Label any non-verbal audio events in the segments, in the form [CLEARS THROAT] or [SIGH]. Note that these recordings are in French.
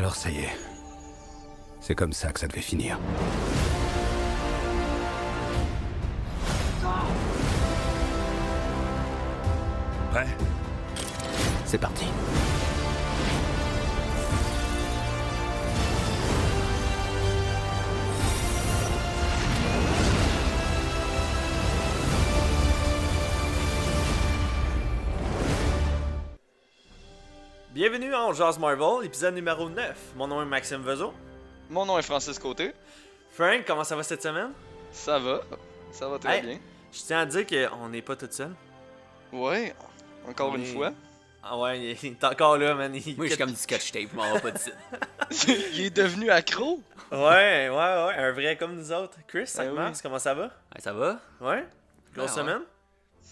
Alors ça y est. C'est comme ça que ça devait finir. Prêt? C'est parti. Bienvenue en Jazz Marvel, épisode numéro 9. Mon nom est Maxime Vezo. Mon nom est Francis Côté. Frank, comment ça va cette semaine? Ça va. Ça va très Hey. bien. Je tiens à dire qu'on n'est pas tout seul. Ouais, encore On une fois. Ah ouais, il est, il est encore là, man. Il- Moi, je suis comme du scotch tape, m'en va pas d'ici. [LAUGHS] [LAUGHS] Il est devenu accro. Ouais, ouais, ouais, un vrai comme nous autres. Chris, 5 Eh oui. mars, comment ça va? Ouais, ça va? Ouais? Grosse Ouais, ouais. semaine?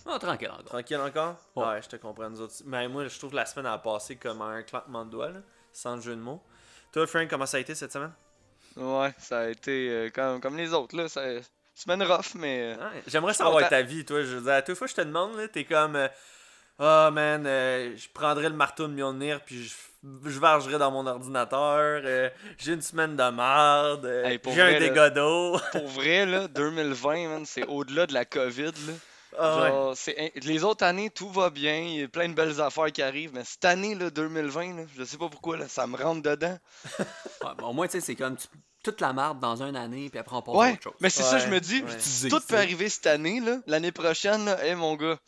Oh, tranquille encore. Tranquille encore? Ouais. Ouais, je te comprends, nous autres. Mais moi, je trouve que la semaine a passé comme un claquement de doigts, là, sans jeu de mots. Toi, Frank, comment ça a été cette semaine? Ouais, ça a été euh, comme, comme les autres, là. Ça... Semaine rough, mais. euh, Ouais, J'aimerais savoir ta vie, toi. Je veux dire, à toute fois je te demande, là, t'es comme. euh, Ah, man, euh, je prendrais le marteau de Mjolnir, puis je, je vargerais dans mon ordinateur. euh, j'ai une semaine de merde. euh, Hey, j'ai un dégât d'eau. Pour vrai, là, 2020, man, c'est au-delà de la COVID, là. Ah, ouais. Les autres années, tout va bien, il y a plein de belles affaires qui arrivent, mais cette année, là, 2020, là, je sais pas pourquoi, là, ça me rentre dedans. [LAUGHS] Ouais, mais au moins, tu sais, c'est comme tu- toute la marde dans une année, puis après, on passe à Ouais, autre chose. mais c'est ça, je me dis, tout peut arriver cette année, là. L'année prochaine, là, hey, mon gars,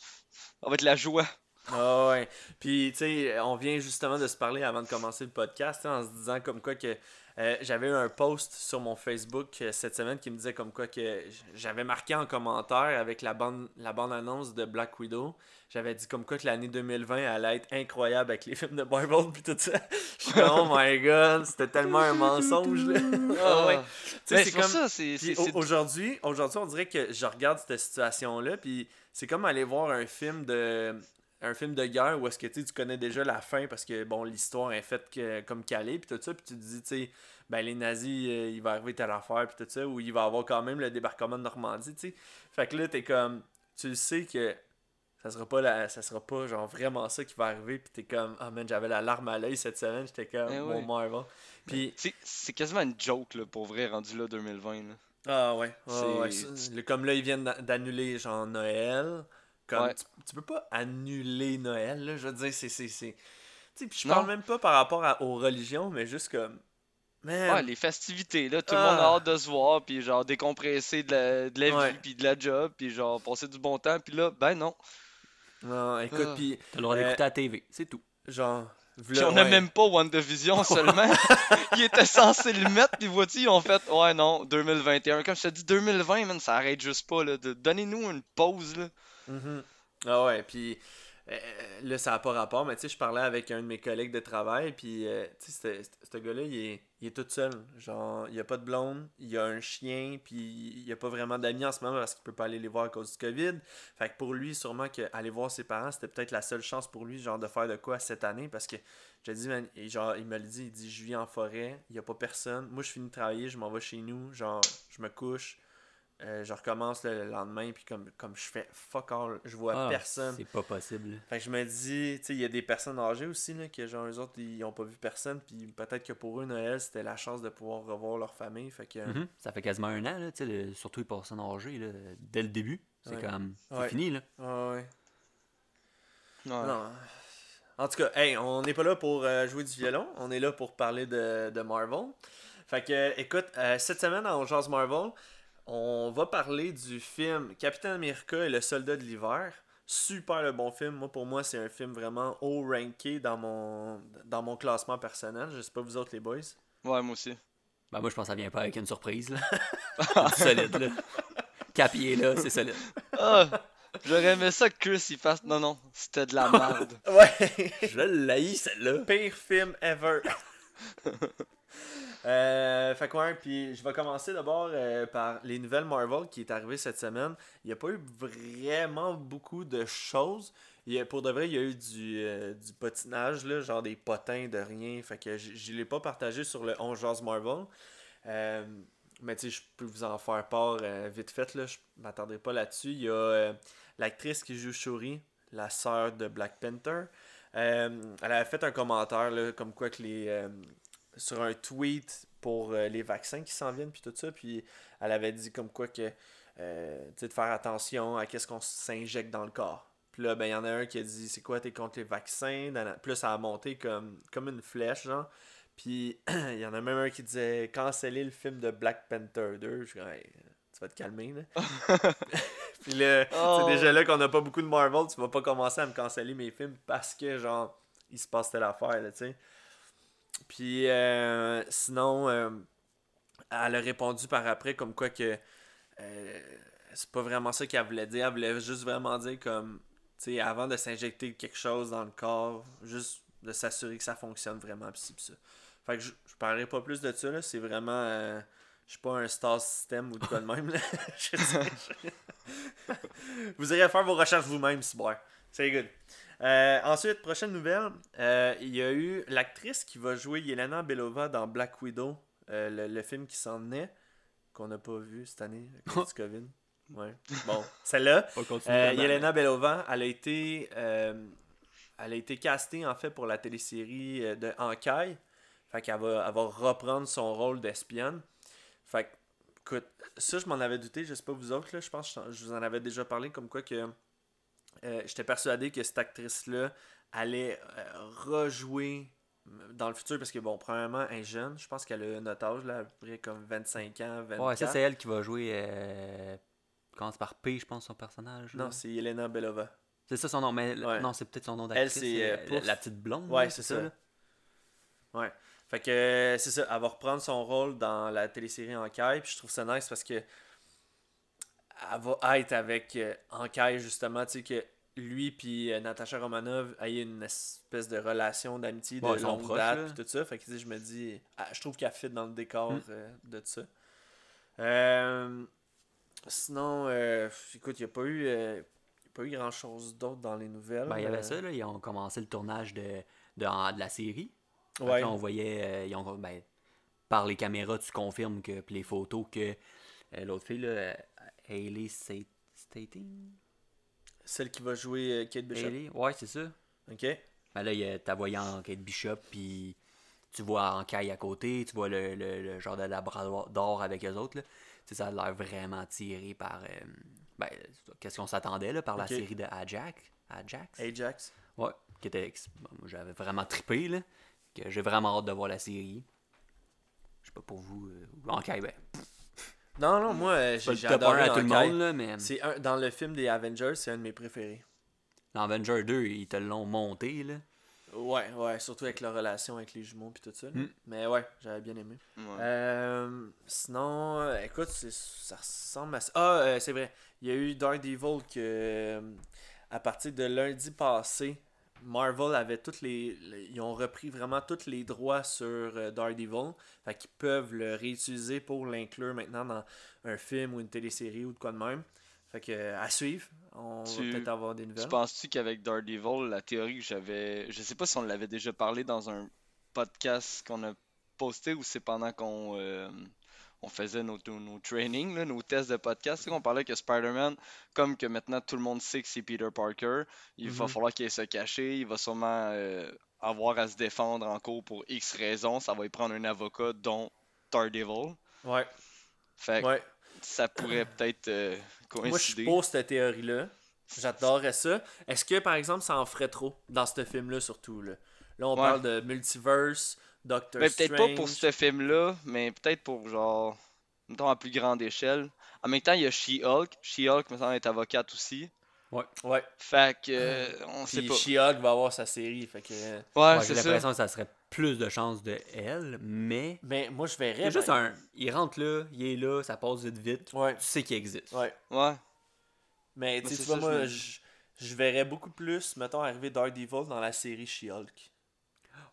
ça va être la joie. Ah ouais. Puis, tu sais, on vient justement de se parler avant de commencer le podcast, sais, en se disant comme quoi que euh, j'avais eu un post sur mon Facebook euh, cette semaine qui me disait comme quoi que j'avais marqué en commentaire avec la bande, la bande annonce de Black Widow. J'avais dit comme quoi que l'année 2020 allait être incroyable avec les films de Marvel puis tout ça. [LAUGHS] Je suis comme, oh my god, c'était tellement un mensonge là. [LAUGHS] Ah ouais. Sais, Mais c'est comme ça, c'est. aujourd'hui, aujourd'hui, on dirait que je regarde cette situation-là, puis c'est comme aller voir un film de un film de guerre où est-ce que tu sais, tu connais déjà la fin parce que bon l'histoire est faite que, comme calée puis tout ça puis tu te dis tu sais ben les nazis euh, il va arriver telle affaire puis tout ça ou il va avoir quand même le débarquement de Normandie tu sais fait que là t'es comme tu le sais que ça sera pas la, ça sera pas genre vraiment ça qui va arriver puis t'es comme ah man j'avais la larme à l'œil cette semaine j'étais comme Eh mon oui. Marvel puis C'est c'est quasiment une joke là, pour vrai rendu là 2020. Là. Ah ouais, ouais, C'est- ouais, le- comme là ils viennent d'a- d'annuler genre Noël. Comme Ouais. tu, tu peux pas annuler Noël là, je veux dire c'est c'est c'est tu sais puis je parle même pas par rapport à- aux religions mais juste comme man, Ouais, les festivités, là, tout le Ah. monde a hâte de se voir, puis genre décompresser de la, de la Ouais. vie, puis de la job, puis genre passer du bon temps, puis là, ben non. non, écoute Ah. puis T'as le droit Euh, d'écouter à la TV, c'est tout. genre Puis on a ouais. même pas WandaVision [LAUGHS] seulement. [LAUGHS] Ils étaient censés le mettre, puis vois-tu, ils ont fait, ouais, non, 2021. Comme je te dis, 2020, man, ça arrête juste pas, là. de- Donnez-nous une pause, là. Mhm. Ah ouais, puis euh, là, ça n'a pas rapport, mais tu sais, je parlais avec un de mes collègues de travail, puis euh, tu sais, ce- gars-là, il est, tout seul. Genre, il a pas de blonde, il a un chien, puis il a pas vraiment d'amis en ce moment parce qu'il peut pas aller les voir à cause du COVID. Fait que pour lui, sûrement qu'aller voir ses parents, c'était peut-être la seule chance pour lui, genre, de faire de quoi cette année, parce que, je dis, genre, il me le dit, il dit, je vis en forêt, il y a pas personne. Moi, je finis de travailler, je m'en vais chez nous, genre, je me couche. Euh, je recommence le lendemain, puis comme, comme je fais fuck all, je vois Ah, personne. C'est pas possible. Fait que je me dis, tu sais, il y a des personnes âgées aussi, là, que genre, eux autres, ils ont pas vu personne, puis peut-être que pour eux, Noël, c'était la chance de pouvoir revoir leur famille. Fait que. Mhm. Ça fait quasiment un an, là, tu sais, le- surtout les personnes âgées, là, dès le début. C'est Ouais. comme, c'est Ouais. fini, là. Ah ouais. Ouais. Non. En tout cas, hey, on n'est pas là pour euh, jouer du violon, on est là pour parler de, de Marvel. Fait que, écoute, euh, cette semaine en Jazz Marvel, on va parler du film Captain America et le soldat de l'hiver. Super le bon film. Moi, pour moi, c'est un film vraiment haut ranké dans mon, dans mon classement personnel. Je sais pas vous autres, les boys. Ouais, moi aussi. Ben, moi, je pense que ça vient pas avec une surprise, là. [LAUGHS] solide, là. Capier, là, c'est solide. Ah! J'aurais aimé ça que Chris il fasse. Non, non, c'était de la [LAUGHS] merde. Ouais! Je l'haïs, celle-là. Pire film ever. [LAUGHS] euh, fait quoi, puis je vais commencer d'abord euh, par les nouvelles Marvel qui est arrivé cette semaine. Il n'y a pas eu vraiment beaucoup de choses. Il y a- pour de vrai, il y a eu du, euh, du patinage, là, genre des potins de rien. Fait que je ne l'ai pas partagé sur le 11 Jazz Marvel. Euh, mais tu je peux vous en faire part vite fait, là. Je m'attendrai pas là-dessus. Il y a l'actrice qui joue Shuri, la sœur de Black Panther. Elle avait fait un commentaire là, comme quoi que les, sur un tweet pour euh, les vaccins qui s'en viennent, puis tout ça. Puis elle avait dit comme quoi que, euh, tu sais, de faire attention à qu'est-ce qu'on s'injecte dans le corps. Puis là, ben, il y en a un qui a dit, c'est quoi, t'es contre les vaccins? Là, ça a monté comme, comme une flèche, genre. Puis [CLEARS THROAT] il y en a même un qui disait, canceller le film de Black Panther 2. Je Hey, tu vas te calmer, là. [LAUGHS] Puis là, Oh. c'est déjà là qu'on n'a pas beaucoup de Marvel, tu vas pas commencer à me canceller mes films parce que, genre, il se passe telle affaire, là, tu sais. Puis euh, sinon, euh, elle a répondu par après comme quoi que euh, c'est pas vraiment ça qu'elle voulait dire. Elle voulait juste vraiment dire comme, tu sais, avant de s'injecter quelque chose dans le corps, juste de s'assurer que ça fonctionne vraiment, pis pis ça. Fait que je, je parlerai pas plus de ça, là. C'est vraiment. je suis pas un star system ou de quoi de même, là. [LAUGHS] Je sais- je- [LAUGHS] Vous irez faire vos recherches vous-même, Cyber. C'est good. Euh, ensuite, prochaine nouvelle, euh, il y a eu l'actrice qui va jouer Yelena Belova dans Black Widow, euh, le, le film qui s'en est, qu'on n'a pas vu cette année à cause du COVID. Ouais. Bon, celle-là. [LAUGHS] Yelena Belova, elle a été, elle a été castée en fait pour la télésérie de Ankai. Fait qu'elle va, elle va reprendre son rôle d'espionne. Fait que, écoute, ça je m'en avais douté, je sais pas vous autres, là, je pense que je- je vous en avais déjà parlé comme quoi que euh, j'étais persuadé que cette actrice-là allait euh, rejouer dans le futur parce que bon, premièrement, elle est jeune, je pense qu'elle a notre âge là, à peu près comme 25 ans, 24. Ouais, ça, c'est elle qui va jouer. Euh... Commence par P, je pense, son personnage. là. Non, c'est Yelena Belova. C'est ça son nom, mais Ouais. non, c'est peut-être son nom Elle, d'actrice. c'est, euh, la- petite blonde. Ouais, c'est ça. là? Ouais. Fait que euh, c'est ça, elle va reprendre son rôle dans la télésérie Enquête, puis je trouve ça nice parce que elle va être avec euh, justement, tu sais que lui puis euh, Natasha Romanov aient une espèce de relation d'amitié de Ouais, longue proches, date puis tout ça, fait que tu sais, je me dis ah, je trouve qu'elle fit dans le décor Mm. euh, de tout ça. Euh, sinon euh, écoute, il n'y a pas eu y a pas eu grand chose d'autre dans les nouvelles. Ben, il y avait ça, là. Ils ont commencé le tournage de, de, la série. Ouais. Là, on voyait, ils ont, ben, par les caméras, tu confirmes que, puis les photos, que l'autre fille, là, Hailey State- Stating? Celle qui va jouer euh, Kate Bishop. Hailey Ouais, c'est ça. Ok. Ben là, y t'as voyé en Kate Bishop, puis tu vois en caille à côté, tu vois le, le- le genre de labrador d'or avec eux autres. Là. Ça a l'air vraiment tiré par. euh, ben, qu'est-ce qu'on s'attendait là, par la série de Ajax. Ajax? Ajax. Ouais, qui était. bon, j'avais vraiment trippé, là. Que j'ai vraiment hâte de voir la série. Je sais pas pour vous. Euh, en caille, ben. Non, non, moi, euh, j'ai le j'ai top 1 adoré à tout le monde, là, mais. C'est un, dans le film des Avengers, c'est un de mes préférés. Dans Avenger 2, ils te l'ont monté, là. Ouais, ouais, surtout avec la relation avec les jumeaux puis tout ça. là. Mm. Mais ouais, j'avais bien aimé. Ouais. Euh, sinon, euh, écoute, c'est- ça ressemble à ça. Ah, euh, c'est vrai, il y a eu Daredevil que, euh, à partir de lundi passé, Marvel avait toutes les, les- Ils ont repris vraiment tous les droits sur euh, Daredevil. Fait qu'ils peuvent le réutiliser pour l'inclure maintenant dans un film ou une télésérie ou de quoi de même. Fait que, euh, à suivre. On Tu- va peut-être avoir des Tu nouvelles. penses-tu qu'avec Daredevil, la théorie que j'avais. Je sais pas si on l'avait déjà parlé dans un podcast qu'on a posté ou c'est pendant qu'on euh, on faisait nos, nos, nos trainings, là, nos tests de podcast. On parlait que Spider-Man, comme que maintenant tout le monde sait que c'est Peter Parker, il va Mhm. falloir qu'il se cacher, il va sûrement euh, avoir à se défendre en cours pour X raisons. Ça va y prendre un avocat, dont Daredevil. Ouais, Fait que ouais. ça pourrait [CLEARS THROAT] peut-être euh, Moi, je coïncider. suis pour cette théorie-là. J'adorerais ça. Est-ce que, par exemple, ça en ferait trop dans ce film-là, surtout là? Là, on Ouais. parle de multiverse, Doctor Ben, peut-être pas pour ce film-là, mais peut-être pour genre, mettons à plus grande échelle. En même temps, il y a She-Hulk. She-Hulk, me semble, est avocate aussi. Ouais. Fait que, euh, on sait Puis pas. She-Hulk va avoir sa série. Fait que... Ouais, Ouais, c'est j'ai ça. l'impression que ça serait plus de chances de elle, mais. Mais moi, je verrais. C'est juste ben- un. Il rentre là, il est là, ça passe vite vite. Ouais, Tu sais qu'il existe. ouais. Ouais. Mais tu sais, c'est tu vois, moi, je verrais beaucoup plus, mettons, arriver Daredevil dans la série She-Hulk.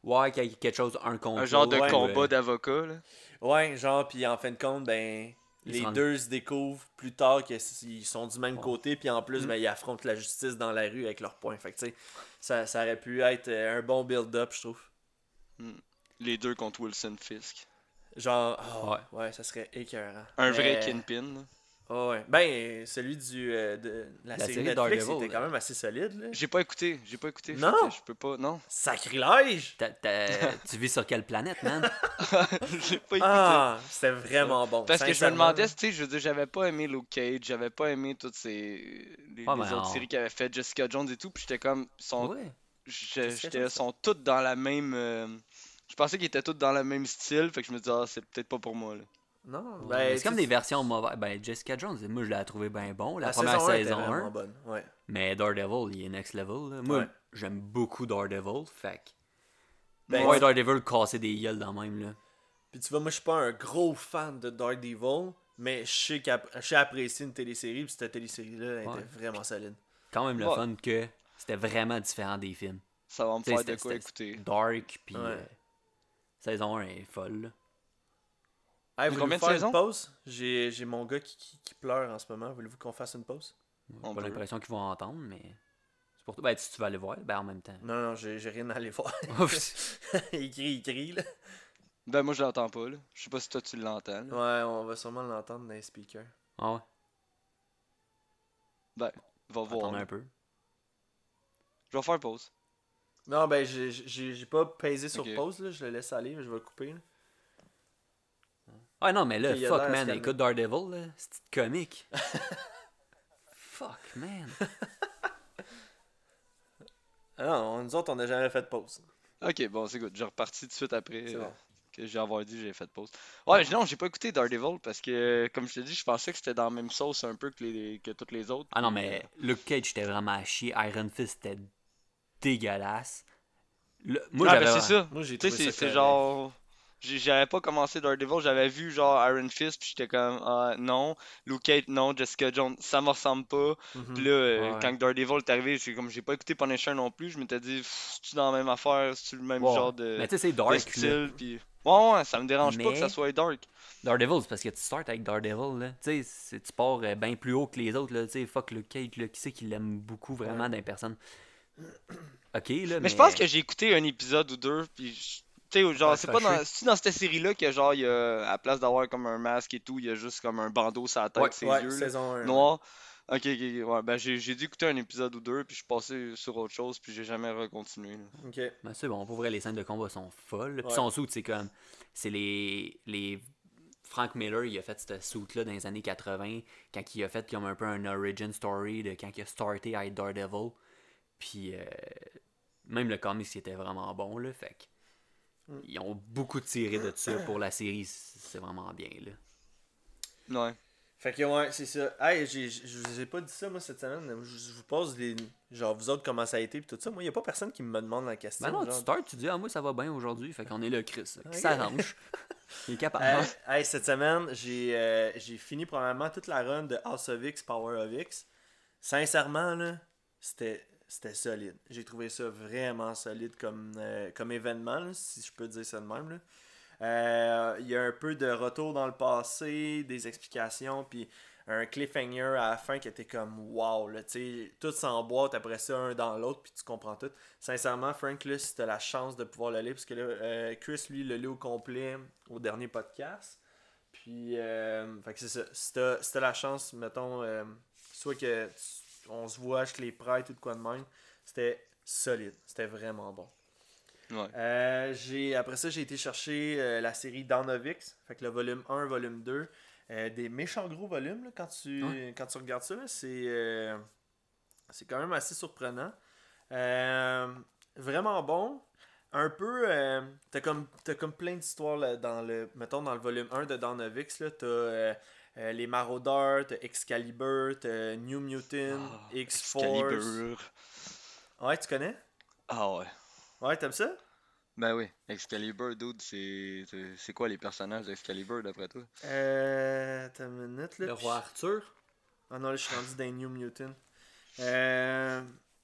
Ouais, qu'il y a quelque chose, un contre Un genre de combat d'avocat, là. Ouais, genre, puis en fin de compte, ben, Ils les deux se découvrent plus tard qu'ils sont du même Ouais. côté, puis en plus, Mm. ben, ils affrontent la justice dans la rue avec leurs poings. Fait que, tu sais, ça, ça aurait pu être euh, un bon build-up, je trouve. Les deux contre Wilson Fisk. Genre, ah, Ouais. ouais. ça serait écœurant. Un Mais- vrai Kingpin. là. Ah ouais. Ben, celui du, euh, de la, La série, série Netflix Daredevil, était quand même assez solide. Là. J'ai pas écouté, j'ai pas écouté. Non? Je peux pas, non. Sacrilège! T'as- t'as- [LAUGHS] tu vis sur quelle planète, man? [LAUGHS] j'ai pas écouté. Ah, c'était vraiment bon. Parce que je me demandais, tu sais, je veux dire, j'avais pas aimé Luke Cage, j'avais pas aimé toutes ces les, mais autres on- séries qu'il avait fait, Jessica Jones et tout, puis j'étais comme, sont, Ouais. je- Jessica j'étais, Jones, sont toutes dans la même, euh, je pensais qu'ils étaient toutes dans le même style, fait que je me disais, ah, c'est peut-être pas pour moi là. Non, ben, c'est comme des versions mauvaises. Ben, Jessica Jones, moi, je l'ai trouvé bien bon. La, La première saison 1 était saison, vraiment 1. bonne. Ouais. Mais Daredevil, il est next level. là. Moi, Ouais. j'aime beaucoup Daredevil. Fait que. Ben, ouais, tu- Daredevil casser des gueules dans même. là. Puis tu vois, moi, je suis pas un gros fan de Daredevil, mais je sais, sais apprécier une télésérie, puis cette télésérie-là elle Ouais. était vraiment solide. Quand même le Ouais. fun que c'était vraiment différent des films. Ça va me faire de quoi écouter. Dark, puis Ouais. euh, saison 1 est folle. là. Hey, voulez-vous combien de faire une pause? J'ai mon gars qui, qui, qui pleure en ce moment. Voulez-vous qu'on fasse une pause? J'ai On pas l'impression qu'ils vont entendre, mais. C'est pour toi. Ben, si tu vas aller voir, ben en même temps. Non, non, j'ai rien à aller voir. [LAUGHS] [LAUGHS] il crie, il crie, là. Ben moi je l'entends pas là. Je sais pas si toi tu l'entends. Ouais, on va sûrement l'entendre dans les speakers. ah ouais, Ben, va voir. attendre là. un peu. Je vais faire pause. Non, ben, j'ai- pas pesé sur pause, là. Je le laisse aller, mais je vais le couper. là. Ah non, mais là, Il a fuck l'air man, écoute Daredevil, là, c'est comique. [LAUGHS] fuck man. Ah non, nous autres, on n'a jamais fait de pause. Ok, bon, c'est good. J'ai reparti tout de suite après C'est euh, bon. que j'ai avoir dit j'ai fait pause. Ouais, non, j'ai pas écouté Daredevil parce que, comme je te dis, je pensais que c'était dans la même sauce un peu que, les, que toutes les autres. Ah non, mais euh, Luke Cage était vraiment à chier. Iron Fist était dégueulasse. Le- Moi, ah, j'avais. ben c'est ça. Moi, j'ai Tu sais, trouvé c'est ça c'est correct. genre. J'avais pas commencé Daredevil, j'avais vu genre Iron Fist, puis j'étais comme, ah non, Luke Cage, non, Jessica Jones, ça me ressemble pas. Mhm. Puis là, euh, Ouais. quand Daredevil est arrivé, j'ai comme j'ai pas écouté Punisher non plus, je m'étais dit, c'est-tu dans la même affaire, c'est le même genre de, Mais tu sais, c'est dark. style, puis. Ouais, ouais, ça me dérange pas que ça soit dark. Daredevil, c'est parce que tu starts avec Daredevil, là. Tu sais, c'est- tu pars bien plus haut que les autres, là. Tu sais, fuck Luke Cage, là. Qui c'est qui l'aime beaucoup vraiment Ouais. dans les personnes? [CLEARS THROAT] Ok, là, mais. Mais je pense que j'ai écouté un épisode ou deux, puis je- tu sais, genre, Ouais, c'est pas dans, dans cette série-là que, genre, il y a, à la place d'avoir comme un masque et tout, il y a juste comme un bandeau sur la tête, Ouais, ses Ouais, yeux, là, saison 1. noir. Ok, ok, ouais, ben j'ai j'ai dû écouter un épisode ou deux, puis je suis passé sur autre chose, puis j'ai jamais recontinué. là. Ok. Ben, c'est bon, pour vrai, les scènes de combat sont folles. Puis Ouais. son suit, c'est comme. C'est les. les... Frank Miller, il a fait cette suit-là dans les années 80, quand il a fait comme un peu un origin story de quand il a starté à Daredevil. Puis euh, même le comics était vraiment bon, là. Fait que. Ils ont beaucoup tiré de ça pour la série, c'est vraiment bien, là. Ouais. Fait que ouais, c'est ça. Hey, j'ai- je vous ai pas dit ça moi cette semaine. Je, vous pose les. Genre, vous autres, comment ça a été pis tout ça. Moi, y a pas personne qui me demande la question. Ben non, tu starts, tu dis, ah, moi ça va bien aujourd'hui, fait qu'on est là, Chris. Qui Ok. s'arrange. [LAUGHS] il est capable. Euh, hey, cette semaine, j'ai euh, j'ai fini probablement toute la run de House of X, Power of X. Sincèrement, là, c'était c'était solide. J'ai trouvé ça vraiment solide comme, euh, comme événement, si je peux dire ça de même. Euh, Il y a un peu de retour dans le passé, des explications, puis un cliffhanger à la fin qui était comme wow, là, tout s'emboîte après ça, un dans l'autre, puis tu comprends tout. Sincèrement, Frank, là, si t'as la chance de pouvoir le lire, parce que là, euh, Chris, lui, le lit au complet au dernier podcast. Puis, euh, fait que c'est ça. Si t'as si la chance, mettons, soit que tu- on se voit, je te les prête ou de quoi de même, c'était solide. C'était vraiment bon. Ouais. Euh, j'ai, après ça, j'ai été chercher euh, la série Dawn of X, fait que le volume 1, volume 2. euh, des méchants gros volumes, là, quand, tu, Ouais. quand tu regardes ça, c'est, c'est quand même assez surprenant. Vraiment bon. Un peu, t'as comme, t'as comme plein d'histoires dans le, mettons dans le volume 1 de Dawn of X, là, t'as euh, les Marauders, t'as Excalibur, t'as New Mutant, Ah, X-Force. Excalibur. Ouais, tu connais? Ah ouais. Ouais, t'aimes ça? Ben oui, Excalibur, dude, c'est quoi les personnages d'Excalibur d'après toi? Euh, t'as une minute, là. Le roi Arthur? Ah non, là, je suis rendu dans New Mutant. Euh...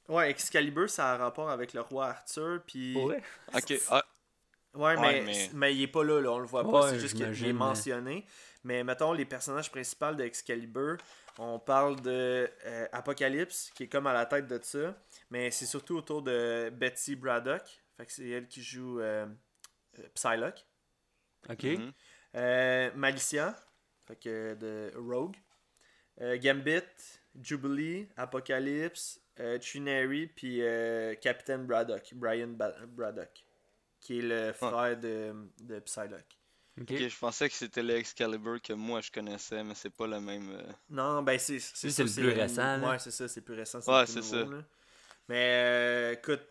Ouais, Excalibur, ça a un rapport avec le roi Arthur, puis... Ouais. Ok, ah, Ouais, Ouais, mais, mais- mais... il est pas là, là, on le voit pas, Ouais, c'est juste qu'il est mentionné. Mais mettons, les personnages principaux d'Excalibur, on parle de euh, Apocalypse, qui est comme à la tête de ça, mais c'est surtout autour de Betsy Braddock, fait que c'est elle qui joue euh, euh, Psylocke. Ok. mhm. Euh, Malicia, fait que de Rogue. euh, Gambit, Jubilee, Apocalypse, euh, Trinary, puis euh, Captain Braddock, Brian Ba- Braddock, qui est le frère de, de Psylocke. Ok. Ok, je pensais que c'était l'Excalibur que moi je connaissais, mais c'est pas le même. euh, Non, ben c'est c'est ça, le plus récent. Ouais, c'est ça, c'est plus récent. Ouais, c'est nouveau, là. Mais euh, écoute,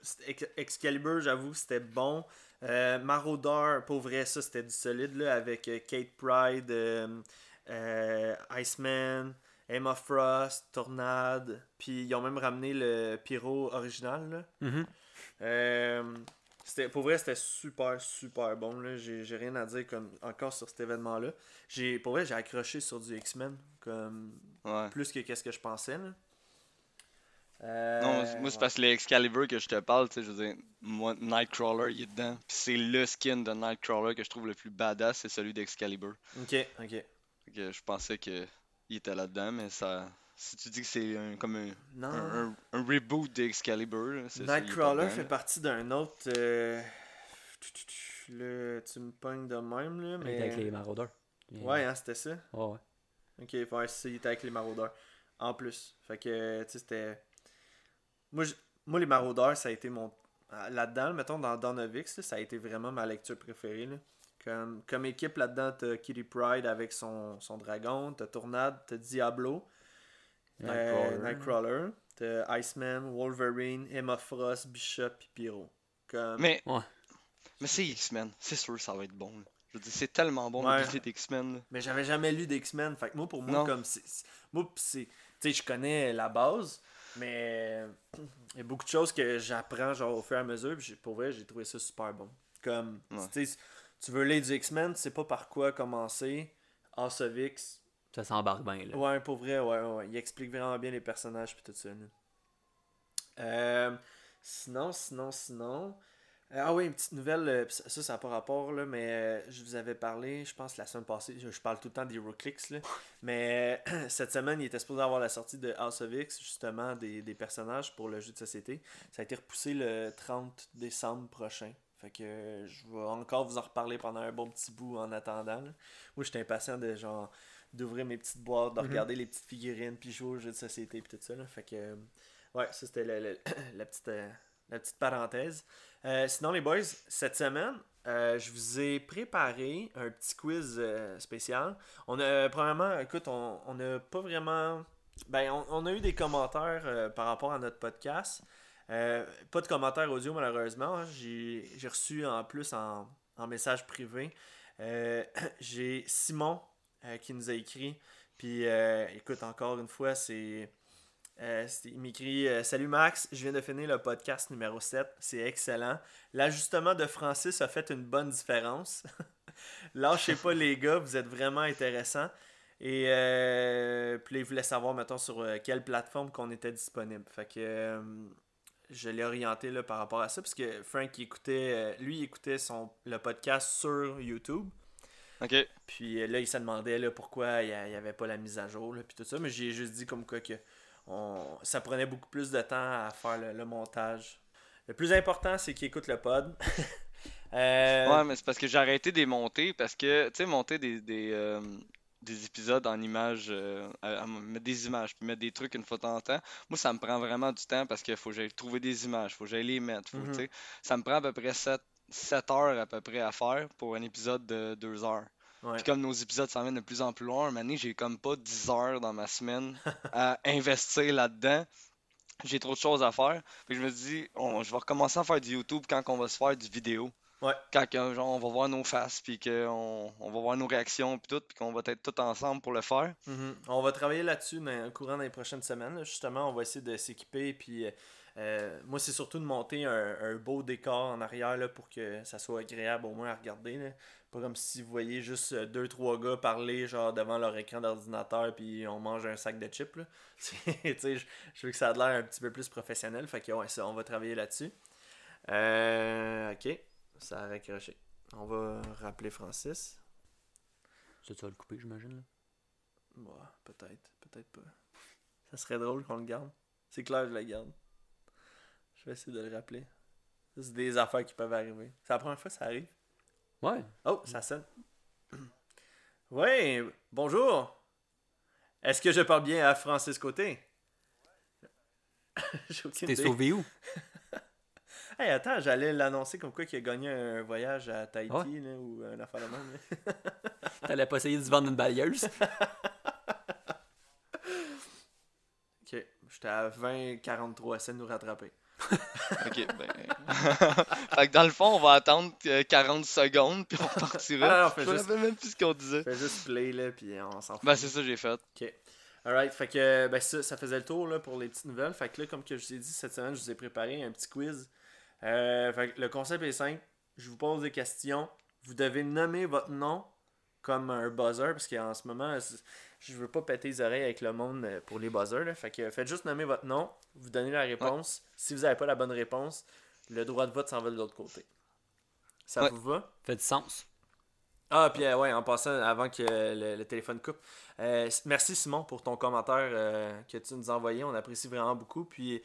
Excalibur, j'avoue, c'était bon. Euh, Marauder, pour vrai, ça c'était du solide là, avec euh, Kate Pride, euh, euh, Iceman, Emma Frost, Tornade. Puis ils ont même ramené le Pyro original. Là. Euh, c'était, pour vrai, c'était super, super bon. Là. J'ai, j'ai rien à dire comme, encore sur cet événement-là. J'ai, pour vrai, j'ai accroché sur du X-Men comme Ouais. plus que qu'est-ce que je pensais. Là. Euh, Non, moi, c'est ouais. parce que l'Excalibur que je te parle, tu sais, je veux dire, moi, Nightcrawler, il est dedans. Puis c'est le skin de Nightcrawler que je trouve le plus badass, c'est celui d'Excalibur. Ok, ok. Que je pensais que il était là-dedans, mais ça. Si tu dis que c'est un- comme un, Non. un, un- un reboot d'Excalibur, Nightcrawler fait partie d'un autre. euh, Le... Tu me pognes de même, là, Il était avec les mais. maraudeurs. Ouais, hein, c'était ça. Ouais. Ok, ouais, ça, il était avec les maraudeurs. En plus. Fait que, tu sais, c'était. Moi, je- Moi, les maraudeurs, ça a été mon. Là-dedans, mettons, dans Donovix, là, ça a été vraiment ma lecture préférée. là. Comme, comme équipe, là-dedans, t'as Kitty Pride avec son, son dragon, t'as Tornade, t'as Diablo, Nightcrawler. Nightcrawler, t'as Iceman, Wolverine, Emma Frost, Bishop, puis Pyro. Comme... Mais, Ouais. mais c'est X-Men, c'est sûr que ça va être bon. là. Je veux dire, c'est tellement bon Ouais. défi d'X-Men. Mais j'avais jamais lu d'X-Men. Fait que moi, pour moi, Non. comme c'est. Moi, c'est. Tu sais, je connais la base, mais il y a beaucoup de choses que j'apprends genre au fur et à mesure. Puis pour vrai, j'ai trouvé ça super bon. Comme, Ouais. tu veux lire du X-Men, tu sais pas par quoi commencer. House of X. Ça s'embarque bien, là. Ouais, pour vrai, ouais, ouais. Il explique vraiment bien les personnages puis tout ça. là. Euh, sinon, sinon, sinon. Euh, ah oui, une petite nouvelle, euh, ça, ça, n'a pas rapport, là, mais euh, je vous avais parlé, je pense, la semaine passée, je, parle tout le temps d'HeroClix, là, [LAUGHS] mais [CLEARS THROAT] cette semaine, il était supposé avoir la sortie de House of X, justement, des, des personnages pour le jeu de société. Ça a été repoussé le 30 décembre prochain. Fait que je vais encore vous en reparler pendant un bon petit bout en attendant. là. Moi, j'étais impatient de genre d'ouvrir mes petites boîtes, de Mhm. regarder les petites figurines, puis jouer aux jeux de société, puis tout ça. Là. Fait que, euh, ouais, ça c'était [COUGHS] la, petite, euh, la petite parenthèse. Euh, sinon, les boys, cette semaine, euh, je vous ai préparé un petit quiz euh, spécial. On a, premièrement, écoute, on n'a pas vraiment. Ben, on, on a eu des commentaires par rapport à notre podcast. Pas de commentaires audio, malheureusement. hein. J'ai j'ai reçu en plus en, en message privé. [COUGHS] J'ai Simon euh, qui nous a écrit. Puis, euh, écoute, encore une fois, c'est. euh, il m'écrit Salut Max, je viens de finir le podcast numéro 7. C'est excellent. L'ajustement de Francis a fait une bonne différence. [LAUGHS] Lâchez pas, les gars, vous êtes vraiment intéressants. Et puis il voulait savoir, mettons, sur quelle plateforme qu'on était disponible. Fait que je l'ai orienté là, par rapport à ça, parce que Frank, écoutait, lui, écoutait son, le podcast sur YouTube. Ok. Puis euh, là, il se demandait là, pourquoi il n'y avait pas la mise à jour, là, puis tout ça. Mais j'ai juste dit comme quoi que on, ça prenait beaucoup plus de temps à faire le, le montage. Le plus important, c'est qu'il écoute le pod. [LAUGHS] Euh, Ouais, mais c'est parce que j'ai arrêté de les monter parce que, tu sais, monter des, des, euh, des épisodes en images, euh, à- à mettre des images, puis mettre des trucs une fois de temps en temps, moi, ça me prend vraiment du temps parce qu'il faut que j'aille trouver des images, faut que j'aille les mettre, faut, tu sais, ça me prend à peu près 7, 7 heures à peu près à faire pour un épisode de 2 heures. ouais. Puis comme nos épisodes s'en viennent de plus en plus loin, donné, j'ai comme pas 10 heures dans ma semaine [LAUGHS] à investir là-dedans. J'ai trop de choses à faire. Puis je me dis, on- je vais recommencer à faire du YouTube quand on va se faire du vidéo. Ouais. Quand genre, on va voir nos faces, puis qu'on on va voir nos réactions, puis tout, puis qu'on va être tous ensemble pour le faire. Mhm. On va travailler là-dessus dans, au courant des prochaines semaines. là. Justement, on va essayer de s'équiper. Puis, euh, moi, c'est surtout de monter un, un beau décor en arrière là, pour que ça soit agréable au moins à regarder. là. Pas comme si vous voyez juste euh, deux, trois gars parler genre devant leur écran d'ordinateur puis on mange un sac de chips. là. [LAUGHS] Je, veux que ça ait l'air un petit peu plus professionnel. Fait que ouais, ça, on va travailler là-dessus. Euh, ok, ça a raccroché. On va rappeler Francis. Ça, tu vas le couper, j'imagine, là? Bah, peut-être, peut-être pas. Ça serait drôle qu'on le garde. C'est clair, je le garde. Je vais essayer de le rappeler. C'est des affaires qui peuvent arriver. C'est la première fois que ça arrive? Ouais. Oh, ça sonne. [CLEARS THROAT] Ouais, bonjour. Est-ce que je parle bien à Francis Côté? [LAUGHS] T'es sauvé où? [LAUGHS] Hey, attends, j'allais l'annoncer comme quoi qu'il a gagné un voyage à Tahiti Ouais. là, ou un affaire de même. [LAUGHS] T'allais pas essayer de se vendre une balieuse? Ok, j'étais à 20-43, essaie de nous rattraper. Ok, ben. [LAUGHS] fait que dans le fond, on va attendre euh, 40 secondes, puis on partira. Ah, Je me rappelle même plus ce qu'on disait. Fais juste play là, puis on s'en fout. Ben, c'est ça que j'ai fait. Ok. Alright, fait que ben, ça, ça faisait le tour là, pour les petites nouvelles. Fait que là, comme que je vous ai dit, cette semaine, je vous ai préparé un petit quiz. Euh, fait que le concept est simple. Je vous pose des questions. Vous devez nommer votre nom comme un buzzer, parce qu'en ce moment, je veux pas péter les oreilles avec le monde euh, pour les buzzers. là. Fait que faites juste nommer votre nom, vous donnez la réponse. Si vous n'avez pas la bonne réponse, le droit de vote s'en va de l'autre côté. Ça Ouais. vous va? Fait du sens. Ah, puis euh, ouais, en passant, avant que le, le téléphone coupe, euh, merci Simon pour ton commentaire que tu nous as envoyé. On apprécie vraiment beaucoup. Puis,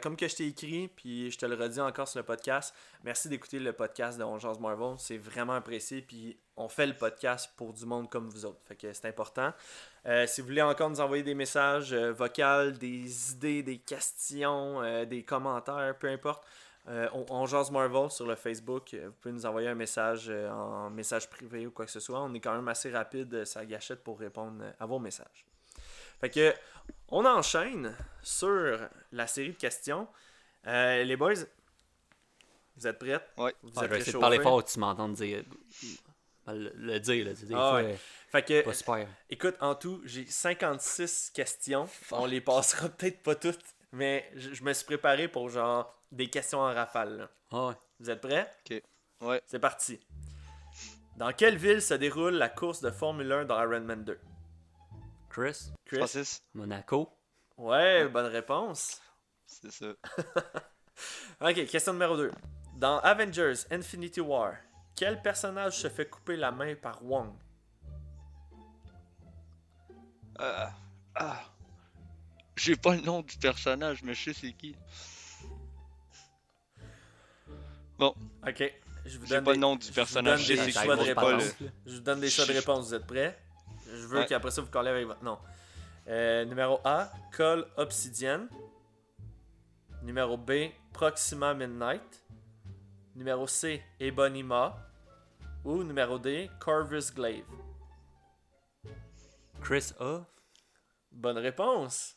comme que je t'ai écrit, puis je te le redis encore sur le podcast, merci d'écouter le podcast de On Jase Marvel. C'est vraiment apprécié. Puis, on fait le podcast pour du monde comme vous autres. Fait que c'est important. Euh, si vous voulez encore nous envoyer des messages euh, vocaux, des idées, des questions, euh, des commentaires, peu importe, euh, on, on jase Marvel sur le Facebook. Vous pouvez nous envoyer un message euh, en message privé ou quoi que ce soit. On est quand même assez rapide, sa gâchette, pour répondre à vos messages. Fait que, on enchaîne sur la série de questions. Euh, les boys, vous êtes prêts? Ouais. Vous Ouais, êtes je vais essayer de parler fort, tu m'entends dire. Le, le dire, là. tu sais, Des Ah fois, ouais. Fait que, pas super. Écoute, en tout, j'ai 56 questions. On les passera [LAUGHS] peut-être pas toutes, mais je, je me suis préparé pour genre des questions en rafale. là. Ah ouais. Vous êtes prêts? Ok. Ouais. C'est parti. Dans quelle ville se déroule la course de Formule 1 dans Ironman 2? Chris, Chris? Francis, Monaco? Ouais, bonne réponse. c'est ça. [LAUGHS] Ok, question numéro 2. Dans Avengers Infinity War, quel personnage se fait couper la main par Wong? Ah, ah. J'ai pas le nom du personnage, mais je sais c'est qui. Ok, je vous J'ai donne pas des- le nom du je vous personnage, donne je des choix de réponse. là. Je vous donne des choix de réponse, vous êtes prêts? Je veux Ouais. qu'après ça vous collez avec votre nom. Euh, numéro A, Call Obsidian. Numéro B, Proxima Midnight. Numéro C, Ebonima. Ou numéro D, Corvus Glaive. Chris A? Bonne réponse.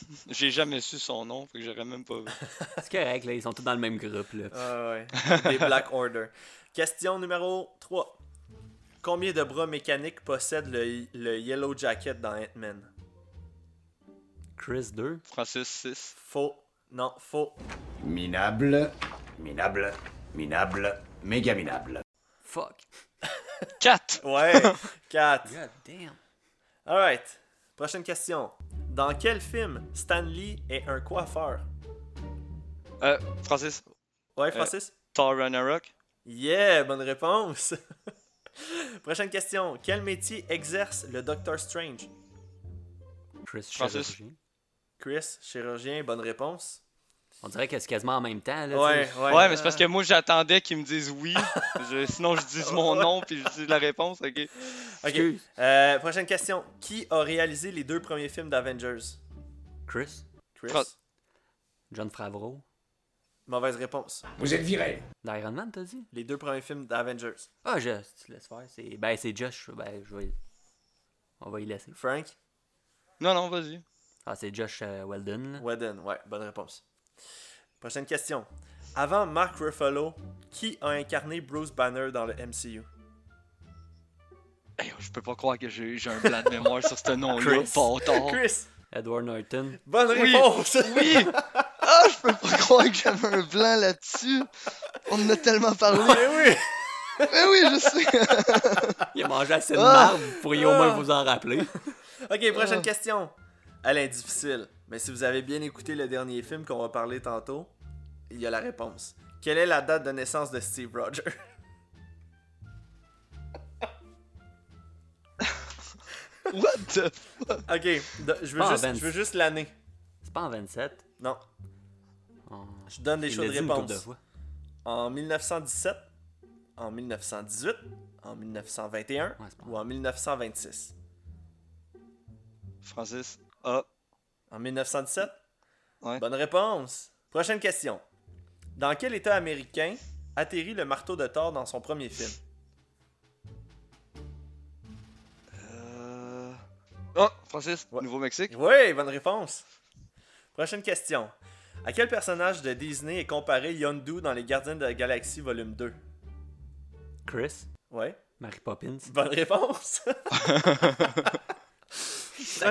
[LAUGHS] J'ai jamais su son nom, fait que j'aurais même pas vu. [LAUGHS] C'est correct, là. Ils sont tous dans le même groupe, là. Ah ouais. Des Black Order. Question numéro 3. Combien de bras mécaniques possède le, le Yellow Jacket dans Ant-Man? Chris 2. Francis 6. Faux. Non, faux. Minable, minable, minable, méga minable. Fuck. [LAUGHS] 4! Ouais. [LAUGHS] 4. God damn. Alright. Prochaine question. Dans quel film Stan Lee est un coiffeur? Euh, Francis, Ouais, Francis? Thor Ragnarok. Yeah, bonne réponse. [LAUGHS] Prochaine question. Quel métier exerce le Doctor Strange? Chris Francis. chirurgien. Chris, chirurgien, bonne réponse. On dirait que c'est quasiment en même temps, là. Ouais, ouais. Ouais, mais c'est parce que moi j'attendais qu'ils me disent oui. Je- sinon je dis mon [LAUGHS] nom puis je dis la réponse, ok. Ok. Excuse. Euh, prochaine question. Qui a réalisé les deux premiers films d'Avengers? Chris? Chris? John Favreau? Mauvaise réponse. Vous êtes viré. D'Iron Man, t'as dit? Les deux premiers films d'Avengers. Ah, je. Tu laisses faire. C'est... Ben, c'est Josh. Ben, je vais. On va y laisser. Frank? Non, non, vas-y. Ah, c'est Josh euh, Weldon, là. Whedon, ouais, bonne réponse. Prochaine question. Avant Mark Ruffalo, qui a incarné Bruce Banner dans le MCU? Hey, je peux pas croire que j'ai j'ai un blanc de mémoire sur ce nom-là, Chris. Edward Norton. Bonne Oui. réponse! Oui! [LAUGHS] Ah, je peux pas croire que j'avais un blanc là-dessus. On en a tellement parlé. Eh oui! Mais oui, je sais. [LAUGHS] Il a mangé assez de Ah. marde, vous pourriez au moins vous en rappeler. Ok, prochaine Ah. question. Elle est difficile, mais si vous avez bien écouté le dernier film qu'on va parler tantôt, il y a la réponse. Quelle est la date de naissance de Steve Rogers? [LAUGHS] What the... Ok, de- je veux, juste, 20. je veux juste l'année. C'est pas en 27. Non, On... je donne des l'a de réponse. de. En 1917, en 1918, en 1921 Ouais, c'est pas ou en 1926. Francis. A. En 1917? Ouais. Bonne réponse. Prochaine question. Dans quel état américain atterrit le marteau de Thor dans son premier film? Euh... Oh, Francis. Ouais. Nouveau-Mexique. Oui, bonne réponse. Prochaine question. À quel personnage de Disney est comparé Yondu dans Les Gardiens de la Galaxie volume 2? Chris, Ouais. Mary Poppins? Bonne réponse. [LAUGHS] [LAUGHS] [LAUGHS]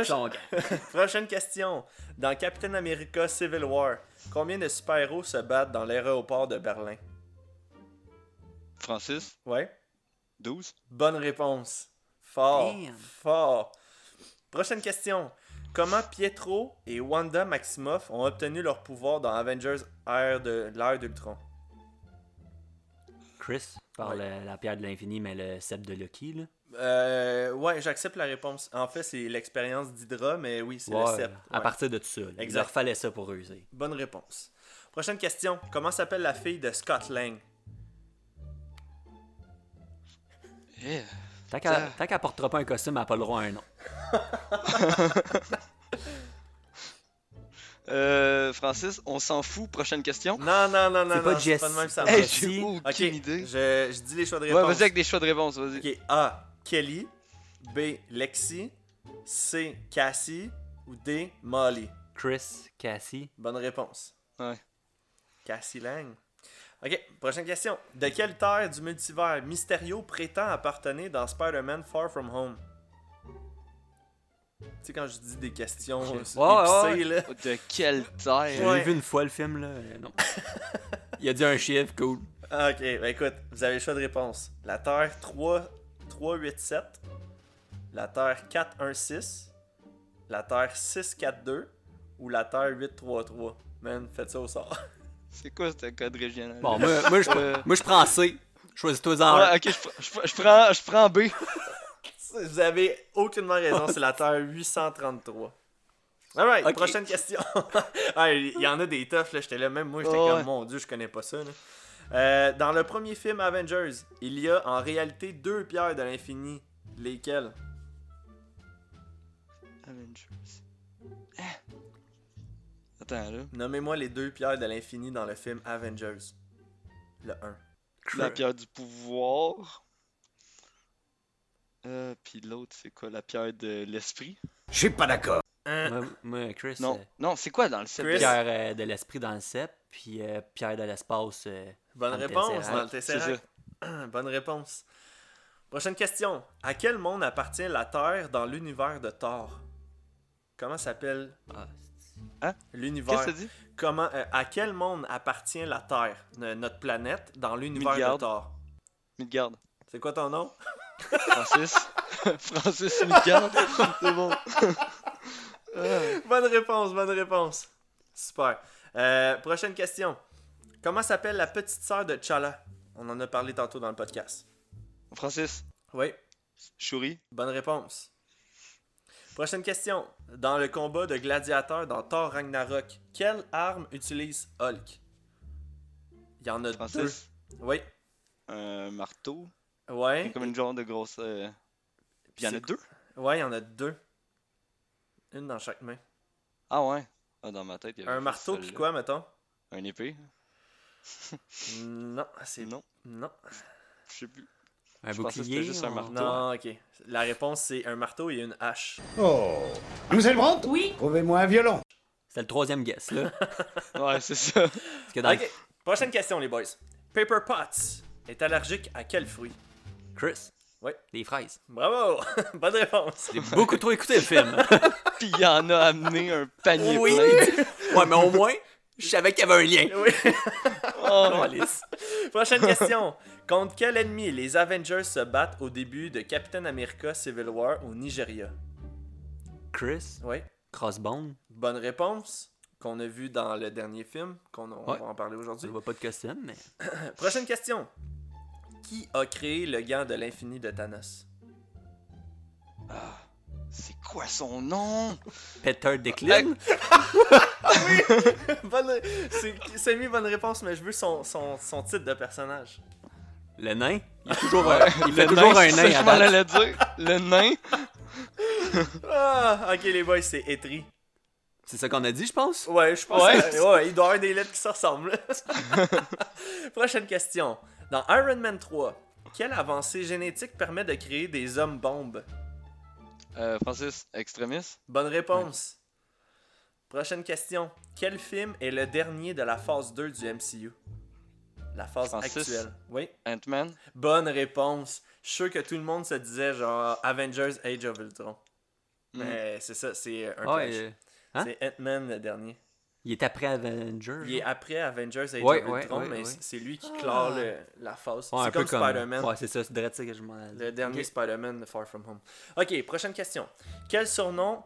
[LAUGHS] Prochaine question. Dans Captain America Civil War, combien de super-héros se battent dans l'aéroport de Berlin? Francis? Ouais. 12. Bonne réponse. Fort. Damn. Fort. Prochaine question. Comment Pietro et Wanda Maximoff ont obtenu leur pouvoir dans Avengers Ère de l'ère d'Ultron? Chris, par Ouais. le- la pierre de l'infini, mais le sceptre de Lucky, là. Euh, ouais, j'accepte la réponse. En fait, c'est l'expérience d'Hydra, mais oui, c'est le Ouais, sceptre. à Ouais. partir de tout ça. Il leur fallait ça pour réussir. Bonne réponse. Prochaine question. Comment s'appelle la fille de Scott Lang? Eh. Tant qu'elle Ça- qu'elle portera pas un costume, elle n'a pas le droit à un nom. [LAUGHS] Euh, Francis, on s'en fout. Prochaine question. Non, non, non, non, C'est pas non, Jess. pas de même ça Hey. Jesse. j'ai aucune Ok, idée. je, je dis les choix de Ouais, réponse. vas-y avec des choix de réponse, vas-y. Ok, A. Kelly. B. Lexi. C. Cassie. Ou D. Molly? Chris, Cassie, Bonne réponse. Ouais. Cassie Lang. Ok, prochaine question. De quelle terre du multivers Mysterio prétend appartenir dans Spider-Man Far From Home? Tu sais, quand je dis des questions Ok. épicées, Ouais, ouais, là. De quelle terre? J'ai Ouais. vu une fois le film, là. euh, non. [LAUGHS] Il a dit un chiffre, cool. Ok, ben écoute, vous avez le choix de réponse. La Terre 3, 387, la Terre 416, la Terre 642 ou la Terre 833. Man, faites ça au sort. [LAUGHS] C'est quoi ce code régional? Bon, moi, moi, je, [LAUGHS] Euh. moi, je prends C. Choisis-toi en Ouais, ok, je, je, pr- je prends, je prends B. [LAUGHS] Vous avez aucunement raison, c'est la Terre 833. Alright, prochaine question. Ah, Il y en a des toughs, là. J'étais là, même moi, j'étais Oh, comme, ouais. mon dieu, je connais pas ça. là. Euh, dans le premier film Avengers, il y a en réalité deux pierres de l'infini. Lesquelles? Avengers. Ah. Attends, là. Nommez-moi les deux pierres de l'infini dans le film Avengers. Le 1. La pierre du pouvoir. Euh, puis l'autre, c'est quoi? La pierre de l'esprit? Je suis pas d'accord. Moi, moi, Chris, Non, euh, non, c'est quoi dans le set? Chris? pierre euh, de l'esprit dans le cep, puis euh, pierre de l'espace. Bonne dans réponse dans le Tesseract. [CLEARS THROAT] Bonne réponse. Prochaine question. À quel monde appartient la Terre dans l'univers de Thor? Comment s'appelle? Ah, l'univers Qu'est-ce que ça dit? Comment euh, à quel monde appartient la Terre, notre planète dans l'univers de Midgard. Thor? Midgard. C'est quoi ton nom? [LAUGHS] Francis. [LAUGHS] Francis Midgard. [LAUGHS] c'est bon. Bonne réponse, bonne réponse. Super. Euh, prochaine question. Comment s'appelle la petite sœur de Chala On en a parlé tantôt dans le podcast. Francis? Oui, Shuri? bonne réponse. Prochaine question. Dans le combat de gladiateurs dans Thor Ragnarok, quelle arme utilise Hulk? Il y en a Francis? deux. Oui. Un marteau? Ouais. Comme une genre de grosse. euh, Puis il y en a deux? Ouais, il y en a deux. Une dans chaque main. Ah ouais. Ah, dans ma tête, il y avait Un marteau puis quoi, mettons? Un épée. Non, c'est Non. Non. Je sais plus. un Je bouclier. c'était juste un marteau. Non, ok. La réponse c'est un marteau et une hache. Oh Mademoiselle Brandt? Oui. Trouvez-moi un violon. C'était le troisième guess, là. [LAUGHS] Ouais, c'est ça. Parce que dans Ok. Prochaine question, les boys. Paper Potts est allergique à quel fruit? Chris, Ouais. des fraises. Bravo [LAUGHS] Bonne réponse. J'ai beaucoup trop écouté le film. [LAUGHS] Puis il en a amené un panier Oui. plein. ouais, mais au moins, je savais qu'il y avait un lien. Oui. [LAUGHS] Oh. Prochaine question. Contre quel ennemi les Avengers se battent au début de Captain America Civil War au Nigeria? Chris, Oui. Crossbone, Bonne réponse qu'on a vu dans le dernier film, qu'on on Ouais. va en parler je aujourd'hui. vois pas de costume, mais. [CLEARS THROAT] Prochaine question. Qui a créé le gant de l'infini de Thanos? C'est quoi son nom? Peter Declan? [LAUGHS] bonne, c'est semi bonne réponse, mais je veux son, son, son titre de personnage. Le nain? Il, est toujours un- il fait Le toujours nain, un c'est ça nain à date. allais dire. Le nain. [LAUGHS] Ah, ok, les boys, c'est Etri. C'est ça qu'on a dit, je pense? Ouais, je pense Ouais. que- ouais, il doit y avoir des lettres qui se ressemblent. [LAUGHS] Prochaine question. Dans Iron Man 3, quelle avancée génétique permet de créer des hommes bombes Euh, Francis, extrémiste? Bonne réponse. Prochaine question. Quel film est le dernier de la phase 2 du MCU La phase Francis? actuelle. Oui. Ant-Man? Bonne réponse. Je suis sûr que tout le monde se disait genre Avengers Age of Ultron. Mm. Mais c'est ça, c'est un hein? C'est Ant-Man le dernier. Il est après Avengers. Il est après Avengers Age Ouais, of ouais, Ultron, ouais, mais ouais. c'est- c'est lui qui Ah. clore le- la phase. C'est peu comme, Spider-Man. Ouais, c'est ça, c'est direct ça que je m'en ai dit. Le dernier Ok. Spider-Man de Far From Home. Ok, prochaine question. Quel surnom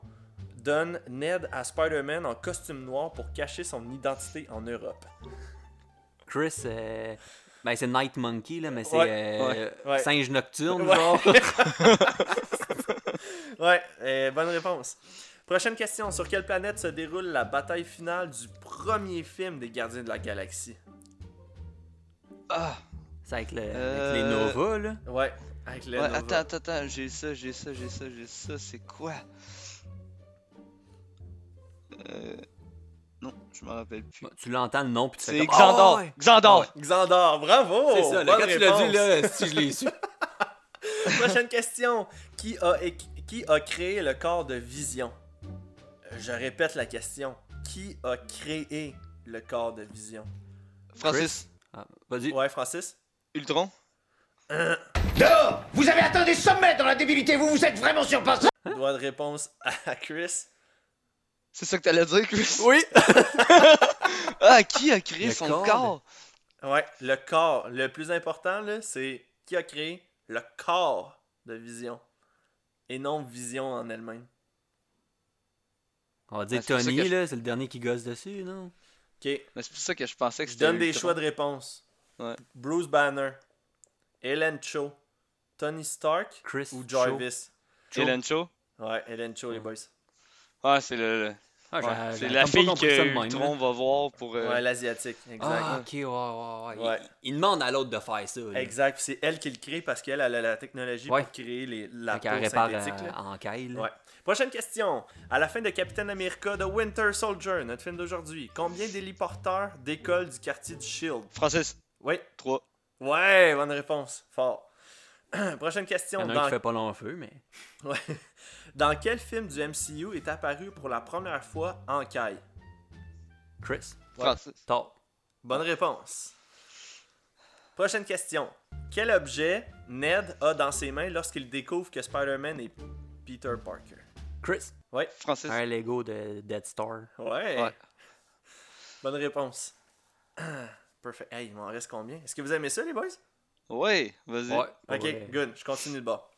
donne Ned à Spider-Man en costume noir pour cacher son identité en Europe? Chris, euh, ben c'est Night Monkey, là, mais c'est Ouais, euh, ouais, ouais. singe nocturne, Ouais. genre. [LAUGHS] Ouais, euh, bonne réponse. Prochaine question. Sur quelle planète se déroule la bataille finale du premier film des Gardiens de la Galaxie? Ah! C'est avec, le- Euh, avec les Nova, là? Ouais, avec le Ouais, Nova. attends, attends, attends, j'ai ça, j'ai ça, j'ai ça, j'ai ça, c'est quoi? Euh... Non, je me rappelle plus. Tu l'entends le nom, puis tu fais C'est comme, Xandor! Ah, ouais. Xandor! Xandor, bravo! C'est ça, là, quand tu l'as dit, là, si je l'ai su. [LAUGHS] [LAUGHS] Prochaine question. Qui a, qui a créé le corps de Vision? Euh, Je répète la question. Qui a créé le corps de Vision? Francis, Ah, Vas-y. Ouais, Francis Ultron? Non Vous avez atteint des sommets dans la débilité, vous vous êtes vraiment surpassé [LAUGHS] Droit de réponse à Chris. C'est ça que t'allais dire, Chris? Oui! [LAUGHS] Ah, qui a créé Le son corps corps? Ouais, le corps. Le plus important, là, c'est qui a créé le corps de Vision. Et non Vision en elle-même. On va dire Ah, Tony, je- là, c'est le dernier qui gosse dessus, non? Ok, Mais c'est pour ça que je pensais que je c'était donne des choix de réponse. Ouais. Bruce Banner, Ellen Cho, Tony Stark Chris ou. Jarvis. Ellen Cho? Ouais, Ellen Cho, les boys. Ouais, c'est le... le- Ah, ouais, c'est la fille que là. va voir pour... euh, Ouais, l'asiatique, exact. Ah, ok, ouais, ouais, ouais. Ouais. Il, il demande à l'autre de faire ça. là. Exact, puis c'est elle qui le crée parce qu'elle elle a la technologie Ouais. pour créer les, la peau répare synthétique. euh, là. en caille. là. Ouais. Prochaine question. À la fin de Captain America de Winter Soldier, notre film d'aujourd'hui, combien d'héliporteurs décollent du quartier du Shield Francis, Oui. 3. Ouais, bonne réponse. Fort. [CLEARS THROAT] Prochaine Il y question. en a un Dans... qui fait pas long feu, mais. [LAUGHS] Ouais. Dans quel film du MCU est apparu pour la première fois en caille Chris? Ouais. Francis. Top. Bonne réponse. Prochaine question. Quel objet Ned a dans ses mains lorsqu'il découvre que Spider-Man est Peter Parker? Chris? Ouais. Francis. Un Lego de Dead Star. Ouais. Ouais. Bonne réponse. [CLEARS THROAT] Parfait. Hey, il m'en reste combien? Est-ce que vous aimez ça, les boys? Ouais, vas-y. Ouais. Ok, ouais. good. Je continue de bas.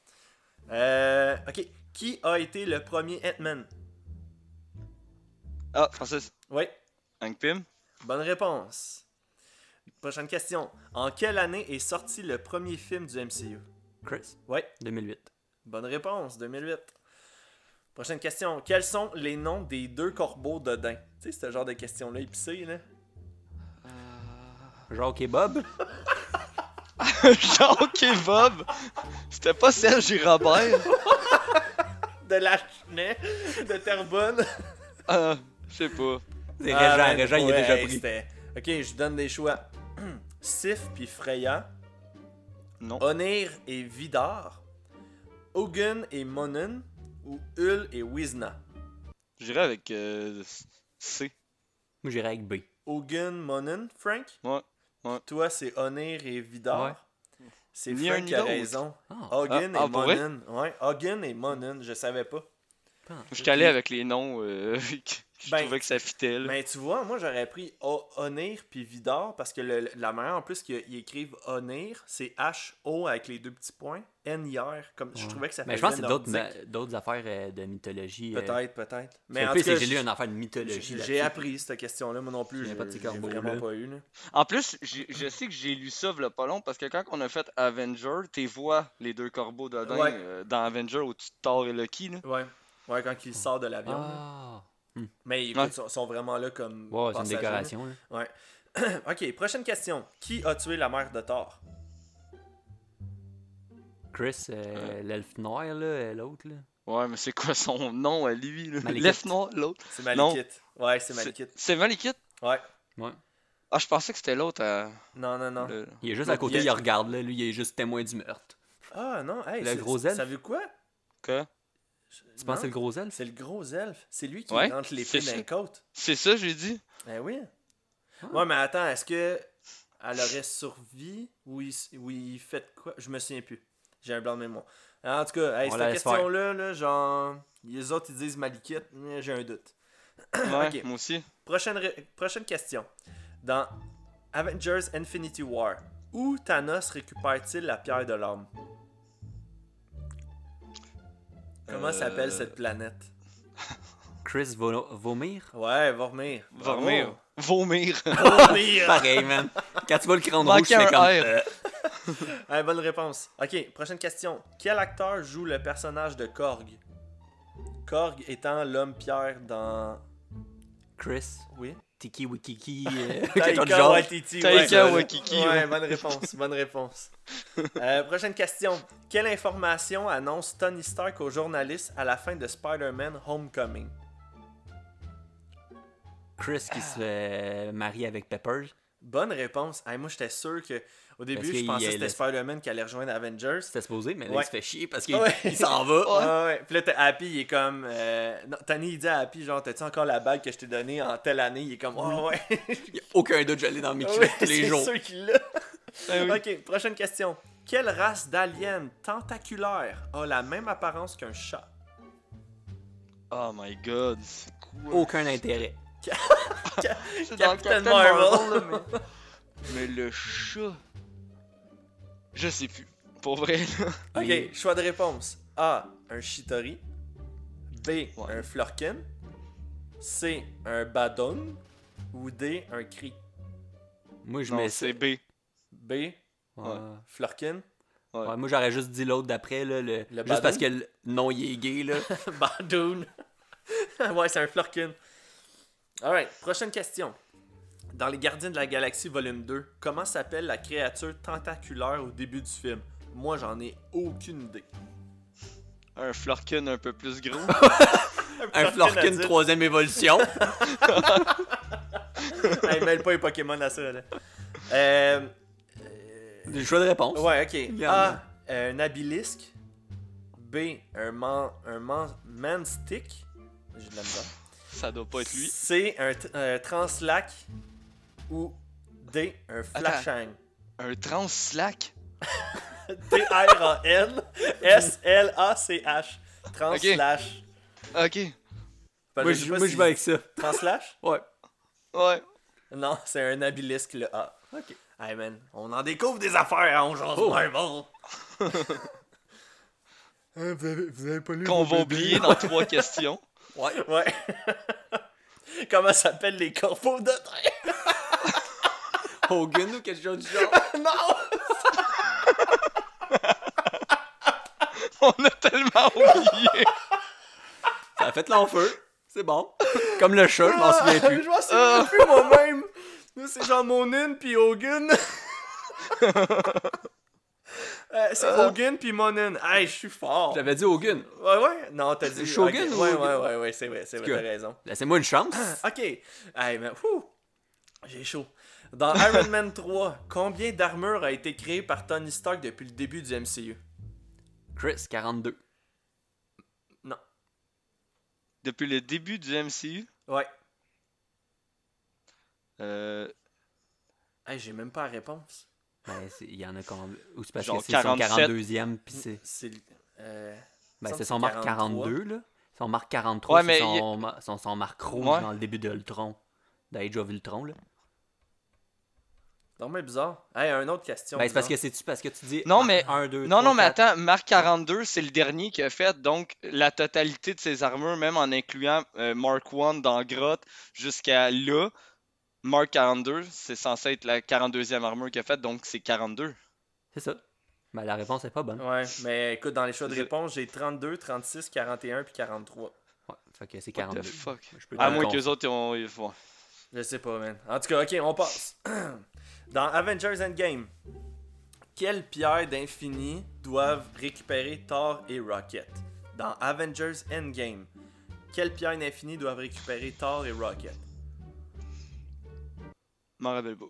Euh, ok. Qui a été le premier Ant-Man? Ah, Francis. Oui. Hank Pym. Bonne réponse. Prochaine question. En quelle année est sorti le premier film du MCU Chris? Oui. 2008. Bonne réponse, 2008. Prochaine question. Quels sont les noms des deux corbeaux d'Odin Tu sais, ce genre de questions-là épicées, là. Jacques et Bob? [LAUGHS] Jacques et Bob? C'était pas Serge et Robert? De Lachenay, de Terrebonne. Ah, je sais pas. C'est Ah, Régent. man, Régent, il est déjà hey, pris. Ok, je donne des choix. [CLEARS THROAT] Sif puis Freya. Non. Onir et Vidar. Ogun et Monen. Ou Ul et Wizna. J'irais avec euh, C. Moi, j'irais avec B. Ogun, Monen, Frank? Ouais. Toi, c'est Onir et Vidar. Ouais. C'est Frank qui a raison. Ah. Hogan Ah, et ah? Monen. Ouais, Hogan et Monen, je savais pas. Je suis allé avec les noms euh, [LAUGHS] que je Ben, trouvais que ça fitait. là. Mais tu vois, moi j'aurais pris O- Onir puis Vidar parce que le- la manière en plus qu'ils écrivent Onir, c'est H-O avec les deux petits points, N-I-R. Comme je trouvais que ça Mais faisait je pense que c'est d'autres, affaires euh, de mythologie. euh, Peut-être, peut-être. Mais en plus, j'ai lu une affaire de mythologie. j'ai appris cette question-là, moi non plus. J'ai pas de vraiment là. pas eu. Là. En plus, je sais que j'ai lu ça v'là pas long parce que quand on a fait Avenger, t'es vois les deux corbeaux Ouais. euh, dans Avenger au-dessus de Thor et Loki. Là. Ouais. Ouais, quand il sort de l'avion. Ah. Mais écoute, Ouais. ils sont, sont vraiment là comme. Ouais, c'est une décoration. là. Ouais. [CLEARS THROAT] ok, prochaine question. Qui a tué la mère de Thor? Chris, euh, l'elfe noir, là, euh, l'autre, là. Ouais, mais c'est quoi son nom à lui. L'Elfe noir, l'autre? C'est Malikit. Ouais, c'est Malikit. c'est Malekith? Ouais. Ouais. Ah, je pensais que c'était l'autre à... Non, non, non. le- Il est juste à côté, Il regarde là, lui il est juste témoin du meurtre. Ah non, hey, Le c'est- gros elfe? Ça veut quoi? Quoi? Tu penses que c'est le gros elfe? C'est le gros elfe. C'est lui qui Ouais, rentre les pieds dans ça. les côtes. C'est ça, j'ai dit? Ben oui. Ah. Ouais, mais attends, est-ce que elle aurait survécu ou il, s- ou il fait quoi? Je me souviens plus. J'ai un blanc de mémoire. En tout cas, hey, cette question-là, là, genre, les autres ils disent Malikit, mais j'ai un doute. Ouais, [CLEARS THROAT] moi aussi. Prochaine, prochaine question. Dans Avengers Infinity War, où Thanos récupère-t-il la pierre de l'âme Comment Euh, s'appelle cette planète? [LAUGHS] Chris Vo- Vomir? Ouais, Vormir. Vomir. Vomir. Vormir. [LAUGHS] Pareil, man. Quand tu vois le Manquait rouge, un comme. Euh, Ouais, bonne réponse. Ok, prochaine question. Quel acteur joue le personnage de Korg? Korg étant l'homme pierre dans. Chris, Oui. Tiki Wikiki, [LAUGHS] euh, Taika. [LAUGHS] Waititi. Taika ouais. Waititi, Ouais, ouais. bonne réponse, bonne réponse. Euh, prochaine question. Quelle information annonce Tony Stark aux journalistes à la fin de Spider-Man Homecoming? Chris qui se fait marier avec Pepper. Bonne réponse. Hey, moi, j'étais sûr que. Au début, Parce je pensais y que c'était le- Spider-man qui allait rejoindre Avengers. C'était supposé, mais là, Ouais. il se fait chier parce qu'il Ouais. [LAUGHS] s'en va. Ouais, ouais. Puis là, t'as Happy, il est comme. euh, Non, Tony, il dit à Happy, genre, t'as-tu encore la bague que je t'ai donnée en telle année? Il est comme, oh, ouais. [LAUGHS] Il a aucun doute, j'allais dans culottes tous [LAUGHS] les c'est jours. sûr qu'il l'a. Ah oui. Ok, prochaine question. Quelle race d'alien tentaculaire a la même apparence qu'un chat? Oh my god, c'est quoi? Aucun intérêt. C'est Captain Captain Marvel. Marvel, là, mais... mais le chat... Je sais plus. Pour vrai, là. Ok, choix de réponse. A. Un Shitori. B. Ouais. Un Florken. C. Un Badon. Ou D. Un Cri. Moi, je Non, mets c'est B. B. Ouais. Florken. Ouais. Ouais, moi, j'aurais juste dit l'autre d'après, là, le... Le juste parce que le nom, il est gay, là. [LAUGHS] Badoon. [LAUGHS] ouais, c'est un Florken. Alright, prochaine question. Dans Les Gardiens de la Galaxie volume 2, comment s'appelle la créature tentaculaire au début du film? Moi, j'en ai aucune idée. Un Florken un peu plus gros. [LAUGHS] Un Florkin troisième évolution. [LAUGHS] hey, mêle pas les Pokémon à ça, là. Euh, Le choix de réponse. ouais, ok. A. Un Abilisque. B. Un, man, un man, Manstick. J'ai de la misère. Ça doit pas être lui. C. Un, un Translac. Ou D. Un Flashang. Un Translac. T-R-A-N [LAUGHS] S-L-A-C-H. Translash. Ok. Ben, Moi, je moi, si- vais avec ça. Translash? [LAUGHS] Ouais. Ouais. Non, c'est un abilisque, le A. Ok. Hey man, on en découvre des affaires à on jase Oh. Marvel. [LAUGHS] Hein, vous, avez, vous avez pas lu Qu'on va oublier dans trois questions. Ouais. Ouais. Comment s'appellent les corbeaux de terre? Hogan ou quelque chose du genre? [LAUGHS] non! [LAUGHS] On a tellement oublié. Ça a fait l'enfeu. C'est bon. Comme le chat, je m'en souviens Je plus. m'en souviens plus moi-même. Moi, c'est genre Monin puis Hogan. [LAUGHS] Euh, c'est Hogan puis Monin. Hey, je suis fort. J'avais dit Hogan. Ouais, ouais. Non, t'as dit Shogun ok. ou Ouais, ouais, ouais, ouais, c'est vrai, c'est vrai, t'as raison. Laissez-moi une chance. Ok. Hey, mais, whew, J'ai chaud. Dans Iron Man 3, combien d'armures a été créé par Tony Stark depuis le début du MCU Chris, 42. Non. Depuis le début du MCU, Ouais. euh, Hey, j'ai même pas la réponse. Ben, c'est- il y en a comme. Ou c'est parce Genre que c'est son 47. 42e, puis c'est. C'est. Euh, Ben, son marque 43. 42, là. Son marque 43, Ouais, c'est mais son, ma- son, son marque rouge Ouais. dans le début de Ultron. D'Age of Ultron, là. Non, mais bizarre. Hey, une autre question. Ben, c'est parce que c'est-tu parce que tu dis. Non, mais- 1, 2, Non, non, mais attends, Mark 42, c'est le dernier qu'il a fait, donc la totalité de ses armures, même en incluant euh, Mark 1 dans Grotte jusqu'à là, Mark 42, c'est censé être la 42e armure qu'il a faite, donc c'est 42. C'est ça. Ben, la réponse est pas bonne. Ouais, mais écoute, dans les choix de réponse, j'ai 32, 36, 41 puis 43. Ouais, fait que c'est What 42. the fuck? Je peux À moins que les autres, ils ont... Je sais pas, man. En tout cas, ok, on passe. [CLEARS THROAT] Dans Avengers Endgame, quelle pierre d'infini doivent récupérer Thor et Rocket? Dans Avengers Endgame, quelle pierre infinie doivent récupérer Thor et Rocket? M'en rappelle pas.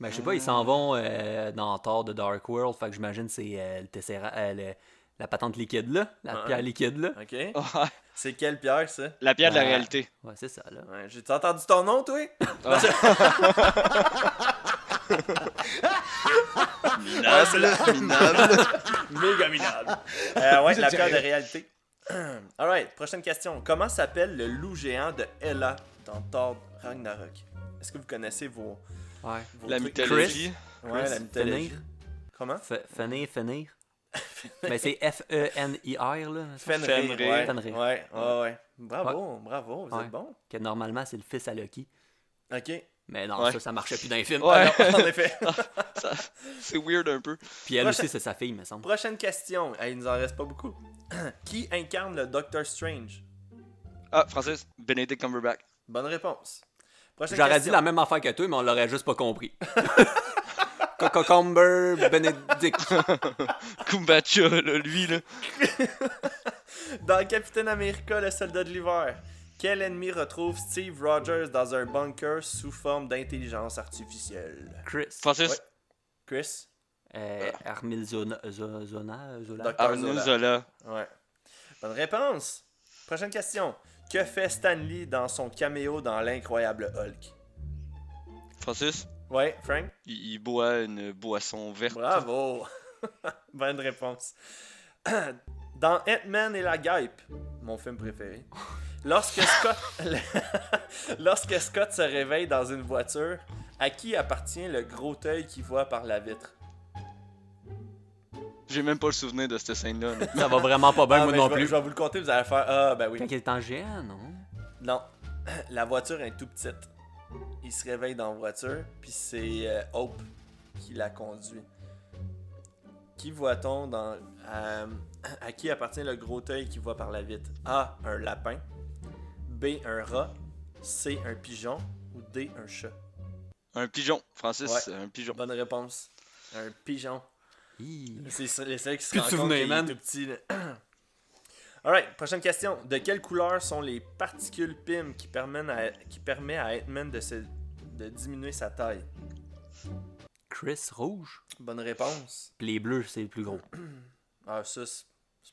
Ben, je sais pas, ils s'en vont euh, dans Thor de Dark World, fait que j'imagine que c'est euh, le Tessera- euh, le- la patente liquide là, la pierre liquide là. Ok. C'est quelle pierre ça? La pierre de la réalité. Ouais, c'est ça là. Ouais, J'ai entendu ton nom, toi? [LAUGHS] [LAUGHS] Ah. Ouais, c'est la minable. Méga minable. Euh, ouais, la pierre de réalité. [CLEARS THROAT] Alright, prochaine question. Comment s'appelle le loup géant de Hela dans Thor Ragnarok? Est-ce que vous connaissez vos. Ouais. vos La trucs? mythologie. Ouais, Chris, la mythologie. Fenrir. Comment? F- Fenir, Fenir. [LAUGHS] Mais c'est E F-E-N-I-R là. Fenrir. Fenrir. Ouais, Fenrir. ouais, ouais, ouais. Bravo, bravo, vous Ouais. êtes bon. Que normalement c'est le fils à Loki. Ok. Mais non, Ouais. ça, ça marchait plus dans les films. Ouais. Alors, en [LAUGHS] effet. [LAUGHS] C'est weird un peu. Puis elle Prochaine- aussi, c'est sa fille, me semble. Prochaine question. Il nous en reste pas beaucoup. [CLEARS THROAT] Qui incarne le Doctor Strange? Ah, Francis, Benedict Cumberbatch. Bonne réponse. Prochaine J'aurais dit la même affaire que toi, mais on l'aurait juste pas compris. [LAUGHS] Cococomber, Benedict. Kumbacha, là, lui, là. Dans Captain America, le soldat de l'hiver, quel ennemi retrouve Steve Rogers dans un bunker sous forme d'intelligence artificielle? Chris. Francis, Ouais. Chris? Euh, Armil Zona, Zo- Zona, Zola. Zola. Zola. Ouais. Bonne réponse. Prochaine question. Que fait Stanley dans son caméo dans l'incroyable Hulk? Francis, Ouais, Frank? Il, il boit une boisson verte. Bravo. [LAUGHS] Bonne réponse. [CLEARS THROAT] Dans Ant-Man et la Guêpe, mon film préféré, [LAUGHS] lorsque Scott, [LAUGHS] lorsque Scott se réveille dans une voiture, à qui appartient le gros œil qui voit par la vitre? J'ai même pas le souvenir de cette scène-là. là. Ça va vraiment pas bien, Ah, moi mais non je vais- plus. Je vais vous le compter, vous allez faire Ah, ben oui. Quand il est en géant, non? Non, [CLEARS THROAT] la voiture est tout petite. Il se réveille dans la voiture, puis c'est euh, Hope qui la conduit. Qui voit-on dans. euh, [CLEARS THROAT] à qui appartient le gros œil qui voit par la vitre? A. Un lapin. B. Un rat. C. Un pigeon. Ou D. Un chat? Un pigeon, Francis, Ouais. un pigeon. Bonne réponse. Un pigeon. C'est ça- les seuls qui se rendent compte souvenirs, qu'il est man? tout petit. là. [CLEARS THROAT] Alright, prochaine question. De quelle couleur sont les particules PIM qui permettent à, qui permet à Ant-Man de, se, de diminuer sa taille? Chris, rouge? Bonne réponse. Puis les bleus, c'est le plus gros. [CLEARS THROAT] Ah, ça, c'est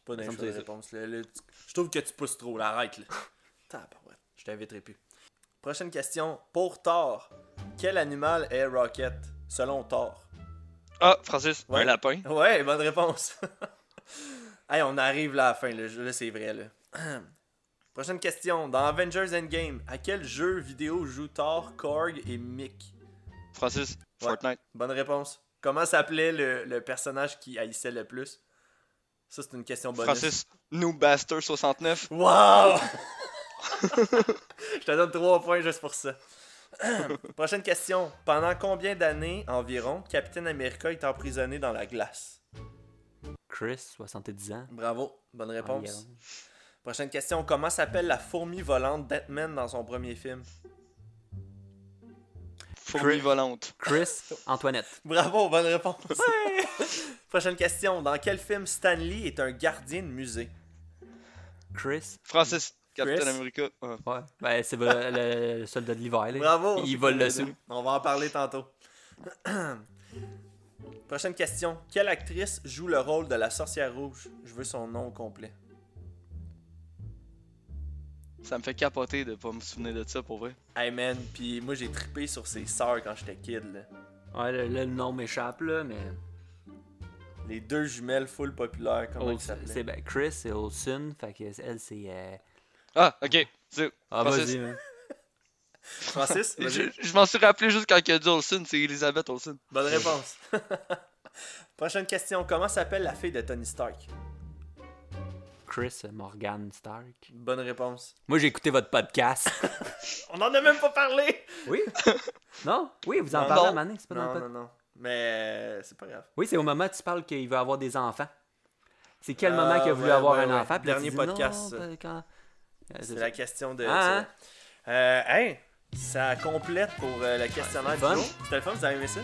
pas là. Là, tu- Je trouve que tu pousses trop. Là, arrête. Là. [LAUGHS] Tabarouette, Je t'inviterai plus. Prochaine question. Pour Thor, quel animal est Rocket selon Thor? Ah, Francis, Ouais. un lapin. Ouais, bonne réponse. [LAUGHS] hey, on arrive là à la fin, là, là c'est vrai. Là. [CLEARS THROAT] Prochaine question. Dans Avengers Endgame, à quel jeu vidéo jouent Thor, Korg et Mick? Francis, Ouais. Fortnite. Bonne réponse. Comment s'appelait le, le personnage qui haïssait le plus? Ça, c'est une question bonus. Francis, Noobaster 69. Wow [LAUGHS] [LAUGHS] Je te donne 3 points juste pour ça. [CLEARS THROAT] Prochaine question. Pendant combien d'années environ Captain America est emprisonné dans la glace? Chris, 70 ans. Bravo, bonne réponse. Environ. Prochaine question. Comment s'appelle la fourmi volante d'Ant-Man dans son premier film? Fourmi Chris. volante. Chris, Antoinette. Bravo, bonne réponse. [LAUGHS] Prochaine question. Dans quel film Stanley est un gardien de musée? Chris. Francis, Captain Chris. America. Ouais. Ben, c'est le, soldat de l'hiver. là. Bravo. Il vole le sou. On va en parler tantôt. [CLEARS THROAT] Prochaine question. Quelle actrice joue le rôle de la sorcière rouge? Je veux son nom complet. Ça me fait capoter de pas me souvenir de ça pour vrai. Hey man, puis moi j'ai trippé sur ses sœurs quand j'étais kid. Là. Ouais, le, le nom m'échappe, là, mais. Les deux jumelles full populaires, comment ils Olsen- s'appelaient? C'est ben, Chris et Olsen. Fait que elle, c'est. euh, Ah, ok. C'est- Ah, Francis. vas-y. [LAUGHS] Francis, Je, vas-y. je m'en suis rappelé juste quand il a dit Olsen, c'est Elizabeth Olsen. Bonne réponse. [LAUGHS] Prochaine question. Comment s'appelle la fille de Tony Stark? Chris Morgan Stark. Bonne réponse. Moi, j'ai écouté votre podcast. [LAUGHS] On en a même pas parlé oui? Non? Oui, vous en Non. parlez à Non. donné, c'est pas dans le Non, pod- non, non. Mais euh, c'est pas grave. Oui, c'est au moment où tu parles qu'il veut avoir des enfants. C'est quel Ah, moment qu'il a voulu ouais, avoir ouais, un ouais. enfant? puis là, Dernier tu dis, podcast, ben, quand- Euh, C'est la question de. Ah, ça. Euh, hey, ça complète pour euh, le questionnaire Ouais, du jour. C'était le fun, vous avez aimé ça?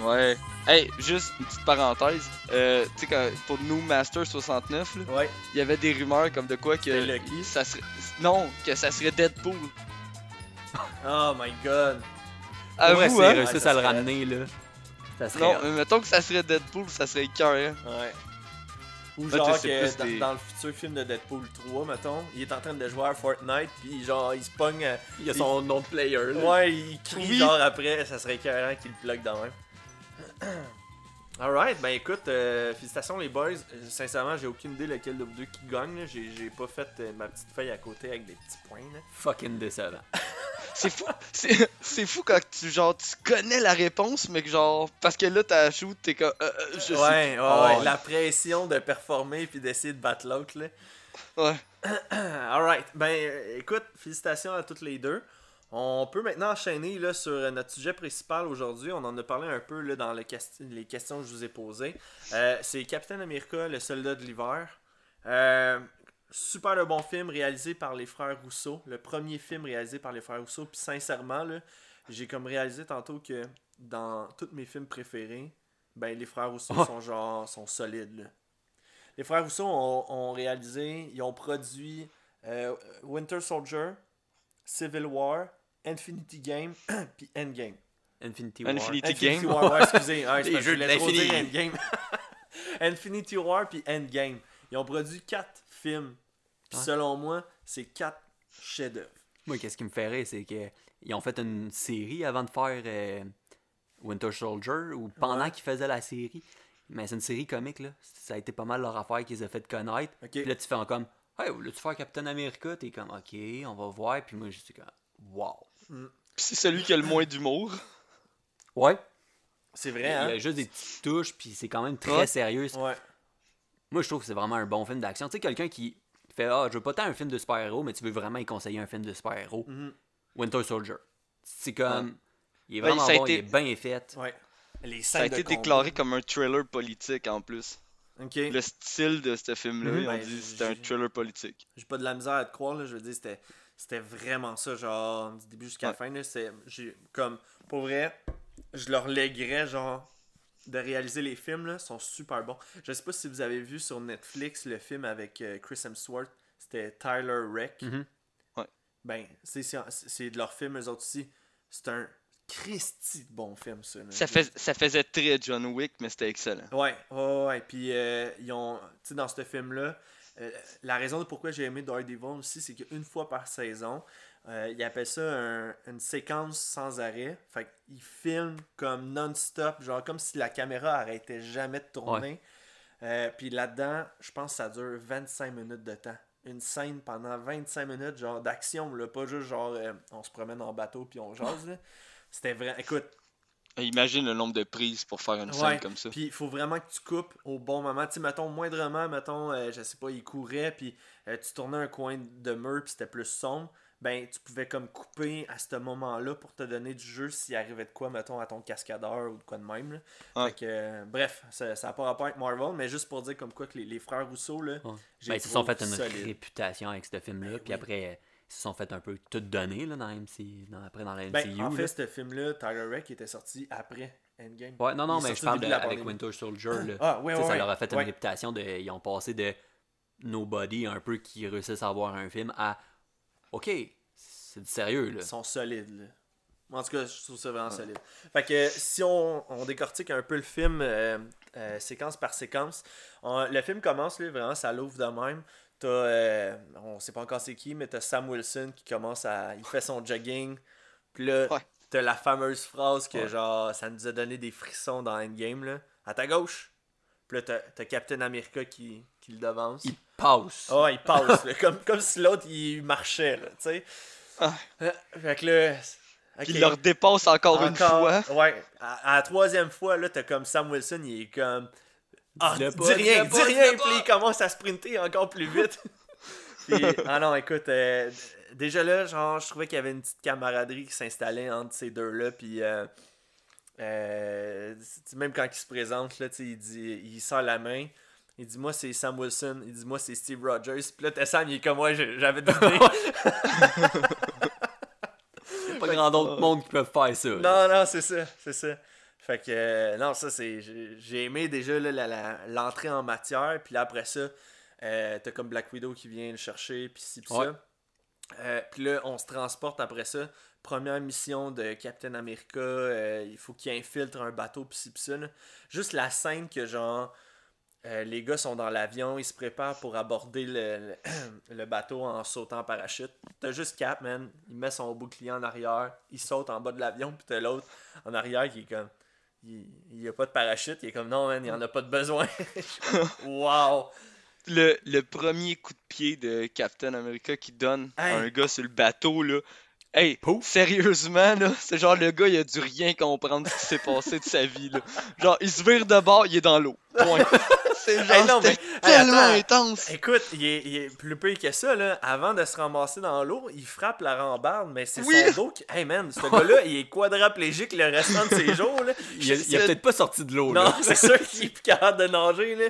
Ouais. Hey, juste une petite parenthèse. Euh, tu sais, pour nous, Master 69, là, Ouais. il y avait des rumeurs comme de quoi que. Lucky. Ça serait... Non, que ça serait Deadpool. Oh my god. À Ouais, vous, c'est hein? réussi Ouais, ça à le serait- ramener, là. Ça serait. Non, mais mettons que ça serait Deadpool, ça serait cœur, hein? Ouais. Ou genre que dans, des- dans le futur film de Deadpool 3, mettons, il est en train de jouer à Fortnite, puis genre il se pogne. Il y a son nom de player, là. Ouais, il crie Oui. genre après, ça serait écœurant qu'il le plug dans même. [CLEARS THROAT] Alright, ben écoute, euh, félicitations les boys. Euh, Sincèrement, j'ai aucune idée lequel de vous deux qui gagne. j'ai pas fait euh, ma petite feuille à côté avec des petits points. Là. Fucking décevant. [LAUGHS] C'est fou, c'est c'est fou quand tu genre tu connais la réponse, mais que genre parce que là t'as shoot, t'es comme euh, euh, je sais. ouais, ouais, Oh, ouais, la pression de performer puis d'essayer de battre l'autre. là. ouais. [CLEARS THROAT] Alright, ben écoute, félicitations à toutes les deux. On peut maintenant enchaîner là, sur euh, notre sujet principal aujourd'hui. On en a parlé un peu là, dans le les questions que je vous ai posées. Euh, c'est Captain America, le soldat de l'hiver. Euh, super de bon film réalisé par les frères Rousseau. Le premier film réalisé par les frères Rousseau. Puis sincèrement, là, j'ai comme réalisé tantôt que dans tous mes films préférés, ben les frères Rousseau sont genre sont solides. là. Les frères Rousseau ont, ont réalisé, ils ont produit euh, Winter Soldier, Civil War, Infinity Game, [CLEARS THROAT] puis Endgame. Infinity War. Infinity- Infinity Game. War, ouais, excusez. [LAUGHS] Les jeux de Endgame. [LAUGHS] Infinity War puis Endgame. Ils ont produit quatre films. Puis Ouais. selon moi, c'est quatre chefs-d'œuvre. Moi, qu'est-ce qui me fait rire, c'est que ils ont fait une série avant de faire euh, Winter Soldier, ou pendant Ouais. qu'ils faisaient la série. Mais c'est une série comique, là. Ça a été pas mal leur affaire qu'ils ont fait connaître. Ok. Puis là, tu fais en comme, hey, voulais-tu faire Captain America? T'es comme, ok, on va voir. Puis moi, je suis comme, wow. Puis c'est celui qui a le moins d'humour. Ouais. C'est Il vrai, y hein? a juste des petites touches, puis c'est quand même très Ouais. sérieux. Ouais. Moi, je trouve que c'est vraiment un bon film d'action. Tu sais, quelqu'un qui fait Ah, je veux pas tant un film de super-héros, mais tu veux vraiment y conseiller un film de super-héros. Mhm. Winter Soldier. C'est comme. Il est vraiment ça a bon, été- il est bien fait. Ouais. Les Ça a été déclaré comme un thriller politique en plus. Ok. Le style de ce film-là, Mhm. ils ont Ben, dit c'était un thriller politique. J'ai pas de la misère à te croire, là. Je veux dire, c'était, c'était vraiment ça, genre, du début jusqu'à la fin, là. C'est, j'ai, comme, pour vrai, je leur léguerais, genre, de réaliser les films, là. sont super bons. Je sais pas si vous avez vu sur Netflix le film avec euh, Chris Hemsworth. C'était Tyler Reck. Mhm. Ouais. Ben, c'est, c'est, c'est de leur film, eux autres aussi. C'est un Christy de bon film, ça. là. Ça, fais- ça faisait très John Wick, mais c'était excellent. Ouais, ouais, ouais. Puis, euh, ils ont, tu sais, dans ce film-là, euh, la raison de pourquoi j'ai aimé Daredevil aussi, c'est qu'une fois par saison, euh, ils appellent ça un- une séquence sans arrêt. Fait qu'ils filment comme non-stop, genre comme si la caméra arrêtait jamais de tourner. Euh, puis là-dedans, je pense que ça dure 25 minutes de temps. Une scène pendant 25 minutes, genre d'action, là, pas juste genre euh, on se promène en bateau puis on jase. là. C'était vrai. Écoute, Imagine le nombre de prises pour faire une Ouais, scène comme ça. Puis il faut vraiment que tu coupes au bon moment. Tu sais, mettons, moindrement, mettons, euh, je sais pas, il courait, puis euh, tu tournais un coin de mur, puis c'était plus sombre. Ben, tu pouvais comme couper à ce moment-là pour te donner du jeu s'il arrivait de quoi, mettons, à ton cascadeur ou de quoi de même. Là. Fait que, euh, bref, ça n'a pas rapport avec Marvel, mais juste pour dire comme quoi que les, les frères Rousseau, là, Ben, ils se sont fait une solide. réputation avec ce film-là. Ben puis oui. après, ils se sont fait un peu tout donner là, dans MC, dans, après dans la MCU. Ben, en là. fait, ce film-là, Tyler Reck était sorti après Endgame. Ouais, non, non, mais je parle de, de la avec pandémie. Winter Soldier. Là. Ah, ouais, ça ouais. leur a fait une réputation de. Ils ont passé de nobody un peu qui réussissent à avoir un film à OK, c'est du sérieux là. Ils sont solides, là. En tout cas, je trouve ça vraiment solide. Fait que si on, on décortique un peu le film euh, euh, séquence par séquence, on- le film commence, là, vraiment, ça l'ouvre de même. T'as, euh, on sait pas encore c'est qui, mais t'as Sam Wilson qui commence à. Il fait son jogging. Puis là, Ouais. t'as la fameuse phrase que, Ouais. genre, ça nous a donné des frissons dans Endgame, là. À ta gauche. Puis là, t'as, t'as Captain America qui, qui le devance. Il passe. Ah, il passe, là, comme, comme si l'autre, il marchait, là, tu sais. Ah. Euh, Fait que là... Il leur dépasse encore, une fois. Ouais. À, à la troisième fois, là, t'as comme Sam Wilson, il est comme... Ah, dis pas, rien, dis pas, rien, puis il commence à sprinter encore plus vite. [LAUGHS] Puis, ah non, écoute, euh, déjà là, genre, je trouvais qu'il y avait une petite camaraderie qui s'installait entre ces deux-là, puis... euh, euh, même quand il se présente, là, tu sais, il dit, il sort la main, il dit moi c'est Sam Wilson, il dit moi c'est Steve Rogers, puis là t'as Sam il est comme moi j'avais [LAUGHS] deviné. pas grand d'autres mondes qui peuvent faire ça. Non, non, c'est ça, c'est ça. Fait que, euh, non, ça, c'est. J'ai aimé déjà l'entrée en matière, puis là, après ça, euh, t'as comme Black Widow qui vient le chercher, puis ci, puis Ouais. ça. Euh, puis là, on se transporte après ça. Première mission de Captain America, euh, il faut qu'il infiltre un bateau, puis ci, puis ça. là. Juste la scène que, genre, euh, les gars sont dans l'avion, ils se préparent pour aborder le, le, [CLEARS THROAT] le bateau en sautant en parachute. T'as juste Cap, man, il met son bouclier en arrière, il saute en bas de l'avion, puis t'as l'autre en arrière qui est comme. Il n'y a pas de parachute, il est comme non, man, il en a pas de besoin. [LAUGHS] [LAUGHS] wow! Le, le premier coup de pied de Captain America qui donne à un gars sur le bateau, là. Hey, Pouf. sérieusement, là, c'est genre le gars, il a dû rien comprendre de ce qui s'est passé de sa vie, là. Genre, il se vire de bord, il est dans l'eau. Point. [LAUGHS] C'est genre, Hey, non, c'était mais- hey, tellement intense. Écoute, il est, il est plus pire que ça, là. Avant de se ramasser dans l'eau, il frappe la rambarde, mais c'est Oui. son dos qui. Hey man, ce gars-là, il est quadraplégique le restant de ses jours, là. [LAUGHS] Il a, il a peut-être pas sorti de l'eau. Non, [LAUGHS] c'est sûr qu'il est plus capable de nager, là.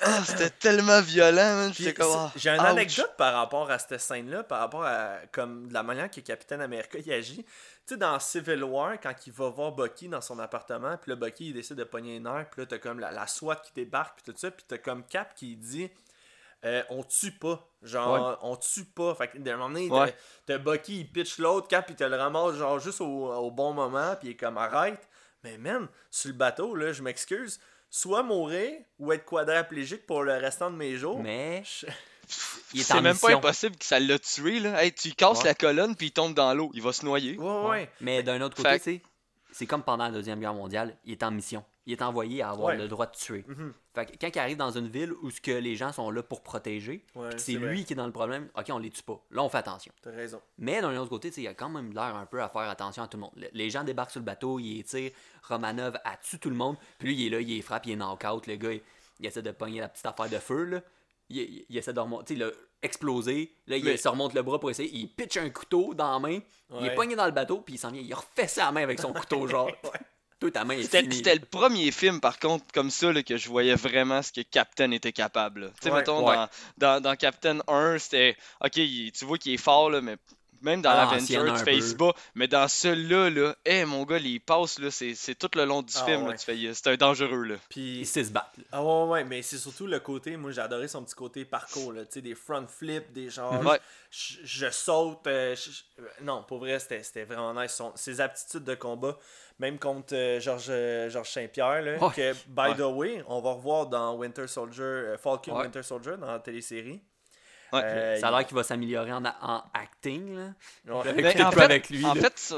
Ah, c'était tellement violent, ah, J'ai une anecdote par rapport à cette scène-là, par rapport à comme de la manière que Capitaine America agit. Tu sais, dans Civil War, quand il va voir Bucky dans son appartement, puis là, Bucky, il décide de pogner une heure, puis là, t'as comme la, la SWAT qui débarque, puis tout ça, puis t'as comme Cap qui dit euh, on tue pas. Genre, on tue pas. Fait que d'un moment donné, Ouais. t'as Bucky, il pitch l'autre, Cap, il te le ramasse, genre, juste au, au bon moment, puis il est comme arrête. Mais man, sur le bateau, là, je m'excuse. Soit mourir ou être quadraplégique pour le restant de mes jours. Mais [LAUGHS] Je- il est C'est même pas impossible que ça l'a tué, là. Hey, tu casses Ouais. la colonne, puis il tombe dans l'eau. Il va se noyer. Ouais, ouais. Mais d'un autre Fait côté, tu sais, c'est comme pendant la Deuxième Guerre mondiale, il est en mission. Il est envoyé à avoir Ouais. le droit de tuer. Mhm. Fait que quand il arrive dans une ville où ce que les gens sont là pour protéger, Ouais, c'est vrai. lui qui est dans le problème, ok, on les tue pas. Là, on fait attention. T'as raison. Mais d'un autre côté, il y a quand même l'air un peu à faire attention à tout le monde. Le- Les gens débarquent sur le bateau, il tire, Romanov a tué tout le monde, puis lui, il est là, il frappe, il est knock-out, le gars, il, il essaie de pogner la petite affaire de feu, là. Il, il- il essaie de remonter, il a explosé, là, il Mais- se remonte le bras pour essayer, il pitch un couteau dans la main, il est pogné dans le bateau, puis il s'en vient, il refait sa main avec son couteau, [LAUGHS] genre. Toi, ta main est C'était le premier film, par contre, comme ça, là, que je voyais vraiment ce que Captain était capable. Tu sais, Ouais. mettons, Ouais. dans, dans, dans Captain 1, c'était. Ok, tu vois qu'il est fort, là, mais même dans l'Aventure, l'ancienne, tu fais il se bat. Mais dans celui-là, là, hey, mon gars, il passe, là, c'est c'est tout le long du Ah, film. là, tu fais, c'est un dangereux, là. Puis Ils se battent. là. Ah ouais, ouais, mais c'est surtout le côté, moi j'ai adoré son petit côté parcours, là, tu sais, des front flips, des genres, Ouais. je, je saute, euh, je- je- euh, non, pour vrai, c'était c'était vraiment nice, son- ses aptitudes de combat, même contre euh, Georges euh, Georges Saint-Pierre, là, Ouais. que, by Ouais. the way, on va revoir dans Winter Soldier, euh, Falcon Ouais. Winter Soldier, dans la télésérie. Ouais. Euh, Ça a l'air qu'il va s'améliorer en, en acting, là. ouais. Ben, en fait- avec lui, En là. fait,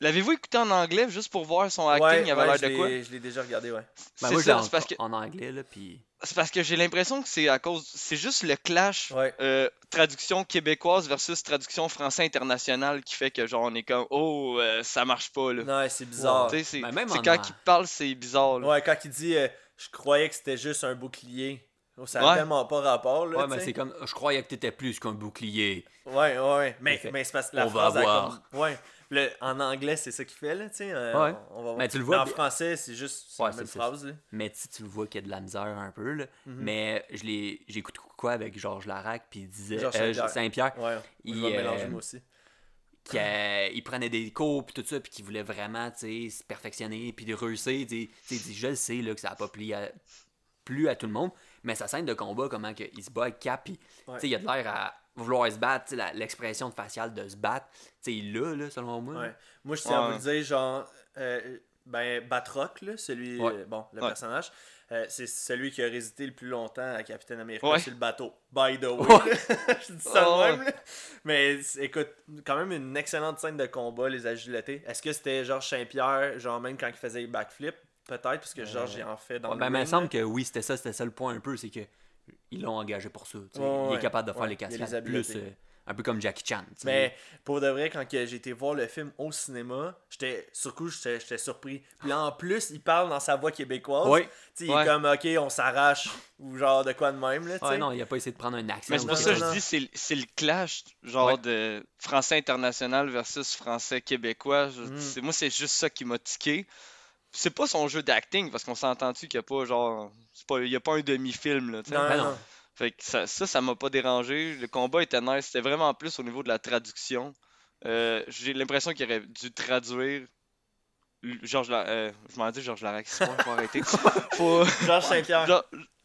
l'avez-vous écouté en anglais juste pour voir son acting? Ouais, il avait ouais, l'air je de quoi? je l'ai déjà regardé, ouais. Ben, c'est je ça, c'est en, parce que en anglais, là, puis... c'est parce que j'ai l'impression que c'est à cause. C'est juste le clash Ouais. euh, traduction québécoise versus traduction français internationale qui fait que genre on est comme oh euh, ça marche pas là. Non, c'est bizarre. Tu sais, c'est Ben, en quand an- il parle c'est bizarre là. Ouais, quand il dit euh, je croyais que c'était juste un bouclier. Ça a Ouais. tellement pas rapport, là. Ouais, mais c'est comme... Je croyais que t'étais plus qu'un bouclier. Ouais, ouais, ouais. Mais, fait, mais c'est parce que la on va phrase a voir. comme- Ouais. Le- en anglais, c'est ça qu'il fait, là, tu sais. euh, Ouais. on, va voir. Mais tu le vois en français, c'est juste c'est Ouais, la même c'est- phrase, là. Mais tu tu le vois qu'il y a de la misère un peu, là. Mhm. Mais je l'ai... J'écoute quoi avec Georges Larac, puis il disait... Georges euh, Saint-Pierre. Ouais, Il, me mélanger, euh, moi aussi. qu'il prenait des cours, puis tout ça, puis qu'il voulait vraiment, tu sais, se perfectionner, puis de réussir, tu sais. Il je le sais, là, que ça a pas plu à, plu à tout le monde, mais sa scène de combat, comment que il se bat avec Cap, puis, Ouais. tu sais, il a de l'air à vouloir se battre, tu sais, la- l'expression de faciale de se battre, tu sais, il l'a, là, selon moi. Ouais. Moi, je tiens à Ouais. vous le dire, genre, euh, ben, Batroc, là, celui, Ouais. euh, bon, le Ouais. personnage, euh, c'est celui qui a résisté le plus longtemps à Capitaine America Ouais. sur le bateau. By the way. Ouais. [LAUGHS] je dis ça Ouais. même, là. Mais écoute, quand même une excellente scène de combat, les agilité. Est-ce que c'était Georges Saint-Pierre, genre même quand il faisait les backflips Peut-être, parce que Georges, il en fait dans Ouais, le ben, mais il me semble que oui, c'était ça, c'était ça le point un peu, c'est que ils l'ont engagé pour ça. Ouais, il est capable de faire Ouais, les cascades plus, euh, un peu comme Jackie Chan. Mais pour de vrai, quand que j'ai été voir le film au cinéma, j'étais sur coup, j'étais j'étais surpris. Puis là, en plus, il parle dans sa voix québécoise. Sais, il Ouais. est comme, ok, on s'arrache, ou genre de quoi de même, là, Ouais, non, il a pas essayé de prendre un accent. Mais c'est ou pour ça que je dis c'est c'est le clash genre Ouais. de français international versus français québécois. Je- Mm. Moi c'est juste ça qui m'a tiqué. C'est pas son jeu d'acting parce qu'on s'entend-tu qu'il y a pas genre c'est pas il y a pas un demi-film là, tu sais. Non, Ben non. Fait que ça, ça, ça m'a pas dérangé. Le combat était nice. C'était vraiment plus au niveau de la traduction Euh, J'ai l'impression qu'il aurait dû traduire. Georges La... euh, je m'en dis Georges Larac, c'est faut arrêter. [LAUGHS] Faut... Georges Saint-Pierre. Genre,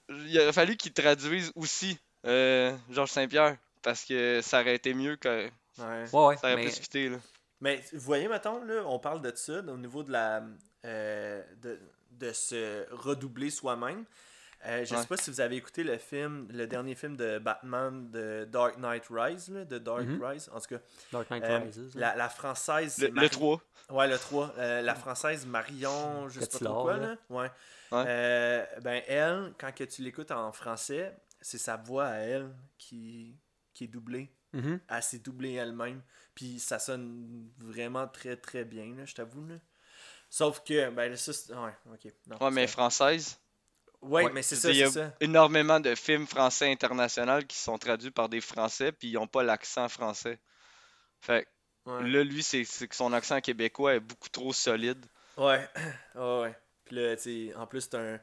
il aurait fallu qu'il traduise aussi euh, Georges Saint-Pierre. Parce que ça aurait été mieux que. Ouais. Ouais, ouais. Ça aurait mais- plus fité, là. Mais vous voyez, mettons, là, on parle de ça, au niveau de la euh, de, de se redoubler soi-même. Euh, je Ouais. sais pas si vous avez écouté le film, le dernier film de Batman de Dark Knight Rise, là, de Dark Mhm. Rise. En tout cas, Dark Knight euh, Rises. la, la française. Le, le Mari- 3. Ouais, le 3. Euh, la française Marion, je sais pas trop quoi, là. là. Ouais. Ouais. Euh, ben, elle, quand que tu l'écoutes en français, c'est sa voix à elle qui, qui est doublée. Mhm. Elle s'est doublée elle-même. Puis ça sonne vraiment très très bien, là, je t'avoue. Là. Sauf que, ben là, ça, c'est- Ouais, ok. Non, Ouais, mais française? Ouais, Ouais, mais c'est ça, il y a ça. énormément de films français internationaux qui sont traduits par des Français, puis ils ont pas l'accent français. Fait que Ouais. là, lui, c'est c'est que son accent québécois est beaucoup trop solide. Ouais, [CLEARS THROAT] ouais, ouais. Puis là, tu sais, en plus, c'est un.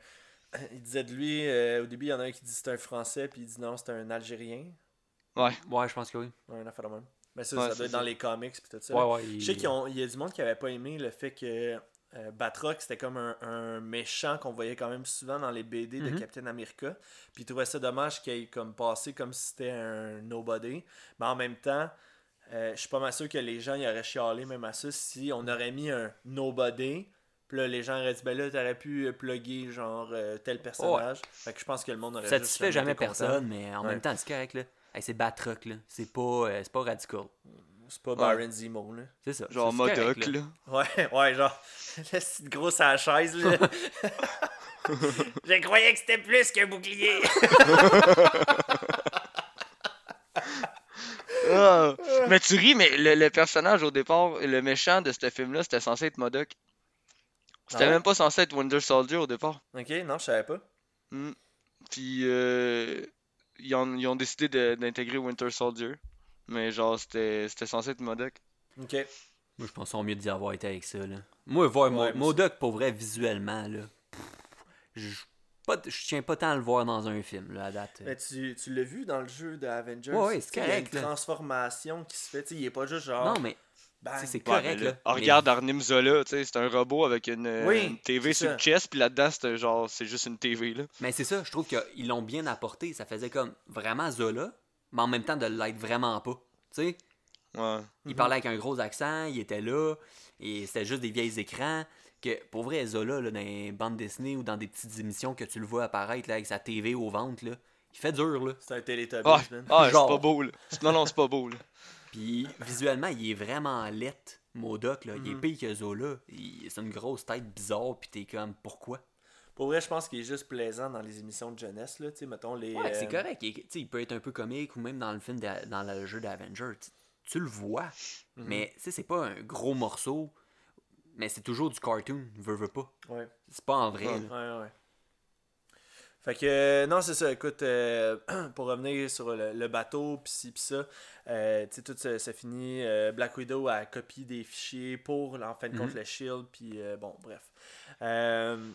[CLEARS THROAT] Il disait de lui, euh, au début, il y en a un qui dit c'est un Français, puis il dit non, c'est un Algérien. Ouais. Ouais, je pense que oui. Ouais, une affaire de même. Mais ça, Ouais, ça doit c'est être ça. dans les comics, puis tout ça. Ouais, ouais. Je sais qu'il y a du monde qui avait pas aimé le fait que euh, Batroc c'était comme un, un méchant qu'on voyait quand même souvent dans les BD de Mhm. Captain America. Puis ils trouvaient ça dommage qu'il ait comme passé comme si c'était un nobody. Mais en même temps, euh, je suis pas mal sûr que les gens y auraient chialé même à ça si on aurait mis un nobody. Puis là, les gens auraient dit, ben là, t'aurais pu euh, plugger genre euh, tel personnage. Fait que je pense que le monde aurait Ça juste satisfait jamais personne, mais en Ouais. même temps, c'est correct, là. Hey, c'est Batroc, là. C'est pas, euh, c'est pas radical. C'est pas Byron Zemo, là. C'est ça. Genre Modoc, là. là. Ouais, ouais, genre, [LAUGHS] la petite grosse à la chaise, là. [LAUGHS] Je croyais que c'était plus qu'un bouclier. [LAUGHS] Ah, mais tu ris, mais le, le personnage au départ, le méchant de ce film-là, c'était censé être Modoc. C'était Ah ouais? même pas censé être Winter Soldier au départ. ok, non, je savais pas. Hmm. Puis euh, ils, ont, ils ont décidé d'intégrer Winter Soldier. Mais genre, c'était c'était censé être Modoc. Ok. Moi, je pense qu'on mieux d'y avoir été avec ça, là. Moi, voir Ouais, Modoc, pour vrai, visuellement, là. Je pas- je tiens pas tant à le voir dans un film, là, à date. Mais tu, tu l'as vu dans le jeu de Avengers? Ouais, c'est sais, Il y a correct, une là. transformation qui se fait. Tu sais, il est pas juste genre. Non, mais c'est Ouais, correct, là. là, Mais- regarde Arnim Zola, tu sais, c'est un robot avec une, euh, Oui, une TV c'est sur ça. le chest, puis là-dedans, c'est genre, c'est juste une TV, là. Mais c'est ça, je trouve qu'ils l'ont bien apporté. Ça faisait comme vraiment Zola, mais en même temps de l'être vraiment pas. Tu sais, Ouais. il parlait avec un gros accent, il était là, et c'était juste des vieilles écrans. Que pour vrai, Zola, là, dans les bandes dessinées ou dans des petites émissions que tu le vois apparaître là, avec sa TV au ventre, là, il fait dur, là. C'est un Teletubbies, Ah, ah, c'est pas beau, là. Non, non, c'est pas beau, là. Puis visuellement, il est vraiment laid, Modoc, là. Il est Mhm. pire que Zola. Il- C'est une grosse tête bizarre, puis t'es comme, pourquoi? Pour vrai, je pense qu'il est juste plaisant dans les émissions de jeunesse, là. Tu sais, mettons les. Ouais, c'est euh, correct. Il, peut être un peu comique ou même dans le film, d'a- dans le jeu d'Avengers. Tu, le vois, mhm. mais tu sais, c'est pas un gros morceau, mais c'est toujours du cartoon, veux, veux pas. Ouais. C'est pas en vrai. Ouais. Fait que, euh, non, c'est ça. Écoute, euh, [CLEARS THROAT] pour revenir sur le, le bateau, pis ci, pis ça, euh, tu sais, tout ça, ça finit. euh, Black Widow a copié des fichiers pour, en fin de compte, Mhm. le Shield, puis euh, bon, bref. Euh,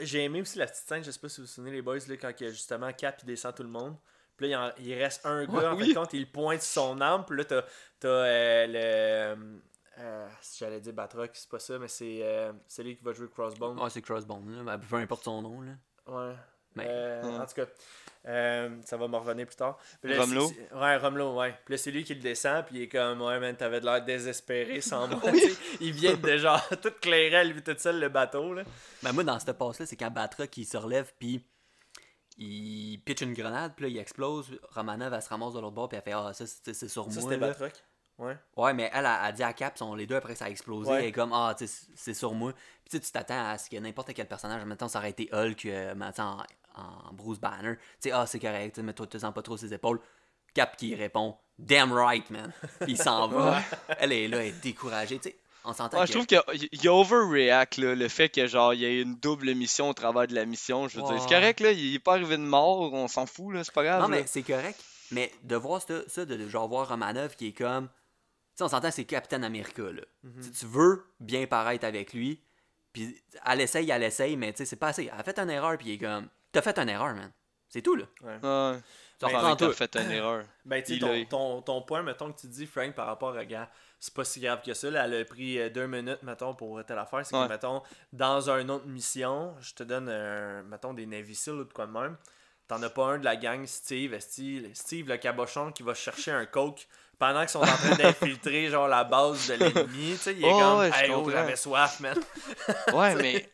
J'ai aimé aussi la petite scène, je sais pas si vous vous souvenez, les boys, là, quand justement Cap il descend tout le monde. Puis là, il, en- il reste un gars, Ouais, en fin oui. de compte, il pointe son arme, puis là, t'as t'as, euh, le. euh, si j'allais dire Batroc, c'est pas ça, mais c'est euh, celui qui va jouer Crossbone. Ah, c'est Crossbone, là. Peu importe son nom, là. Ouais. Mais- Euh, Ouais. En tout cas, euh, ça va me revenir plus tard. Puis Romelo? Ouais, Romelo, ouais. Puis là, c'est lui qui le descend, puis il est comme, ouais, man, t'avais de l'air désespéré [LAUGHS] sans moi. il vient de genre [LAUGHS] tout clairer à lui tout seul le bateau, là. Ben, moi, dans cette passe-là, c'est quand Batroc, il se relève, puis il pitch une grenade, puis là, il explose. Romanov, elle se ramasse de l'autre bord, puis elle fait Ah, ça, c'est c'est sur Ça, moi. c'était là. Batroc. Ouais. Ouais, mais elle a, a dit à Cap, sont les deux après ça a explosé. Ouais. Elle est comme, ah, tu sais, c'est sur moi. Puis tu sais, tu t'attends à ce que n'importe quel personnage, maintenant ça aurait été Hulk, euh, maintenant en, Bruce Banner. Tu sais, ah, c'est correct, mais toi, tu sens pas trop ses épaules. Cap qui répond, damn right, man. [LAUGHS] Puis il s'en va. Elle est là, elle est découragée. Tu sais, on s'entend Ouais, je trouve qu'il il overreact, là, le fait que genre il y ait une double mission au travers de la mission. Je veux dire, c'est correct, là, il est pas arrivé de mort, on s'en fout, là, c'est pas grave. Non, là. mais c'est correct. Mais de voir ça, ça, de genre voir Romanov qui est comme. Tu sais, on s'entend, c'est Captain America, là. Mhm. Tu- Tu veux bien paraître avec lui, puis elle essaye, elle essaye, mais tu sais, c'est pas assez. Elle a fait une erreur, puis il est comme. T'as fait une erreur, man. C'est tout, là. Ouais. Tu Ben, t'as fait une [LAUGHS] erreur. Ben, tu ton, ton, ton point, mettons, que tu dis, Frank, par rapport à gars, c'est pas si grave que ça. Là, elle a pris euh, deux minutes, mettons, pour telle affaire. C'est Ouais. que, mettons, dans une autre mission, je te donne, un, mettons, des Navy Seals ou de quoi de même. T'en as pas un de la gang, Steve, Steve le cabochon, qui va chercher un coke pendant qu'ils sont en train d'infiltrer, [LAUGHS] genre, la base de l'ennemi. Tu sais, il est Oh, comme, ouais, hey, oh, j'avais soif, man. Ouais, [LAUGHS] mais,